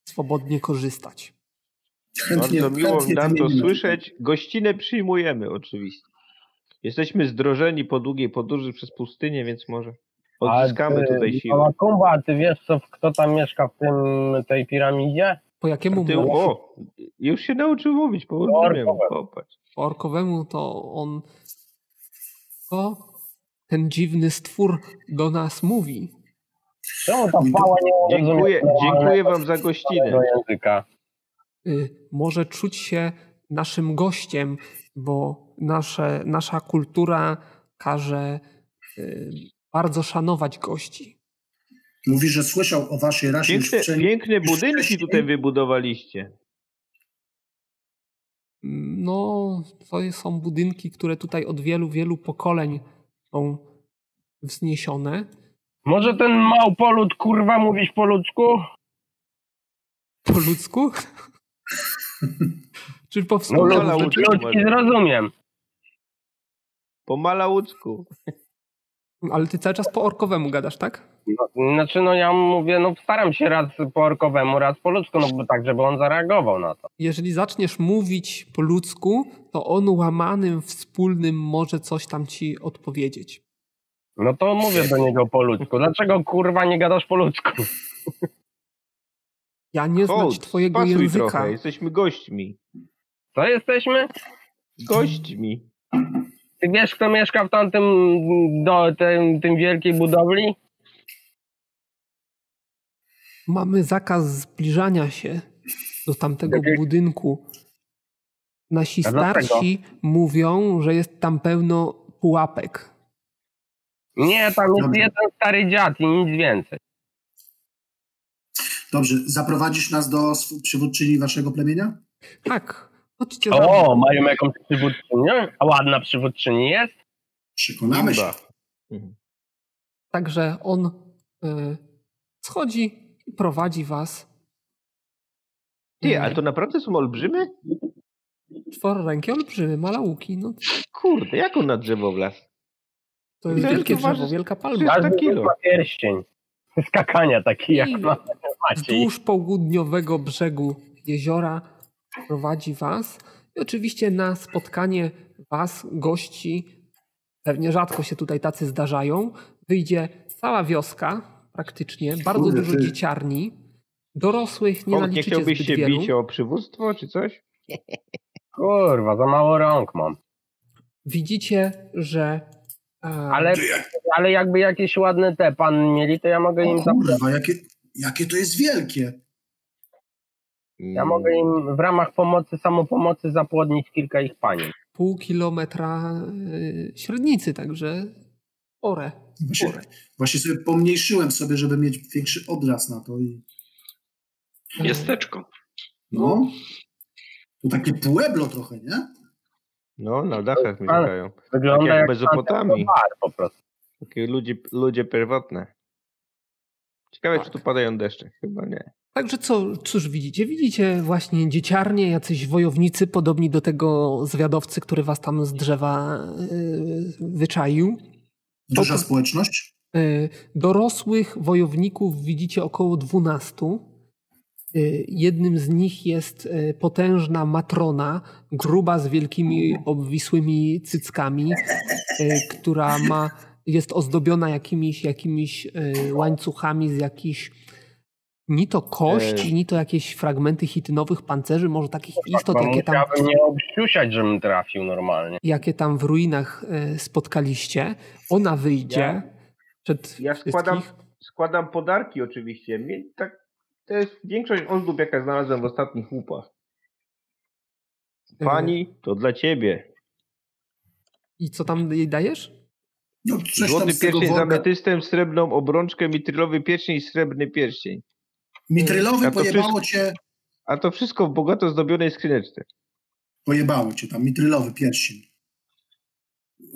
Swobodnie korzystać. Chętnie, Bardzo miło chętnie nam to słyszeć. Gościnę przyjmujemy oczywiście. Jesteśmy zdrożeni po długiej podróży przez pustynię, więc może odzyskamy A ty, tutaj siłę. Mama Kumba, a ty wiesz, co, kto tam mieszka w tym, tej piramidzie? Po jakiemu Ty, mu o, już się nauczył mówić po olbrzymiemu. Orkowe. Popatrz. orkowemu to on to ten dziwny stwór do nas mówi. Czemu ta pała nie Dziękuję, dziękuję wam za gościnę. Y, Może czuć się naszym gościem, bo nasze, nasza kultura każe y, bardzo szanować gości. Mówi, że słyszał o waszej rasie Piękne, wcześniej. piękne budynki wcześniej. tutaj wybudowaliście. No, to są budynki, które tutaj od wielu, wielu pokoleń są wzniesione. Może ten małpolud kurwa mówić po ludzku? Po ludzku? Czy po No uczy- ludzki zrozumiem. Po malaucku. Ale ty cały czas po orkowemu gadasz, tak? No, znaczy no ja mówię, no staram się raz po orkowemu, raz po ludzku, no bo tak, żeby on zareagował na to. Jeżeli zaczniesz mówić po ludzku, to on łamanym, wspólnym może coś tam ci odpowiedzieć. No to mówię do niego po ludzku. Dlaczego kurwa nie gadasz po ludzku? Ja nie znać twojego spasuj języka. trochę, jesteśmy gośćmi. Co jesteśmy? Gośćmi. Ty wiesz, kto mieszka w tamtym, do, tym, tym wielkiej budowli? Mamy zakaz zbliżania się do tamtego budynku. Nasi starsi mówią, że jest tam pełno pułapek. Nie, tam jest Dobra. jeden stary dziad i nic więcej. Dobrze, zaprowadzisz nas do przywódczyni waszego plemienia? Tak, Chodźcie O, mają jakąś przywódczynię? A ładna przywódczyni jest? Przekonamy się. Mhm. Także on y, schodzi i prowadzi was. Ty, ale to naprawdę są olbrzymy? Czwororękie olbrzymy, malauki. No, Kurde, jak on na drzewo wlazł? to jest wielkie waży- drzewo, wielka palma. 300 Każdy kilo. ma pierścień. Skakania taki jak I ma. Wzdłuż południowego brzegu jeziora prowadzi was. I oczywiście na spotkanie was, gości, pewnie rzadko się tutaj tacy zdarzają, wyjdzie cała wioska praktycznie, bardzo Kurde, dużo ty. dzieciarni, dorosłych nie Nie, nie naliczycie chciałbyś zbyt się wielu. bić o przywództwo czy coś? Kurwa, za mało rąk mam. Widzicie, że e, Ale, ale jakby jakieś ładne te pan mieli, to ja mogę im, O kurwa, jakie, jakie to jest wielkie. ja mogę im w ramach pomocy, samopomocy zapłodnić kilka ich panien. pół kilometra e, średnicy, także ore. Właśnie, właśnie sobie pomniejszyłem sobie, żeby mieć większy odraz na to. I, Miasteczko. no, to takie pueblo trochę, nie? No, na dachach mieszkają. Wygląda Tak jak jak Mezopotamii. bar po prostu. Takie ludzie, ludzie pierwotne. Ciekawe, czy tu padają deszcze. Chyba nie. Także co, cóż widzicie? Widzicie właśnie dzieciarnie, jacyś wojownicy, podobni do tego zwiadowcy, który was tam z drzewa yy, wyczaił. Duża To- społeczność. Yy, dorosłych wojowników widzicie około 12. Yy, jednym z nich jest potężna matrona, gruba z wielkimi obwisłymi cyckami, która ma, jest ozdobiona jakimiś, jakimiś yy, łańcuchami z jakichś ni to kości, Eee. ni to jakieś fragmenty chitynowych pancerzy, może takich istot, Bo jakie tam, musiałbym nie obsiusiać, żebym trafił normalnie. jakie tam w ruinach e, spotkaliście. Ona wyjdzie Ja- przed Ja składam, składam podarki oczywiście. Mnie Tak, to jest większość ozdób, jaka znalazłem w ostatnich łupach. E, Pani, to dla ciebie. I co tam jej dajesz? No, coś Złoty pierścień z ametystem, srebrną obrączkę, mitrylowy pierścień i srebrny pierścień. Mitrylowy A pojebało wszystko- cię, A to wszystko w bogato zdobionej skrzyneczce. pojebało cię tam, mitrylowy pierścień.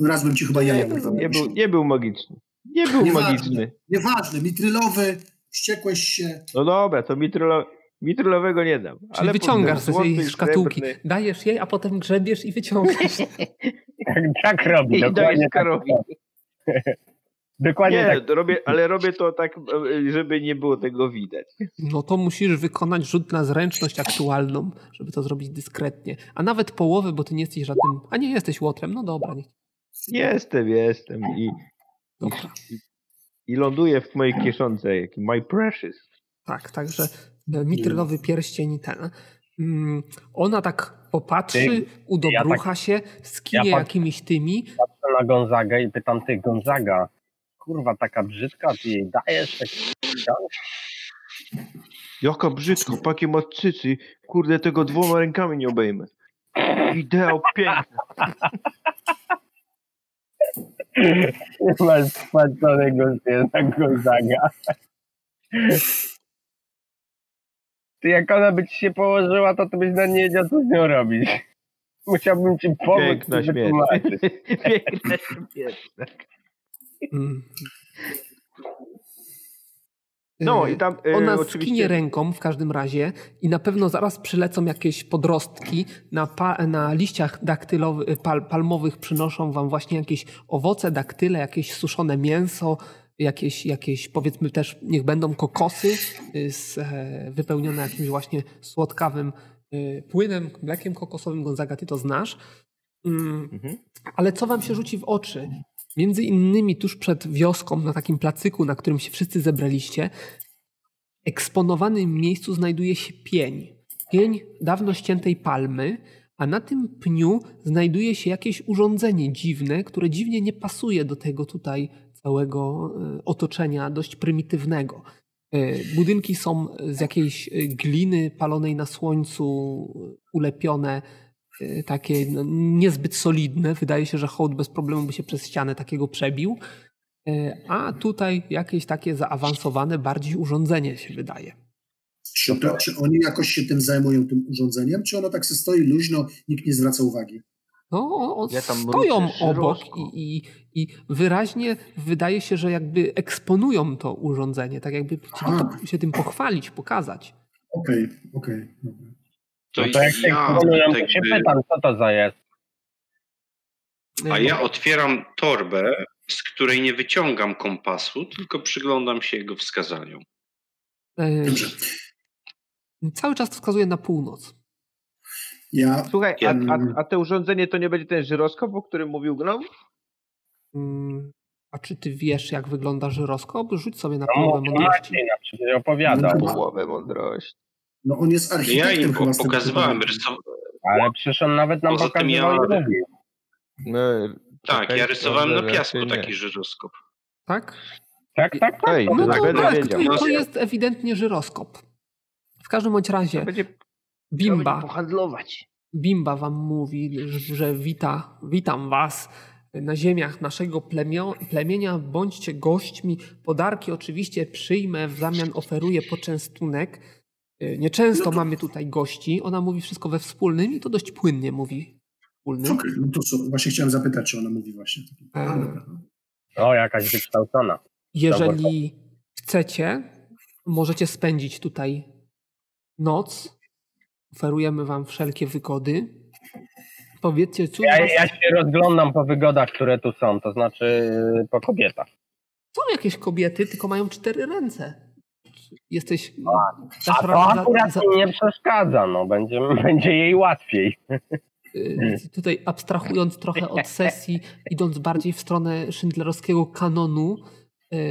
Raz bym ci chyba jaja nie, był, nie był magiczny. Nie był Nieważne. magiczny. Nieważne, mitrylowy, wściekłeś się. No dobra, to mitrylo, mitrylowego nie dam. Czyli ale wyciągasz ze złoty, szkatułki, srebrny dajesz jej, a potem grzebiesz i wyciągasz. Tak, tak robi, I dokładnie dajesz tak. Karowi. Dokładnie Nie, tak. robię, ale robię to tak, żeby nie było tego widać. No to musisz wykonać rzut na zręczność aktualną, żeby to zrobić dyskretnie. A nawet połowę, bo ty nie jesteś żadnym... A nie jesteś łotrem, no dobra. Nie. Jestem, jestem i, dobra. i, i ląduję w mojej kieszonce, jak my precious. Tak, także e, mitrylowy pierścień ten. Mm, Ona tak popatrzy, Ty, udobrucha się, skinie ja jakimiś tymi. Patrzę na Gonzagę i pytam, ty Gonzaga, kurwa taka brzydka, ty jej dajesz tak Jaka brzydka, pakie ma cycy. Kurde, tego dwoma rękami nie obejmę. Ideał piękny. Masz spłaconego syna Gonzaga. Ty jak ona by ci się położyła, to ty byś na nie wiedział, co z nią robić. Musiałbym ci pomóc. Piękna śmierć. Piękna śmierć. Mm. No E, i tam e, Ona oczywiście... skinie ręką w każdym razie i na pewno zaraz przylecą jakieś podrostki. Na, pa, na liściach daktylowych, pal, palmowych przynoszą wam właśnie jakieś owoce, daktyle, jakieś suszone mięso, jakieś, jakieś powiedzmy też, niech będą kokosy y, z, e, wypełnione jakimś właśnie słodkawym y, płynem, mlekiem kokosowym. Gonzaga, ty to znasz. Mm, Mhm. ale co wam się rzuci w oczy? Między innymi tuż przed wioską, na takim placyku, na którym się wszyscy zebraliście, eksponowanym miejscu znajduje się pień. Pień dawno ściętej palmy, a na tym pniu znajduje się jakieś urządzenie dziwne, które dziwnie nie pasuje do tego tutaj całego e, otoczenia dość prymitywnego. E, Budynki są z jakiejś e, gliny palonej na słońcu, ulepione, takie no, niezbyt solidne. Wydaje się, że hołd bez problemu by się przez ścianę takiego przebił. A tutaj jakieś takie zaawansowane bardziej urządzenie się wydaje. Czy, to, czy oni jakoś się tym zajmują, tym urządzeniem, czy ono tak se stoi luźno, nikt nie zwraca uwagi? No, on Ja tam stoją mruczę obok i, i, i wyraźnie wydaje się, że jakby eksponują to urządzenie, tak jakby chcieli się tym pochwalić, pokazać. Okej, okej. dobra. To, No to jak ja, eksponują, to jakby- się pytam, co to za jest. a ja otwieram torbę, z której nie wyciągam kompasu, tylko przyglądam się jego wskazaniom. E, Dobrze. Cały czas wskazuje na północ. Ja Słuchaj, a, Ja- a, a to urządzenie to nie będzie ten żyroskop, o którym mówił Gnom? Mm, A czy ty wiesz, jak wygląda żyroskop? Rzuć sobie na No, połowę to mądrości. Nam przecież opowiadał. No, Połowę mądrości. No on jest Ja architektem im chyba po- pokazywałem, rysow... Ale przecież on nawet nam Poza tym pokazywał ja-. No, tak, ja rysowałem na piasku nie. No taki żyroskop. Tak? Tak, tak, tak. Ej, No to tak, to, to jest ewidentnie żyroskop. W każdym bądź razie to będzie Bimba, pohandlować. Bimba wam mówi, że wita, witam was na ziemiach naszego plemio, plemienia, bądźcie gośćmi. Podarki oczywiście przyjmę, w zamian oferuję poczęstunek. Y, Nieczęsto mamy tutaj gości. Ona mówi wszystko we wspólnym i to dość płynnie mówi wspólnym. Okej, no to co? Właśnie chciałem zapytać, czy ona mówi właśnie. E. O, jakaś wykształcona. Jeżeli chcecie, możecie spędzić tutaj noc. Oferujemy wam wszelkie wygody. Powiedzcie, cóż Ja, was... ja się rozglądam po wygodach, które tu są, to znaczy y, po kobietach. Są jakieś kobiety, tylko mają cztery ręce. Jesteś... A to akurat mi nie przeszkadza, no będzie, będzie jej łatwiej. y, tutaj abstrahując trochę od sesji, idąc bardziej w stronę szydlerowskiego kanonu,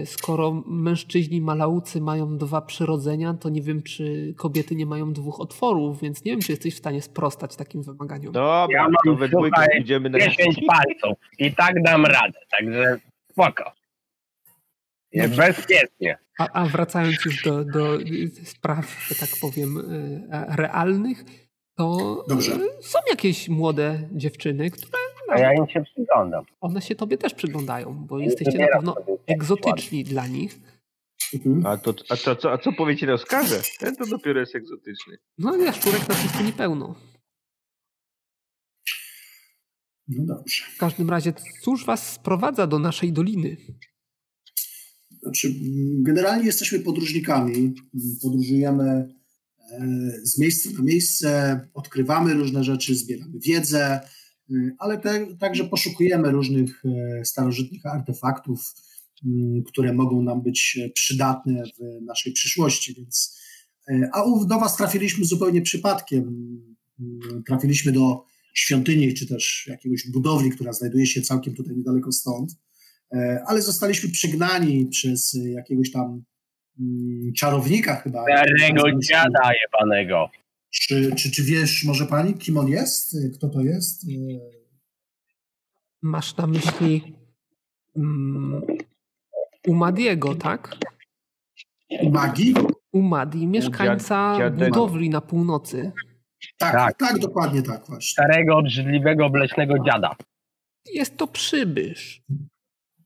skoro mężczyźni malaucy mają dwa przyrodzenia, to nie wiem, czy kobiety nie mają dwóch otworów, więc nie wiem, czy jesteś w stanie sprostać takim wymaganiom. Dobra, Ja mam, to we dwójkę pójdziemy na 10 palców i tak dam radę, także spoko. Jest bezpiecznie. A, a wracając już do, do spraw, że tak powiem, y, realnych, to Dobrze. y, są jakieś młode dziewczyny, które A ja im się przyglądam. one się tobie też przyglądają, bo jesteście na pewno egzotyczni dla nich. Mhm. A, to, a, to, co, a co powiecie rozkaże? Ten to dopiero jest egzotyczny. No ale jaszczurek na pustyni pełno. No dobrze. W każdym razie, cóż was sprowadza do naszej doliny? Znaczy, generalnie jesteśmy podróżnikami. Podróżujemy e, z miejsca na miejsce, odkrywamy różne rzeczy, zbieramy wiedzę, ale te, także poszukujemy różnych e, starożytnych artefaktów, m, które mogą nam być e, przydatne w naszej przyszłości. Więc, e, a u- do Was trafiliśmy zupełnie przypadkiem. M, Trafiliśmy do świątyni, czy też jakiegoś budowli, która znajduje się całkiem tutaj niedaleko stąd. E, ale zostaliśmy przygnani przez jakiegoś tam mm, czarownika chyba. Starego dziada jebanego. Czy, czy, czy wiesz może pani, kim on jest? Kto to jest? E, Masz na myśli mm, Umadiego, tak? Magii? Umadi, mieszkańca budowli na północy. Tak, Tak. tak, dokładnie tak właśnie. Starego, obrzydliwego, obleśnego dziada. Jest to przybysz.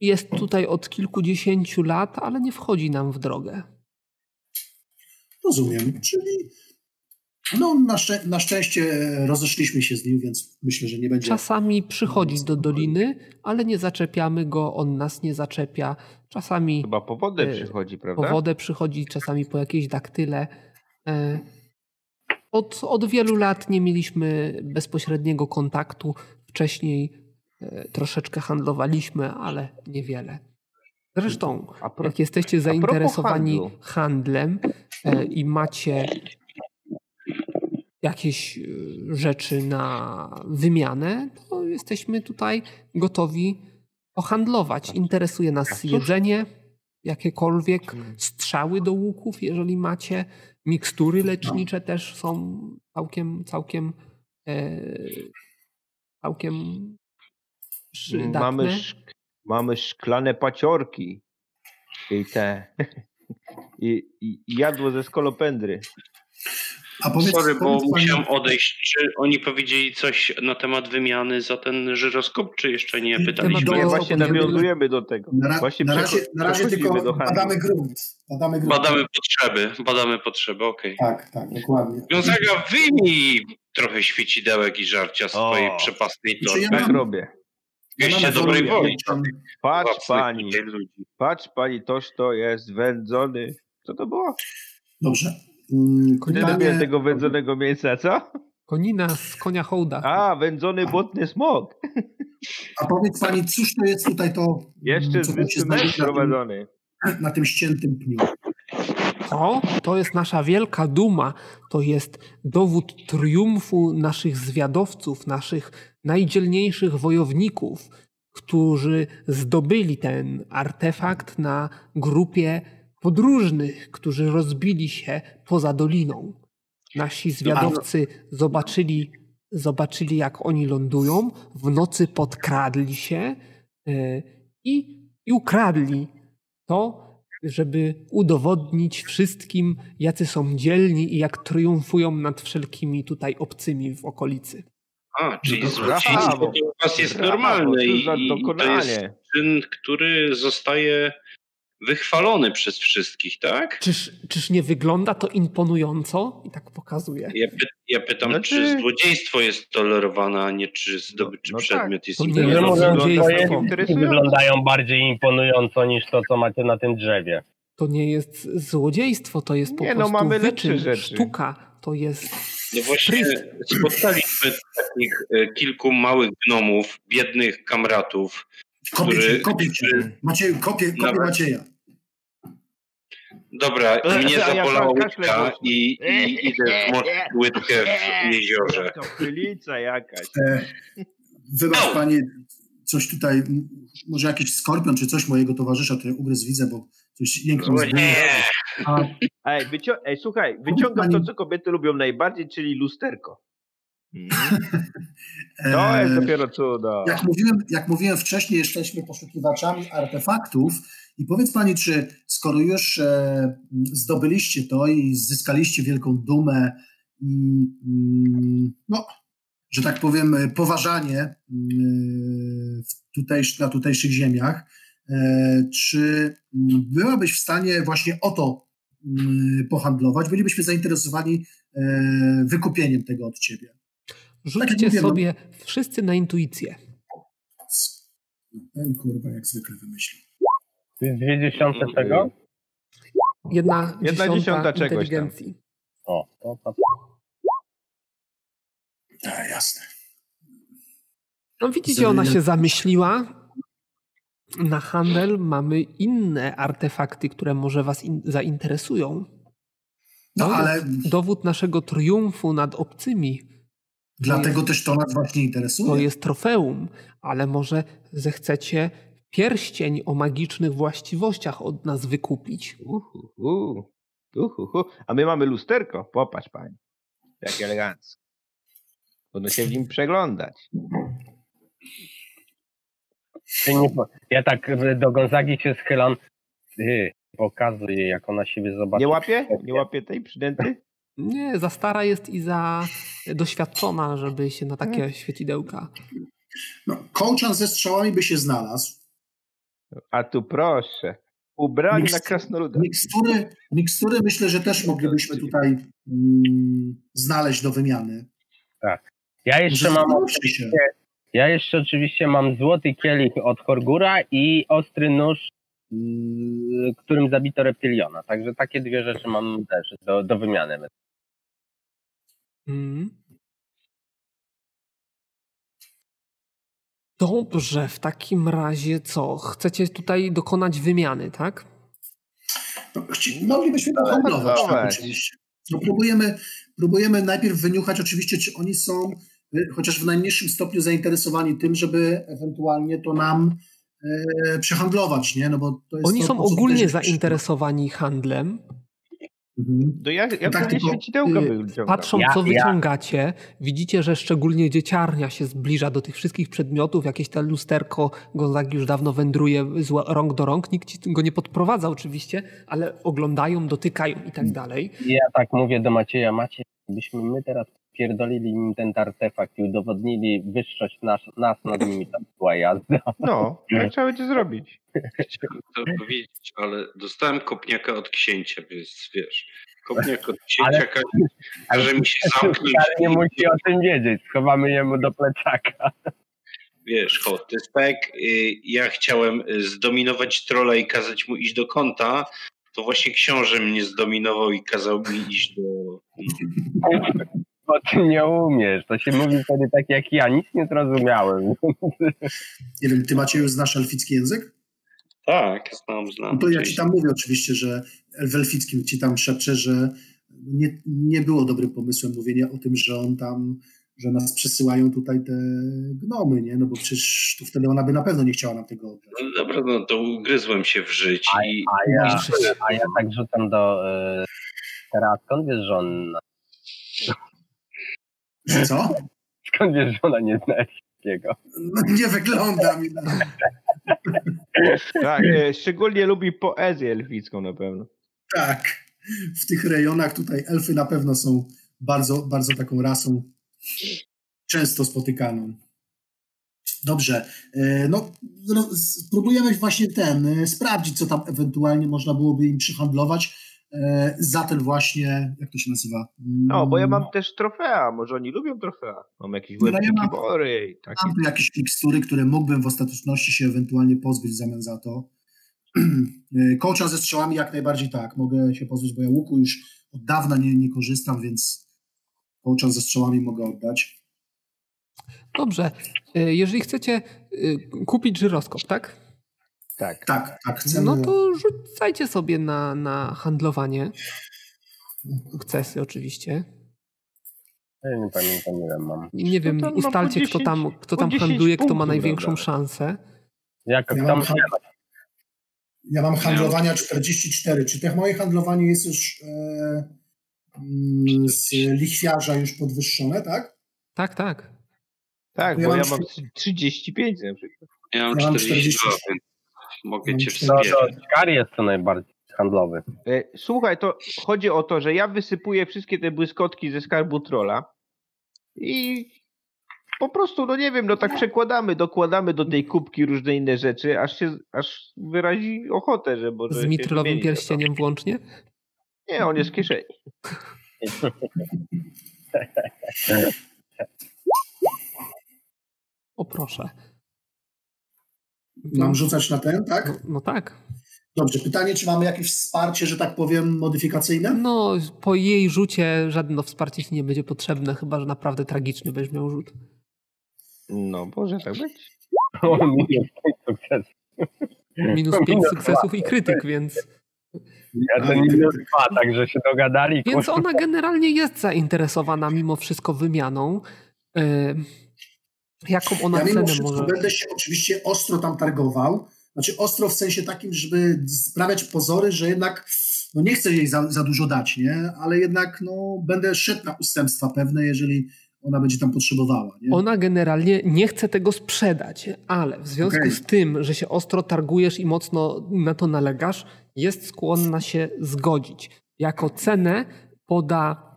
Jest tutaj od kilkudziesięciu lat, ale nie wchodzi nam w drogę. Rozumiem. Czyli no, na, szczę na szczęście rozeszliśmy się z nim, więc myślę, że nie będzie. Czasami przychodzi do doliny, ale nie zaczepiamy go, on nas nie zaczepia. Czasami Chyba po wodę E, przychodzi, po prawda? wodę przychodzi, czasami po jakieś daktyle. E, Od, od wielu lat nie mieliśmy bezpośredniego kontaktu. Wcześniej e, troszeczkę handlowaliśmy, ale niewiele. Zresztą, jak jesteście zainteresowani handlem e, i macie jakieś e, rzeczy na wymianę, to jesteśmy tutaj gotowi pohandlować. Interesuje nas cóż- jedzenie, jakiekolwiek strzały do łuków, jeżeli macie. Mikstury lecznicze też są całkiem, całkiem, e, całkiem przydatne. Mamy, szk- mamy szklane paciorki i te i, i jadło ze skolopendry. A powiedz, Sorry, bo musiałem odejść. Czy oni powiedzieli coś na temat wymiany za ten żyroskop, czy jeszcze nie pytaliśmy? Do, właśnie nawiązujemy do tego. Na, właśnie na razie, na razie tylko badamy grunt. Badamy, grunt. badamy potrzeby, badamy potrzeby, okej. Okay. Tak, tak, dokładnie. Gonzaga, wyjmij trochę świecidełek i żarcia z twojej przepastnej torby. Ja tak robię. Wieście dobrej woli. Patrz pani, patrz pani, toż to jest wędzony. Co to było? Dobrze. Nie lubię tego wędzonego mięsa, co? Konina z konia hołda. A, wędzony błotny smok. A powiedz pani, cóż to jest tutaj to... Jeszcze z wyspy prowadzony. Na tym ściętym pniu. To, to jest nasza wielka duma. To jest dowód triumfu naszych zwiadowców, naszych najdzielniejszych wojowników, którzy zdobyli ten artefakt na grupie podróżnych, którzy rozbili się poza doliną. Nasi zwiadowcy zobaczyli, zobaczyli, jak oni lądują, w nocy podkradli się e, i, i ukradli to, żeby udowodnić wszystkim, jacy są dzielni i jak triumfują nad wszelkimi tutaj obcymi w okolicy. A, czyli złodziejstwo u was jest normalne i, i to jest czyn, który zostaje wychwalony przez wszystkich, tak? Czyż, czyż nie wygląda to imponująco? I tak pokazuje. Ja, py, ja pytam, znaczy... czy złodziejstwo jest tolerowane, a nie czy, zdoby, czy no, no przedmiot tak. jest imponujący. wyglądają bardziej imponująco niż to, co macie na tym drzewie. To nie jest złodziejstwo, to jest po nie, no, prostu no, mamy wyczyn, sztuka. To jest no właśnie spotkaliśmy takich e, kilku małych gnomów, biednych kamratów, Kopię, kopię Macie, kopię, kopię Nawet... Macieja. Dobra, mnie zapolała łydka i, i idę zmoczyć łydkę w jeziorze. To chylica jakaś. E, wybacz panie, coś tutaj, może jakiś skorpion czy coś mojego towarzysza tutaj ugryzł widzę, bo coś jęknął z Ej, wycią- Ej, słuchaj, wyciągam to, co kobiety lubią najbardziej, czyli lusterko. Mhm. To jest dopiero cudo. Jak mówiłem, jak mówiłem wcześniej, jesteśmy poszukiwaczami artefaktów i powiedz Pani, czy skoro już e, zdobyliście to i zyskaliście wielką dumę i mm, no, że tak powiem, poważanie mm, tutejsz, na tutejszych ziemiach, e, czy byłabyś w stanie właśnie o to mm, pohandlować? Bylibyśmy zainteresowani e, wykupieniem tego od Ciebie. Rzućcie tak sobie no. wszyscy na intuicję. Ten kurwa jak zwykle wymyślił. Dwie dziesiąte czego? Jedna, Jedna dziesiąta, dziesiąta czegoś inteligencji. Tam. O, to, to. A, jasne. No widzicie, ona się zamyśliła. Na handel mamy inne artefakty, które może was in, zainteresują. No, ale... Dowód naszego triumfu nad obcymi Dlatego jest, też to nas właśnie interesuje. To jest trofeum, ale może zechcecie pierścień o magicznych właściwościach od nas wykupić. Uhuhu. Uhuhu. A my mamy lusterko. Popatrz pani. Jak elegancko. Można się w nim przeglądać. Ja tak do Gonzagi się schylam. Ty, pokazuję, jak ona siebie zobaczy. Nie łapie? Nie łapie tej przydęty? Nie, za stara jest i za doświadczona, żeby się na takie świecidełka. No, kołczan ze strzałami by się znalazł. A tu proszę. Ubrani Mikst, na krasnoluda. Mikstury, mikstury myślę, że też moglibyśmy tutaj mm, znaleźć do wymiany. Tak. Ja jeszcze mam oczywiście, ja jeszcze oczywiście mam złoty kielich od Horgura i ostry nóż którym zabito reptiliona. Także takie dwie rzeczy mam też do, do wymiany. Mm. Dobrze, w takim razie co? Chcecie tutaj dokonać wymiany, tak? No, moglibyśmy to handlować, tak, oczywiście. No, próbujemy, próbujemy najpierw wyniuchać oczywiście, czy oni są y, chociaż w najmniejszym stopniu zainteresowani tym, żeby ewentualnie to nam e, przehandlować, nie? No bo Oni są ogólnie zainteresowani handlem. Mhm. To jak, jak tak, tylko, świecidełka yy, Patrząc, ja, co wyciągacie, ja. widzicie, że szczególnie dzieciarnia się zbliża do tych wszystkich przedmiotów. Jakieś te lusterko Gonzagi już dawno wędruje z rąk do rąk. Nikt go nie podprowadza oczywiście, ale oglądają, dotykają i tak dalej. Ja tak mówię do Macieja, Maciej, byśmy my teraz pierdolili im ten artefakt i udowodnili wyższość nas, nas nad nimi, tam była jazda. No, tak trzeba będzie zrobić. Chciałem to powiedzieć, ale dostałem kopniaka od księcia, więc wiesz, kopniak od księcia ale, każe mi się zamknąć. Ale nie musi o tym wiedzieć, schowamy jemu do plecaka. Wiesz, ho, to jest tak, y, ja chciałem zdominować trolla i kazać mu iść do kąta, to właśnie książę mnie zdominował i kazał mi iść do... Bo ty nie umiesz, to się mówi wtedy tak jak ja, nic nie zrozumiałem. Nie wiem, ty macie już znasz elficki język? Tak, znam, znam. No to ja ci tam mówię oczywiście, że w elfickim ci tam szepczę, że nie, nie było dobrym pomysłem mówienie o tym, że on tam, że nas przesyłają tutaj te gnomy, nie? No bo przecież tu wtedy ona by na pewno nie chciała nam tego oddać. No dobra, no to ugryzłem się w życie. A, a, ja, a ja tak rzucam do... Y, teraz skąd wiesz, że on... Co? Skąd wiesz, że ona nie zna elfickiego? No, nie wygląda mi na... Tak, e, szczególnie lubi poezję elficką na pewno. Tak, w tych rejonach tutaj elfy na pewno są bardzo, bardzo taką rasą często spotykaną. Dobrze, e, no, no spróbujemy właśnie ten, e, sprawdzić, co tam ewentualnie można byłoby im przyhandlować za ten właśnie, jak to się nazywa? No, bo ja mam też trofea, może oni lubią trofea. Mam jakieś no, ja. Takie. Mam tu jakieś mikstury, które mógłbym w ostateczności się ewentualnie pozbyć w zamian za to. Kołcza ze strzałami jak najbardziej tak, mogę się pozbyć, bo ja łuku już od dawna nie, nie korzystam, więc kołcza ze strzałami mogę oddać. Dobrze. E, jeżeli chcecie e, kupić żyroskop, tak? Tak. Tak, tak. Chcemy... No to rzucajcie sobie na, na handlowanie. Sukcesy oczywiście. Ja nie pamiętam ile mam. Nie wiem, no ustalcie 10, kto tam, kto tam handluje, kto ma największą dobra. szansę. Jak ja, tam... mam, ja mam handlowania 44. Czy te moje handlowanie jest już e, mm, z lichwiarza już podwyższone, tak? Tak, tak. Tak, ja bo ja mam 35 na przykład. Ja mam, ja mam 42, mogę cię wspierać. No, to jest to najbardziej handlowy. E, słuchaj, to chodzi o to, że ja wysypuję wszystkie te błyskotki ze skarbu trola i po prostu, no nie wiem, no tak przekładamy, dokładamy do tej kubki różne inne rzeczy, aż się, aż wyrazi ochotę, że może Z mitrylowym pierścieniem włącznie? Nie, on jest w kieszeni. o proszę. Mam rzucać na ten, tak? No, no, tak. Dobrze, pytanie, czy mamy jakieś wsparcie, że tak powiem, modyfikacyjne? No, po jej rzucie żadne wsparcie ci nie będzie potrzebne, chyba że naprawdę tragiczny będziesz miał rzut. No, może tak być. minus 5 sukcesów. Minus 5 sukcesów i krytyk, więc... Ja ten minus 2, także się dogadali. Więc ona generalnie jest zainteresowana mimo wszystko wymianą. Jaką ona ja cenę może? Będę się oczywiście ostro tam targował. Znaczy ostro w sensie takim, żeby sprawiać pozory, że jednak no nie chcę jej za, za dużo dać, nie? Ale jednak no, będę szedł na ustępstwa pewne, jeżeli ona będzie tam potrzebowała. Nie? Ona generalnie nie chce tego sprzedać, ale w związku okay. z tym, że się ostro targujesz i mocno na to nalegasz, jest skłonna się zgodzić. Jako cenę poda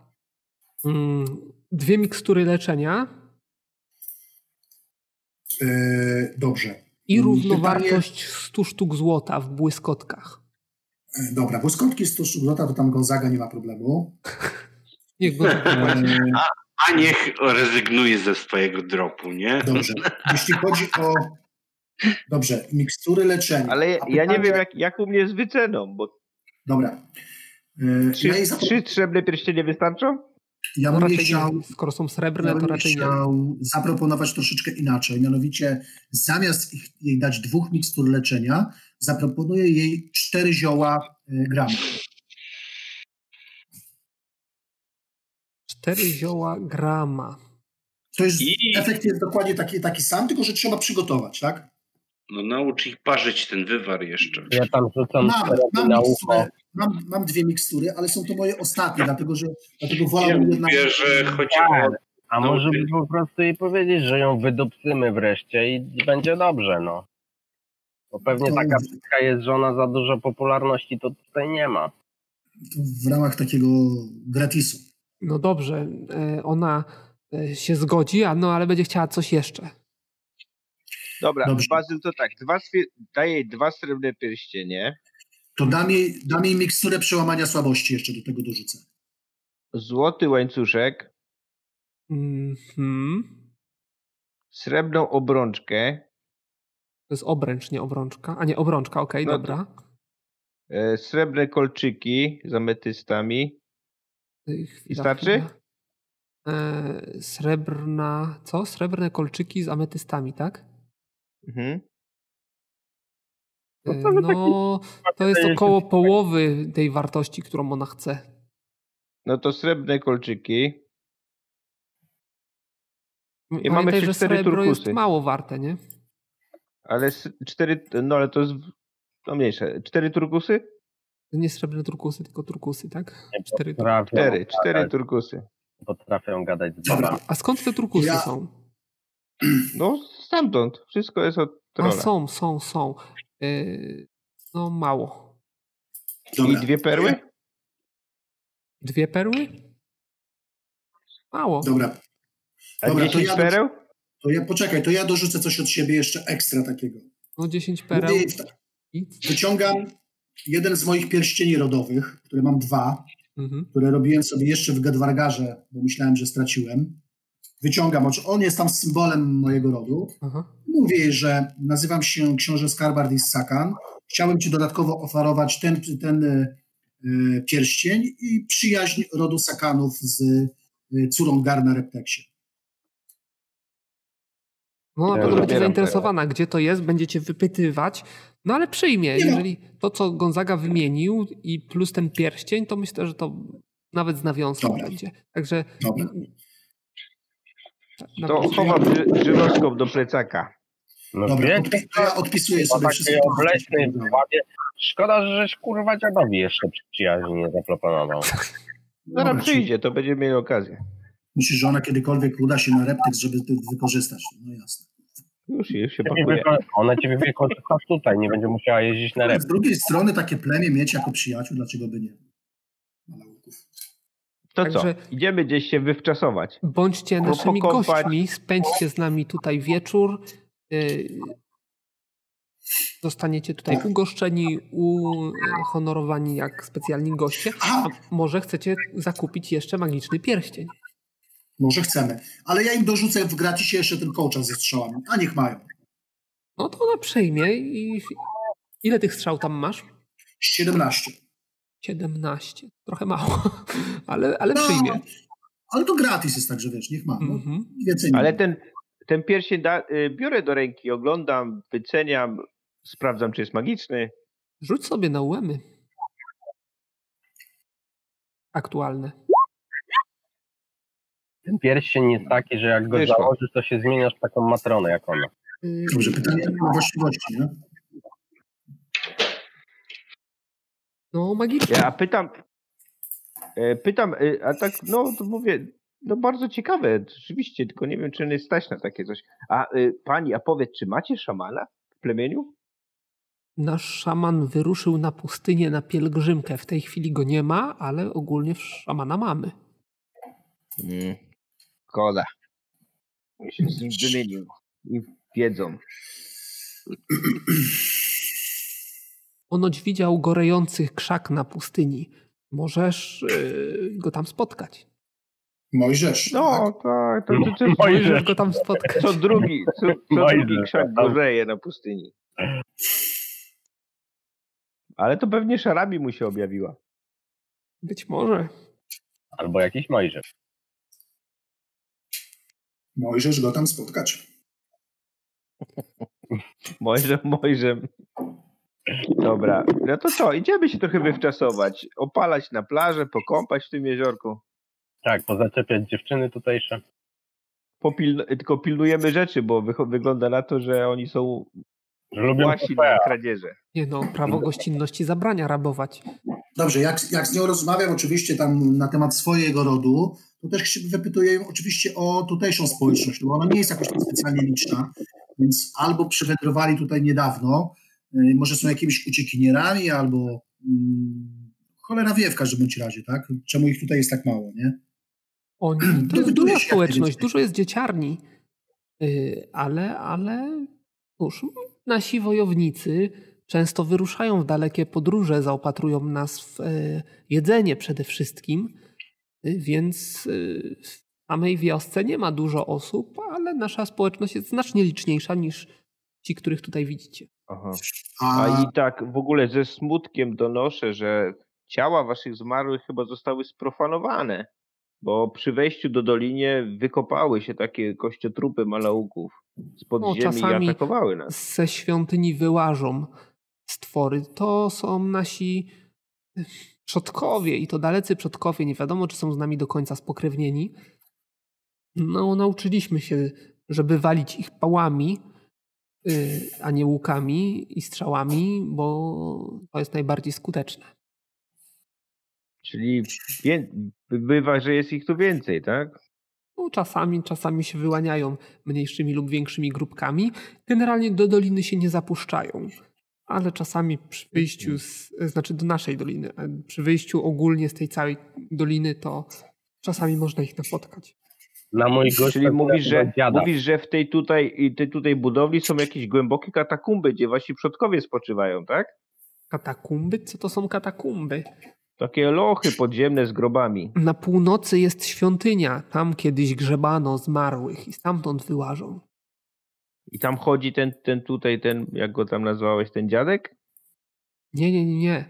mm, dwie mikstury leczenia dobrze. I równowartość Pytanie... 100 sztuk złota w błyskotkach. E, dobra, błyskotki 100 sztuk złota, to tam Gonzaga nie ma problemu. niech go e, a, a niech rezygnuje ze swojego dropu, nie? Dobrze. Jeśli chodzi o Dobrze, mikstury leczenia. Ale ja, pytanie... nie wiem, jak, jak u mnie jest wyceną, bo... Dobra. Trzy, ja zapro... trzy srebrne pierścienie wystarczą? Ja bym raczej chciał, skoro są srebrne, ja to raczej chciał nie. zaproponować troszeczkę inaczej. Mianowicie zamiast jej dać dwóch mikstur leczenia, zaproponuję jej cztery zioła e, grama. Cztery zioła grama. To jest, I... efekt jest dokładnie taki, taki sam, tylko że trzeba przygotować, tak? No naucz ich parzyć ten wywar jeszcze. Ja tam rzucam Mam, mam, na ucho. mam, mam dwie mikstury, ale są to moje ostatnie, dlatego że dlatego Ja wolałbym jednak... mówię, że chodzi o... A No, może by po prostu jej powiedzieć, że ją wydupcymy wreszcie i będzie dobrze, no. Bo pewnie taka jest, że ona za dużo popularności to tutaj nie ma. To w ramach takiego gratisu. No dobrze, e, ona e, się zgodzi, a no ale będzie chciała coś jeszcze. Dobra, Dobrze. Bazyl to tak, dwa, daję jej dwa srebrne pierścienie, To dam jej, dam jej miksturę przełamania słabości jeszcze do tego dorzucę. złoty łańcuszek, Mhm. srebrną obrączkę, To jest obręcz, nie obrączka. A nie, obrączka, okej, No to- dobra. e, srebrne kolczyki z ametystami. Chwila, I starczy? E, srebrna, co? Srebrne kolczyki z ametystami, tak? Mhm. No to wy No, to jest około połowy tej wartości, którą ona chce. No to srebrne kolczyki. I mamy że cztery srebro jest turkusy. mało warte, nie? Ale cztery, no ale to jest to mniejsze. Cztery turkusy? To nie srebrne turkusy, tylko turkusy, tak? Nie Cztery. Potrafią, Cztery, cztery turkusy. potrafią gadać z babami. A skąd te turkusy Ja- są? No stamtąd. Wszystko jest od A trolla. są, są, są. Yy, no mało. Dobra. I dwie perły? Dwie perły? Mało. Dobra, A Dobra, to dziesięć ja pereł? to ja poczekaj, to ja dorzucę coś od siebie jeszcze ekstra takiego. No 10 pereł. Wyciągam jeden z moich pierścieni rodowych, które mam dwa, Mhm. które robiłem sobie jeszcze w Gedwargarze, bo myślałem, że straciłem. Wyciągam, oczy- on jest tam symbolem mojego rodu. Aha. Mówię jej, że nazywam się książę Skarbardis Sakan. Chciałem ci dodatkowo oferować ten, ten e, pierścień i przyjaźń rodu Sakanów z e, córą Gar na Repteksie. No na Ja pewno będzie zainteresowana, gdzie to jest, będziecie wypytywać. No ale przyjmie. Nie no. Jeżeli to, co Gonzaga wymienił i plus ten pierścień, to myślę, że to nawet z nawiązką Dobra. będzie. Także Dobra. Na To chowam ży- żyroskop do plecaka. No Dobra, ja odpisuję sobie wszystko. takiej obleśnej. Szkoda, że żeś kurwa dziadowi jeszcze przyjaźni nie zaproponował. Zaraz Dobra, przyjdzie, to będziemy mieli okazję. Myślisz, że ona kiedykolwiek uda się na Reptex, żeby to wykorzystać? No jasne. Już, już się pakuje. Ona ciebie wykorzysta tutaj, nie będzie musiała jeździć na Ale rep. z drugiej strony takie plemię mieć jako przyjaciół, dlaczego by nie? To Także- co? Idziemy gdzieś się wywczasować. Bądźcie naszymi pokąpać. gośćmi, spędźcie z nami tutaj wieczór. Yy, Zostaniecie tutaj ugoszczeni, uhonorowani jak specjalni goście. A, A może chcecie zakupić jeszcze magiczny pierścień? może chcemy. Ale ja im dorzucę w gratisie jeszcze ten kołczan ze strzałami. A niech mają. No to ona przejmie i ile tych strzał tam masz? 17. 17. Trochę mało, ale, ale No, przyjmie. Ale to gratis jest tak, że wiesz, niech ma. No. Mhm. Więcej nie. Ale ten, ten pierścień da, y, biorę do ręki, oglądam, wyceniam, sprawdzam, czy jest magiczny. Rzuć sobie na ułemy. Aktualne. Ten pierścień jest taki, że jak go Wyszło. założysz, to się zmieniasz w taką matronę jak ona. Yy, Dobrze, pytanie o właściwości, nie? No, magiczne. Ja pytam, e, pytam, e, a tak, no to mówię, no bardzo ciekawe, rzeczywiście, tylko nie wiem, czy nie stać na takie coś. A e, pani, a powiedz, czy macie szamana w plemieniu? Nasz szaman wyruszył na pustynię na pielgrzymkę. W tej chwili go nie ma, ale ogólnie szamana mamy. Mm. Szkoda. Się z nim wymienił i wiedzą. Ponoć widział gorejący krzak na pustyni. Możesz yy, go tam spotkać. Mojżesz. No, tak, to, to, to, Możesz go tam spotkać. co drugi, co, co Mojżesz, drugi krzak tak. gorzeje na pustyni. Ale to pewnie szarami mu się objawiła. Być może. Albo jakiś Mojżesz. Mojżesz go tam spotkać. Mojżem, Mojżem. Dobra, no to co, idziemy się trochę wywczasować, opalać na plażę, pokąpać w tym jeziorku. Tak, pozaczepiać dziewczyny tutejsze. Tylko pilnujemy rzeczy, bo wycho- wygląda na to, że oni są Właśnie na kradzieże. Nie no, prawo gościnności zabrania rabować. Dobrze, jak, jak z nią rozmawiam oczywiście tam na temat swojego rodu, to też się wypytuję ją oczywiście o tutejszą społeczność, no bo ona nie jest jakoś tam specjalnie liczna, więc albo przywędrowali tutaj niedawno, może są jakimiś uciekinierami, albo mm, cholera wie w każdym bądź razie, tak? Czemu ich tutaj jest tak mało, nie? Oni, to jest duża społeczność, dużo jest dzieciarni, Yy, ale, ale cóż, nasi wojownicy często wyruszają w dalekie podróże, zaopatrują nas w e, jedzenie przede wszystkim, Yy, więc yy, w samej wiosce nie ma dużo osób, ale nasza społeczność jest znacznie liczniejsza niż ci, których tutaj widzicie. Aha. A, i tak w ogóle ze smutkiem donoszę, że ciała waszych zmarłych chyba zostały sprofanowane, bo przy wejściu do dolinie wykopały się takie kościotrupy malauków z No, podziemi czasami- i atakowały nas. ze świątyni wyłażą stwory. To są nasi przodkowie i to dalecy przodkowie. Nie wiadomo, czy są z nami do końca spokrewnieni. No, nauczyliśmy się, żeby walić ich pałami, a nie łukami i strzałami, bo to jest najbardziej skuteczne. Czyli bywa, że jest ich tu więcej, tak? No, czasami, czasami się wyłaniają mniejszymi lub większymi grupkami. Generalnie do doliny się nie zapuszczają, ale czasami przy wyjściu, z, znaczy do naszej doliny, a przy wyjściu ogólnie z tej całej doliny, to czasami można ich napotkać. Na moich gościach Czyli mówisz, że, mówisz, że w tej tutaj, i tej tutaj budowli są jakieś głębokie katakumby, gdzie wasi przodkowie spoczywają, tak? Katakumby? Co to są katakumby? Takie lochy podziemne z grobami. Na północy jest świątynia, tam kiedyś grzebano zmarłych i stamtąd wyłażą. I tam chodzi ten, ten tutaj, ten, jak go tam nazwałeś, ten dziadek? Nie, nie, nie, nie.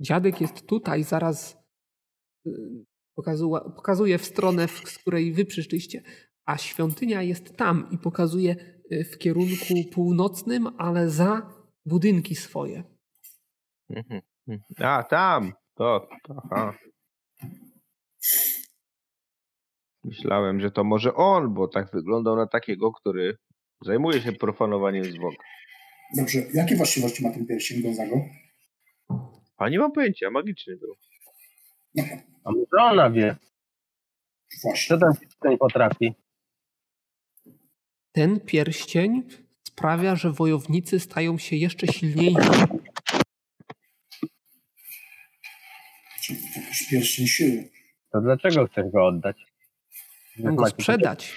Dziadek jest tutaj, zaraz y, pokazuje, pokazuje w stronę, w- z której wy przyszliście, a świątynia jest tam i pokazuje y, w kierunku północnym, ale za budynki swoje. Mhm. mhm. A, tam. To, to, aha. Myślałem, że to może on, bo tak wyglądał na takiego, który zajmuje się profanowaniem zwłok. dobrze, jakie właściwości ma ten pierścień Gonzago? A nie mam pojęcia, magiczny był. A może ona wie, Właśnie. co ten ten potrafi. Ten pierścień sprawia, że wojownicy stają się jeszcze silniejsi. Jakiś pierścień siły. To dlaczego chcesz go oddać? Chcą go sprzedać.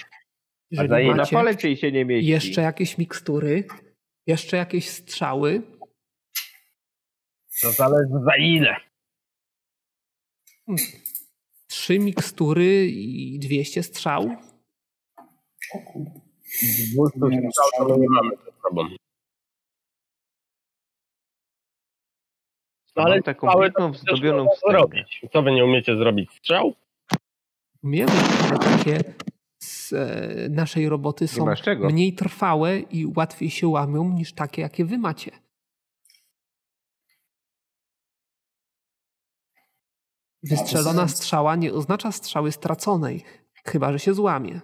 za Jeżeli ile? Na jej się nie mieści. jeszcze jakieś mikstury, jeszcze jakieś strzały, To zależy za ile. Trzy mikstury i 200 strzał. O kurde. 200 Nie, no, strzał nie mamy przed sobą. Mam Ale taką całe piękną, zdobioną wstęgę. zrobić. Co wy nie umiecie zrobić? Strzał? Umiemy, ale takie z e, naszej roboty są mniej trwałe i łatwiej się łamią niż takie, jakie wy macie. Wystrzelona strzała nie oznacza strzały straconej, chyba że się złamie.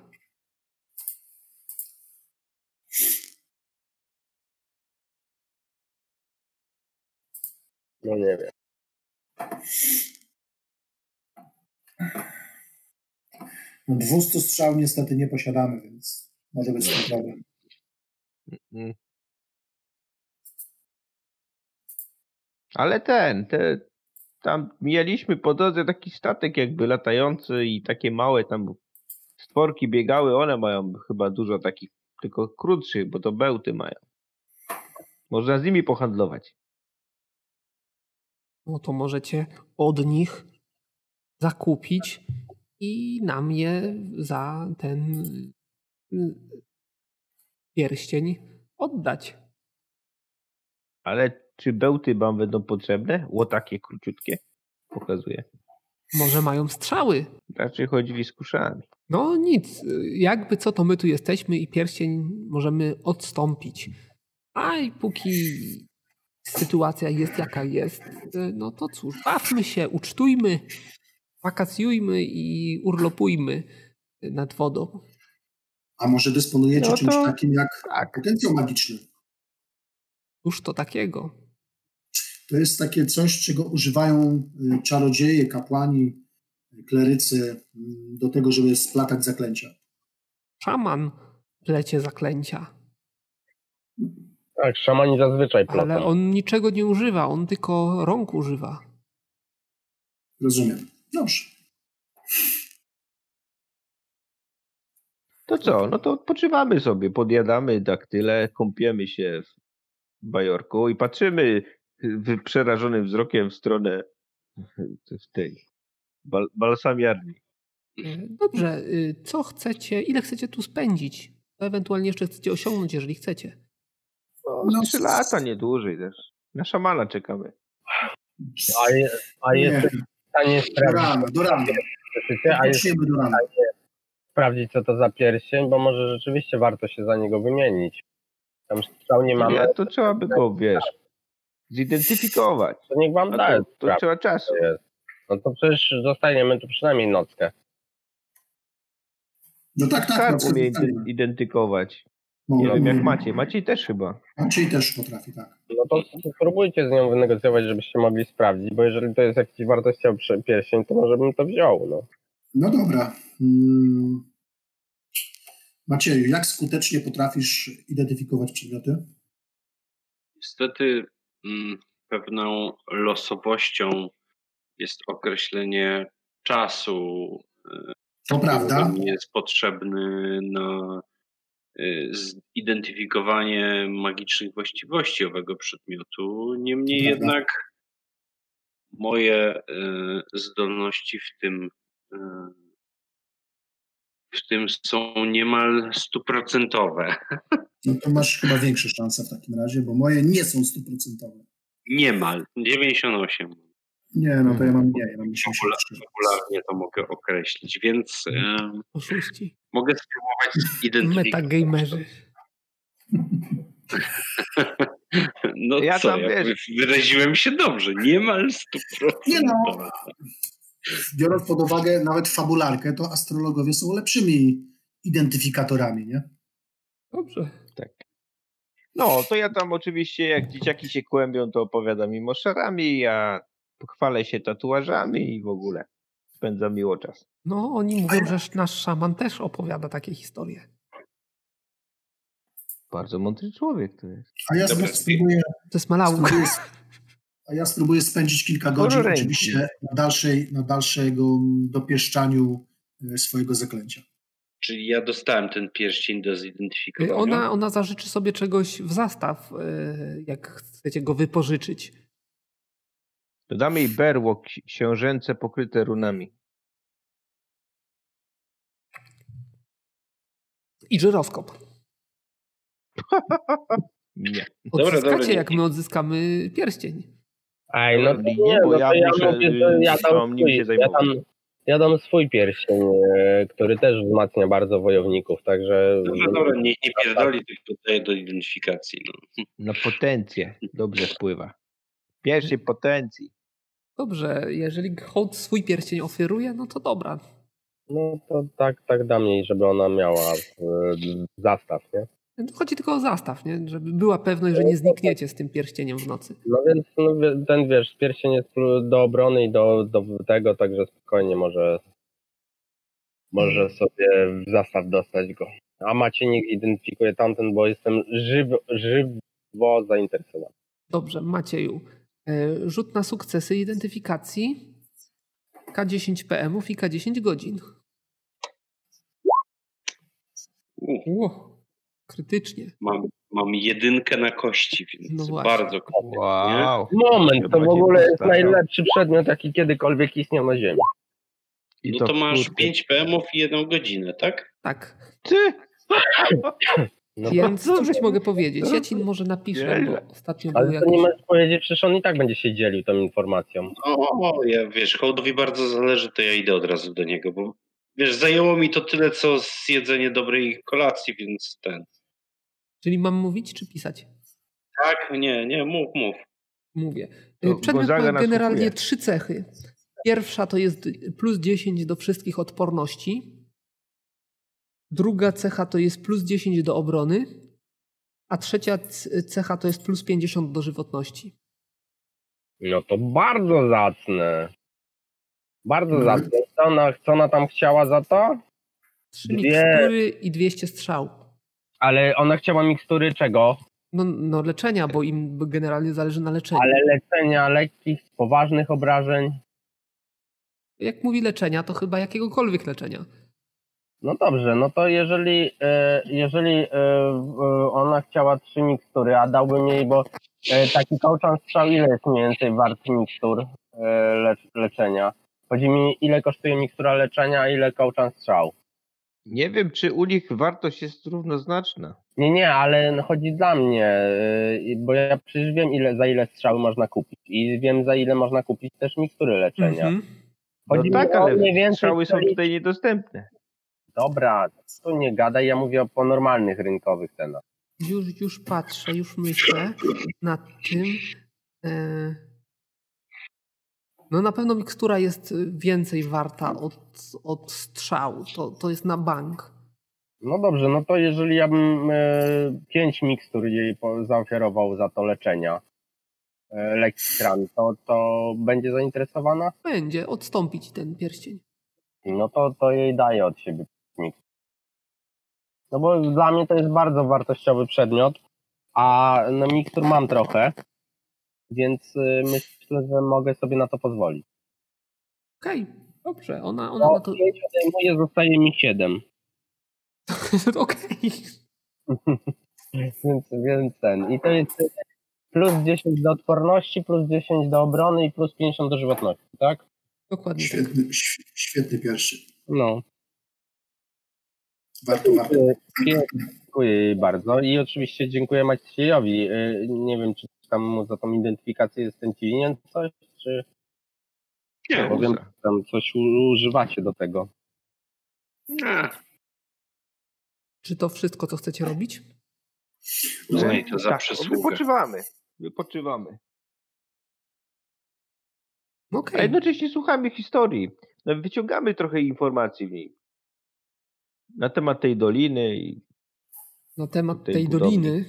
No nie wiem. No 200 strzał niestety nie posiadamy, więc może być ten problem. Ale ten, te, tam mieliśmy po drodze taki statek jakby latający i takie małe tam stworki biegały, one mają chyba dużo takich, tylko krótszych, bo to bełty mają. Można z nimi pohandlować. No to możecie od nich zakupić i nam je za ten y, pierścień oddać. Ale czy bełty wam będą potrzebne? Ło takie króciutkie? Pokazuję. Może mają strzały. Raczej chodzili z kuszami. No nic, jakby co, to my tu jesteśmy i pierścień możemy odstąpić. A i póki sytuacja jest jaka jest, no to cóż, bawmy się, ucztujmy, wakacjujmy i urlopujmy nad wodą. A może dysponujecie No czymś to- takim jak Tak. potencjał magiczny? Cóż to takiego? To jest takie coś, czego używają y, czarodzieje, kapłani, klerycy mm, do tego, żeby splatać zaklęcia. Szaman plecie zaklęcia. Tak, szamani zazwyczaj plotą. Ale on niczego nie używa, on tylko rąk używa. Rozumiem. Dobrze. To co? No to odpoczywamy sobie, podjadamy daktyle, kąpiemy się w bajorku i patrzymy przerażonym wzrokiem w stronę w tej bal, balsamiarni. Dobrze, y, co chcecie, ile chcecie tu spędzić? Ewentualnie jeszcze chcecie osiągnąć, jeżeli chcecie? No, no trzy lata, nie dłużej też. Na szamana czekamy. A, je, a jest w stanie sprawdzić... Do rana, do rana. A jest do rana. sprawdzić, co to za pierścień, bo może rzeczywiście warto się za niego wymienić. Tam strzał nie mamy. Nie, to trzeba by go, wiesz, zidentyfikować. To niech wam da. To, to trzeba czasu. No to przecież zostaniemy tu przynajmniej nockę. No tak, tak. Skarb umie identyfikować. No, nie wiem, jak Maciej. Maciej też chyba. Maciej też potrafi, tak. No to spróbujcie z nią wynegocjować, żebyście mogli sprawdzić, bo jeżeli to jest jakiś wartościowy pierścień, to może bym to wziął. No, no dobra. Hmm. Macieju, jak skutecznie potrafisz identyfikować przedmioty? Niestety pewną losowością jest określenie czasu. To prawda. Jest potrzebny na y, zidentyfikowanie magicznych właściwości owego przedmiotu. Niemniej jednak moje y, zdolności w tym w tym są niemal stuprocentowe. No to masz chyba większe szanse w takim razie, bo moje nie są stuprocentowe. Niemal, 98. Nie, no to ja mam mniej. Ja mam Popularnie to mogę określić, więc Oszuści. mogę spróbować identyfikować. Metagamerzy. no ja co, ja wyraziłem się dobrze, niemal 100%. Nie no, biorąc pod uwagę nawet fabularkę, to astrologowie są lepszymi identyfikatorami, nie? Dobrze. Tak. No, to ja tam oczywiście, jak dzieciaki się kłębią, to opowiadam im o szarami, ja pochwalę się tatuażami i w ogóle spędzam miło czas. No, oni mówią, ja... że nasz szaman też opowiada takie historie. Bardzo mądry człowiek to jest. A ja spróbuję... To jest malałka. A ja spróbuję spędzić kilka godzin oczywiście na, dalszej, na dalszego dopieszczaniu e, swojego zaklęcia. Czyli ja dostałem ten pierścień do zidentyfikowania. Ona, ona zażyczy sobie czegoś w zastaw, e, jak chcecie go wypożyczyć. Dodamy jej berło książęce pokryte runami. I żyroskop. nie. Odzyskacie, dobra, dobra, jak my odzyskamy pierścień. Aj, no to nie, bo no ja, ja, muszę, mówię, że ja, dam swój, ja, dam, ja dam swój pierścień, e, który też wzmacnia bardzo wojowników, także... Dobrze, dobra, niech nie pierdoli, tylko daje do identyfikacji. No. Na potencję dobrze wpływa. Pierwszej potencji. Dobrze, jeżeli hołd swój pierścień oferuje, no to dobra. No to tak, tak dam jej, żeby ona miała zastaw, nie? Chodzi tylko o zastaw, nie? żeby była pewność, że nie znikniecie z tym pierścieniem w nocy. No więc no, ten wiesz, pierścień jest do obrony i do, do tego, także spokojnie może, może sobie w zastaw dostać go. A macie niech identyfikuje tamten, bo jestem żywo, żywo zainteresowany. Dobrze, Macieju. E, rzut na sukcesy identyfikacji K10 PM-ów i K10 godzin. Uh krytycznie. Mam, mam jedynkę na kości, więc no bardzo krytycznie. Wow. Moment, to w ogóle jest najlepszy przedmiot, jaki kiedykolwiek istniał na Ziemi. I no to, to masz 5 PM-ów i jedną godzinę, tak? Tak. Ty! No Więc cóż ci mogę powiedzieć? Ja ci może napiszę, bo ostatnio Ale był jakiś... nie możesz powiedzieć, przecież on i tak będzie się dzielił tą informacją. O, ja wiesz, hołdowi bardzo zależy, to ja idę od razu do niego, bo wiesz, zajęło mi to tyle, co zjedzenie dobrej kolacji, więc ten. Czyli mam mówić czy pisać? Tak, nie, nie, mów, mów. Mówię. To Przedmiot ma generalnie trzy cechy. Pierwsza to jest plus 10 do wszystkich odporności. Druga cecha to jest plus 10 do obrony. A trzecia cecha to jest plus 50 do żywotności. No to bardzo zacne. Bardzo mhm. zacne. Co ona, co ona tam chciała za to? Trzy Dwie... mikstury i 200 strzał. Ale ona chciała mikstury czego? No, no leczenia, bo im generalnie zależy na leczeniu. Ale leczenia lekkich, poważnych obrażeń? Jak mówi leczenia, to chyba jakiegokolwiek leczenia. No dobrze, no to jeżeli, e, jeżeli e, ona chciała trzy mikstury, a dałbym jej, bo e, taki kołczan strzał, ile jest mniej więcej wart mikstur leczenia? Chodzi mi, ile kosztuje mikstura leczenia, a ile kołczan strzał? Nie wiem, czy u nich wartość jest równoznaczna. Nie, nie, ale chodzi dla mnie, bo ja przecież wiem, ile, za ile strzały można kupić i wiem, za ile można kupić też mikstury leczenia. Mm -hmm. Chodzi no tak, ale mniej więcej strzały są tutaj niedostępne. Dobra, tu nie gadaj, ja mówię o po normalnych rynkowych cenach. Już, już patrzę, już myślę nad tym. E, no na pewno mikstura jest więcej warta od, od strzału. To, to jest na bank. No dobrze, no to jeżeli ja bym e, pięć mikstur jej zaoferował za to leczenia e, Lexkran, to, to będzie zainteresowana? Będzie, odstąpić ten pierścień. No to, to jej daje od siebie mikstur. No bo dla mnie to jest bardzo wartościowy przedmiot, a no mikstur mam trochę, więc y, myślę, że mogę sobie na to pozwolić. Okej, okay, dobrze. Ona, ona no, na to... odejmuję, zostaje mi 7. Okej. więc, więc ten. I to jest plus 10 do odporności, plus 10 do obrony i plus 50 do żywotności, tak? Dokładnie. Świetny, tak. świetny pierwszy. No. Warto, warto. Dziękuję bardzo i oczywiście dziękuję Maciejowi. Y, nie wiem, czy tam mu za tą identyfikację jestem ci winien coś, czy... Nie, powiem, tam coś używacie do tego. Nie. Czy to wszystko, co chcecie robić? No, no to za tak, przysługę. Wypoczywamy. Wypoczywamy. Okay. A jednocześnie słuchamy historii. No, wyciągamy trochę informacji w niej. Na temat tej doliny. I na temat tej, tej doliny.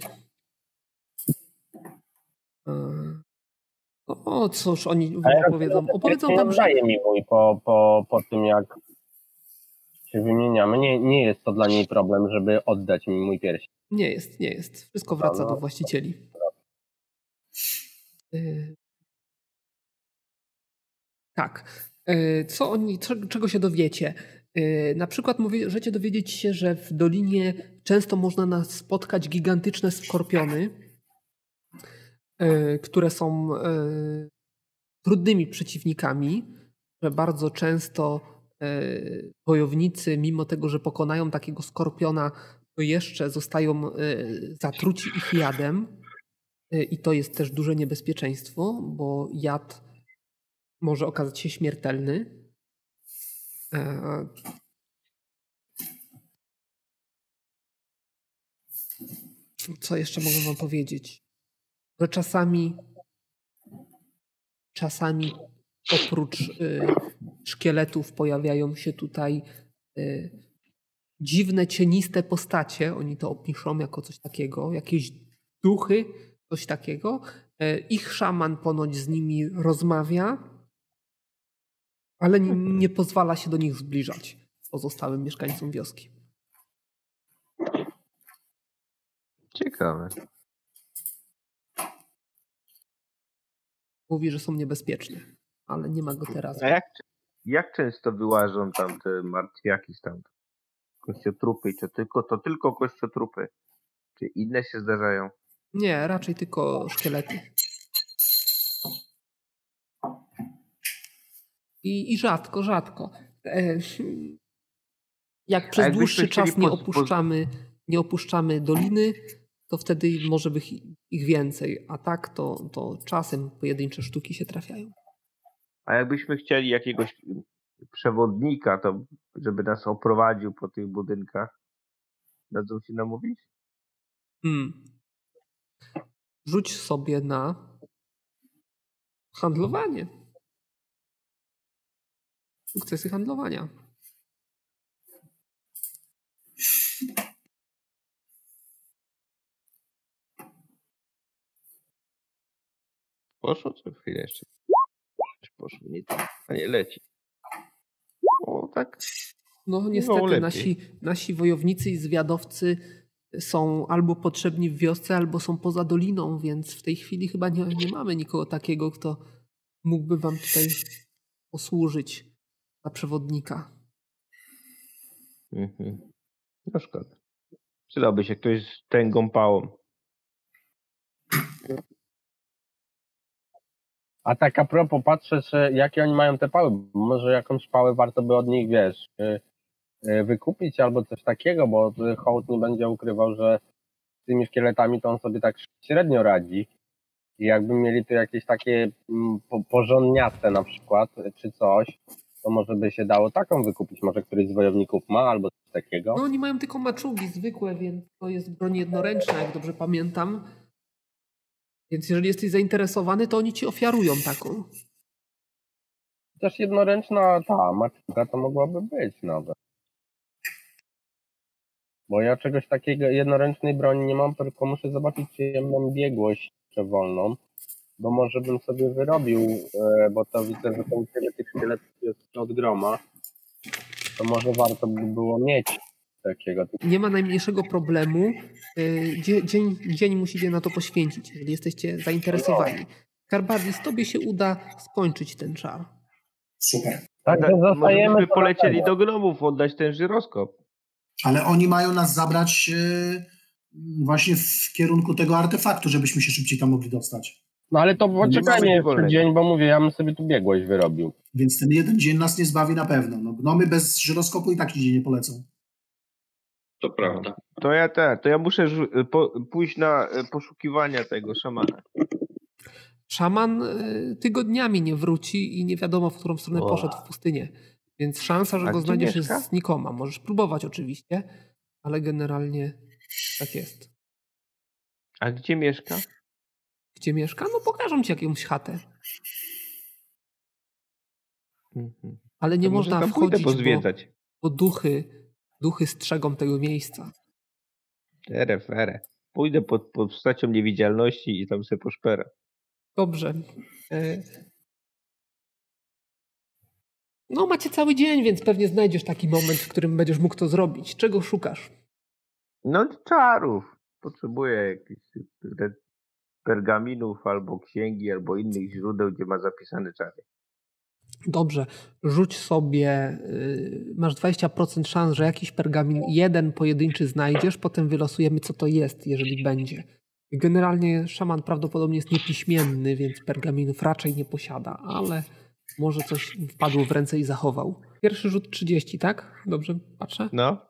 O, cóż oni opowiedzą? Opowiedzą wam, że... Mi mój po, po, po tym, jak się wymieniamy. Nie, nie jest to dla niej problem, żeby oddać mi mój pierścień. Nie jest, nie jest. Wszystko wraca no, no. do właścicieli. Y... Tak. Y, co oni, czego się dowiecie? Na przykład możecie dowiedzieć się, że w dolinie często można nas spotkać gigantyczne skorpiony, które są trudnymi przeciwnikami, że bardzo często wojownicy, mimo tego, że pokonają takiego skorpiona, to jeszcze zostają zatruci ich jadem. I to jest też duże niebezpieczeństwo, bo jad może okazać się śmiertelny. E, co jeszcze mogę wam powiedzieć? Że czasami czasami oprócz y, szkieletów pojawiają się tutaj y, dziwne, cieniste postacie. Oni to opiszą jako coś takiego, jakieś duchy, coś takiego. Y, ich szaman ponoć z nimi rozmawia ale nie, nie pozwala się do nich zbliżać pozostałym mieszkańcom wioski. Ciekawe. Mówi, że są niebezpieczne, ale nie ma go teraz. A jak, jak często wyłażą tam te martwiaki stamtąd? Kościotrupy, czy tylko, to tylko kościotrupy? Czy inne się zdarzają? Nie, raczej tylko szkielety. I, i rzadko, rzadko. E, jak przez dłuższy czas nie opuszczamy, nie opuszczamy doliny, to wtedy może być ich więcej, a tak to, to czasem pojedyncze sztuki się trafiają. A jakbyśmy chcieli jakiegoś przewodnika, to żeby nas oprowadził po tych budynkach, dadzą się namówić? Hmm. Rzuć sobie na handlowanie sukcesy handlowania. Poszło co chwilę jeszcze. Poszło, nie a nie leci. O, tak. No niestety nasi, nasi wojownicy i zwiadowcy są albo potrzebni w wiosce, albo są poza doliną, więc w tej chwili chyba nie, nie mamy nikogo takiego, kto mógłby wam tutaj posłużyć za przewodnika. Mhm. No szkoda. Przydałby się ktoś z tęgą pałą. A tak a propos, patrzę, jakie oni mają te pały. Może jakąś pałę warto by od nich, wiesz, y, y, wykupić albo coś takiego, bo hołd nie będzie ukrywał, że z tymi szkieletami to on sobie tak średnio radzi. I jakby mieli tu jakieś takie mm, porządniaste na przykład, czy coś, to może by się dało taką wykupić. Może któryś z wojowników ma albo coś takiego. No oni mają tylko maczugi zwykłe, więc to jest broń jednoręczna, jak dobrze pamiętam. Więc jeżeli jesteś zainteresowany, to oni ci ofiarują taką. Też jednoręczna ta maczuga to mogłaby być nawet. Bo ja czegoś takiego, jednoręcznej broni nie mam, tylko muszę zobaczyć, czy ja mam biegłość jeszcze wolną, bo może bym sobie wyrobił, e, bo to widzę, że tam tyle tych szkieletów jest od groma, to może warto by było mieć takiego. Nie ma najmniejszego problemu. E, dzień, dzień musicie na to poświęcić, jeżeli jesteście zainteresowani. Karbardis, tobie się uda skończyć ten czar. Super. Tak, tak zostajemy. polecieli do gnomów oddać ten żyroskop. Ale oni mają nas zabrać e, właśnie w kierunku tego artefaktu, żebyśmy się szybciej tam mogli dostać. No ale to poczekajmy jeszcze dzień, bo mówię, ja bym sobie tu biegłość wyrobił. Więc ten jeden dzień nas nie zbawi na pewno. No, gnomy bez żyroskopu i tak nigdzie nie polecą. To prawda. To ja te, to ja muszę po, pójść na e, poszukiwania tego szamana. Szaman e, tygodniami nie wróci i nie wiadomo, w którą stronę o. poszedł w pustynię. Więc szansa, że A go znajdziesz mieszka? jest znikoma. Możesz próbować oczywiście, ale generalnie tak jest. A gdzie mieszka? Gdzie mieszka? No pokażą ci jakąś chatę. Mhm. Ale nie to można wchodzić, bo, bo duchy, duchy strzegą tego miejsca. Fere, fere. Pójdę pod, pod postacią niewidzialności i tam sobie poszperę. Dobrze. E, no, macie cały dzień, więc pewnie znajdziesz taki moment, w którym będziesz mógł to zrobić. Czego szukasz? No, czarów. Potrzebuję jakichś pergaminów, albo księgi, albo innych źródeł, gdzie ma zapisane czary. Dobrze, rzuć sobie, yy, masz 20% szans, że jakiś pergamin jeden pojedynczy znajdziesz, potem wylosujemy, co to jest, jeżeli będzie. Generalnie szaman prawdopodobnie jest niepiśmienny, więc pergaminów raczej nie posiada, ale może coś wpadło w ręce i zachował. Pierwszy rzut 30, tak? Dobrze patrzę? No.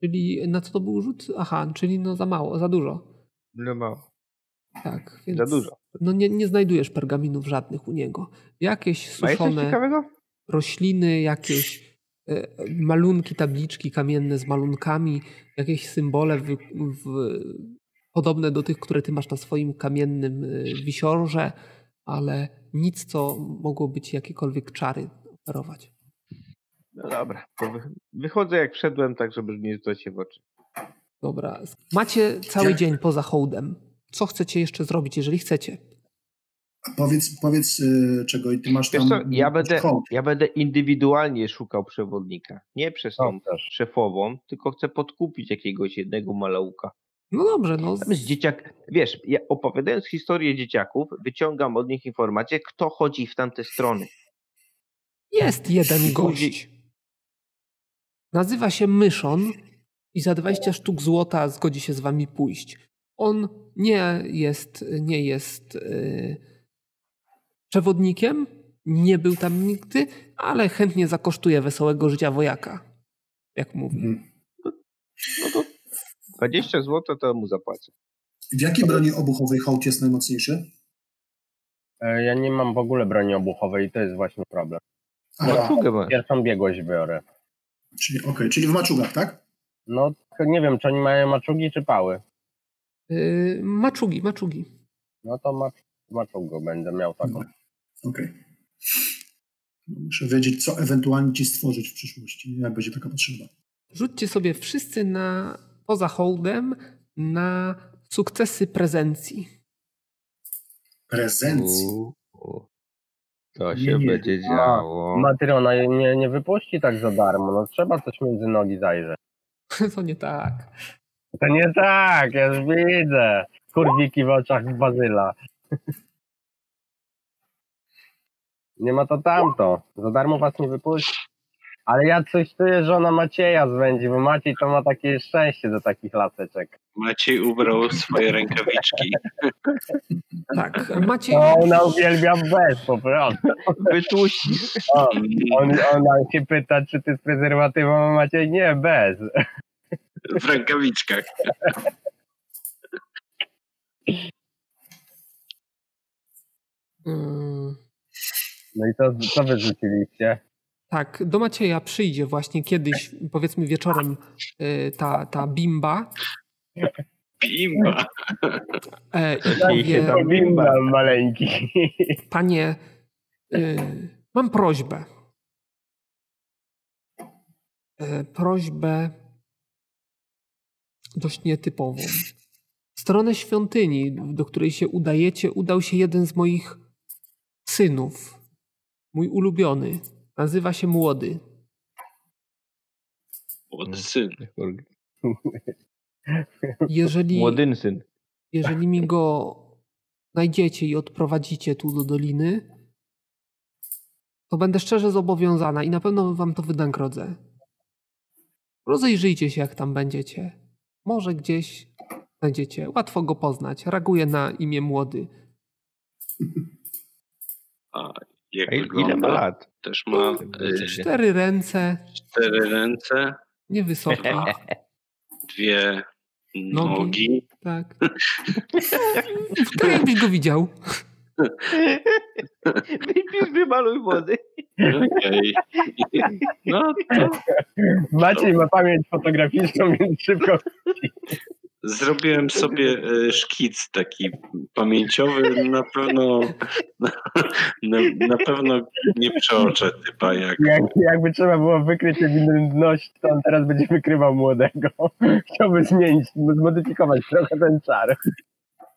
Czyli na co to był rzut? Aha, czyli no za mało, za dużo. No mało. Tak, więc za dużo. No nie, nie znajdujesz pergaminów żadnych u niego. Jakieś suszone rośliny, jakieś e, malunki, tabliczki kamienne z malunkami, jakieś symbole w, w, podobne do tych, które ty masz na swoim kamiennym e, wisiorze, ale nic, co mogło być jakiekolwiek czary operować. No dobra, to wychodzę jak wszedłem, tak żeby nie rzucać się w oczy. Dobra. Macie cały dzień poza hołdem. Co chcecie jeszcze zrobić, jeżeli chcecie? Powiedz, powiedz yy, czego i ty masz tam. Co, ja, będę, ja będę indywidualnie szukał przewodnika. Nie przez tą no, szefową, tylko chcę podkupić jakiegoś jednego malauka. No dobrze, no. Jest dzieciak. Wiesz, ja opowiadając historię dzieciaków, wyciągam od nich informację, kto chodzi w tamte strony. Jest jeden gość. Nazywa się Myszon i za 20 sztuk złota zgodzi się z wami pójść. On nie jest, nie jest yy, przewodnikiem, nie był tam nigdy, ale chętnie zakosztuje wesołego życia wojaka, jak mówi. Mhm. No to 20 zł to mu zapłacę. W jakiej broni obuchowej hołd jest najmocniejszy? E, ja nie mam w ogóle broni obuchowej i to jest właśnie problem. Maczugę Pierwszą biegłość biorę. Czyli, okay, czyli w maczugach, tak? No, nie wiem, czy oni mają maczugi, czy pały. Yy, maczugi, maczugi. No to macz, maczugą będę miał taką. Okej. Okay. No, muszę wiedzieć, co ewentualnie ci stworzyć w przyszłości, jak będzie taka potrzeba. Rzućcie sobie wszyscy na poza hołdem na sukcesy prezencji. prezencji. U, To Nie, się nie. będzie działo. Matrona nie, nie wypuści tak za darmo, no trzeba coś między nogi zajrzeć. To nie tak. To nie tak, ja już widzę. Kurwiki w oczach Bazyla. Nie ma to tamto. Za darmo was nie wypuści. Ale ja coś czuję, że ona Macieja zwędzi, bo Maciej to ma takie szczęście do takich laseczek. Maciej ubrał swoje rękawiczki. Tak. Maciej, No, ona uwielbia bez po prostu. Wytłuścisz. O, on, ona się pyta, czy ty z prezerwatywą, a Maciej nie, bez. W rękawiczkach. mm, No i to, co wy rzuciliście? tak, do Macieja przyjdzie właśnie kiedyś, powiedzmy wieczorem, y, ta, ta bimba Bimba. e, powie, tam- Bimba maleńki. panie, y, mam prośbę. E, prośbę dość nietypową. W stronę świątyni, do której się udajecie, udał się jeden z moich synów. Mój ulubiony. Nazywa się Młody. Młody syn. Jeżeli, Młodyn syn. jeżeli mi go znajdziecie i odprowadzicie tu do doliny, to będę szczerze zobowiązana i na pewno wam to wynagrodzę. Rozejrzyjcie się, jak tam będziecie. Może gdzieś znajdziecie. Łatwo go poznać. Reaguje na imię młody. A jak A ile ile ma wygląda? lat? Też ma y, Cztery ręce, cztery ręce, niewysoki. dwie nogi. Tak. Tak jakbyś go widział. Wypisz, wymaluj młody. Okej. No to Maciej ma pamięć fotograficzną, więc szybko. zrobiłem sobie e, szkic taki pamięciowy. Na pewno na, na pewno nie przeoczę typa jak Jak, jakby trzeba było wykryć ewidentność, to on teraz będzie wykrywał młodego. Chciałby zmienić, zmodyfikować trochę ten czar.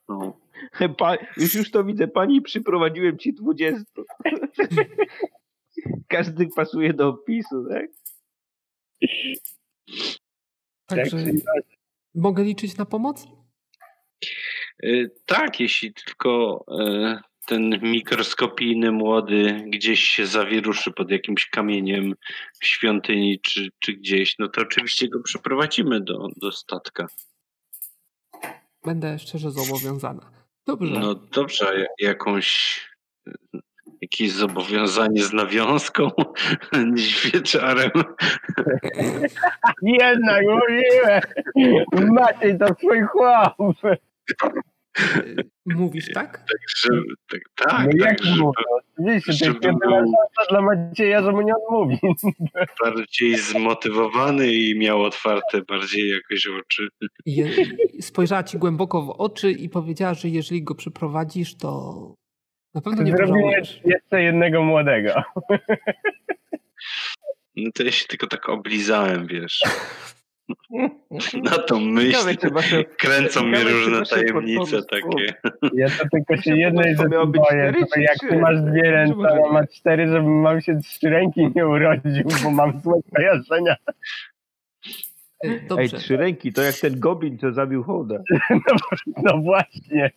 no, Pa, już, już to widzę. Pani, przyprowadziłem ci 20. Każdy pasuje do opisu, tak? Także mogę liczyć na pomoc? Y, Tak, jeśli tylko e, ten mikroskopijny młody gdzieś się zawiruszy pod jakimś kamieniem w świątyni czy, czy gdzieś, no to oczywiście go przeprowadzimy do, do statka. Będę szczerze zobowiązana. Dobrze. No dobrze, jakąś jakieś zobowiązanie z nawiązką, z wieczorem. Jednak mówiłem! Maciej to swój chłop! Y, Mówisz tak? Że, tak, tak, No jak tak żeby mówię? Oczywiście, to żeby jest był- dla Macieja, że mu nie odmówi. bardziej zmotywowany i miał otwarte bardziej jakoś oczy. Je, spojrzała ci głęboko w oczy i powiedziała, że jeżeli go przyprowadzisz, to na pewno nie pożałujesz. jeszcze jednego młodego. No to ja się tylko tak oblizałem, wiesz. Na tą Ciekawe, myśl czy wasze- kręcą mnie ciekawe, czy różne tajemnice takie. Ja to tylko się jednej rzeczy boję, jak ty masz dwie ręce, a ma cztery, żeby mam się trzy ręki nie urodził, bo mam złe kojarzenia. Ej, trzy ręki, to jak ten goblin, co zabił hołda. No właśnie.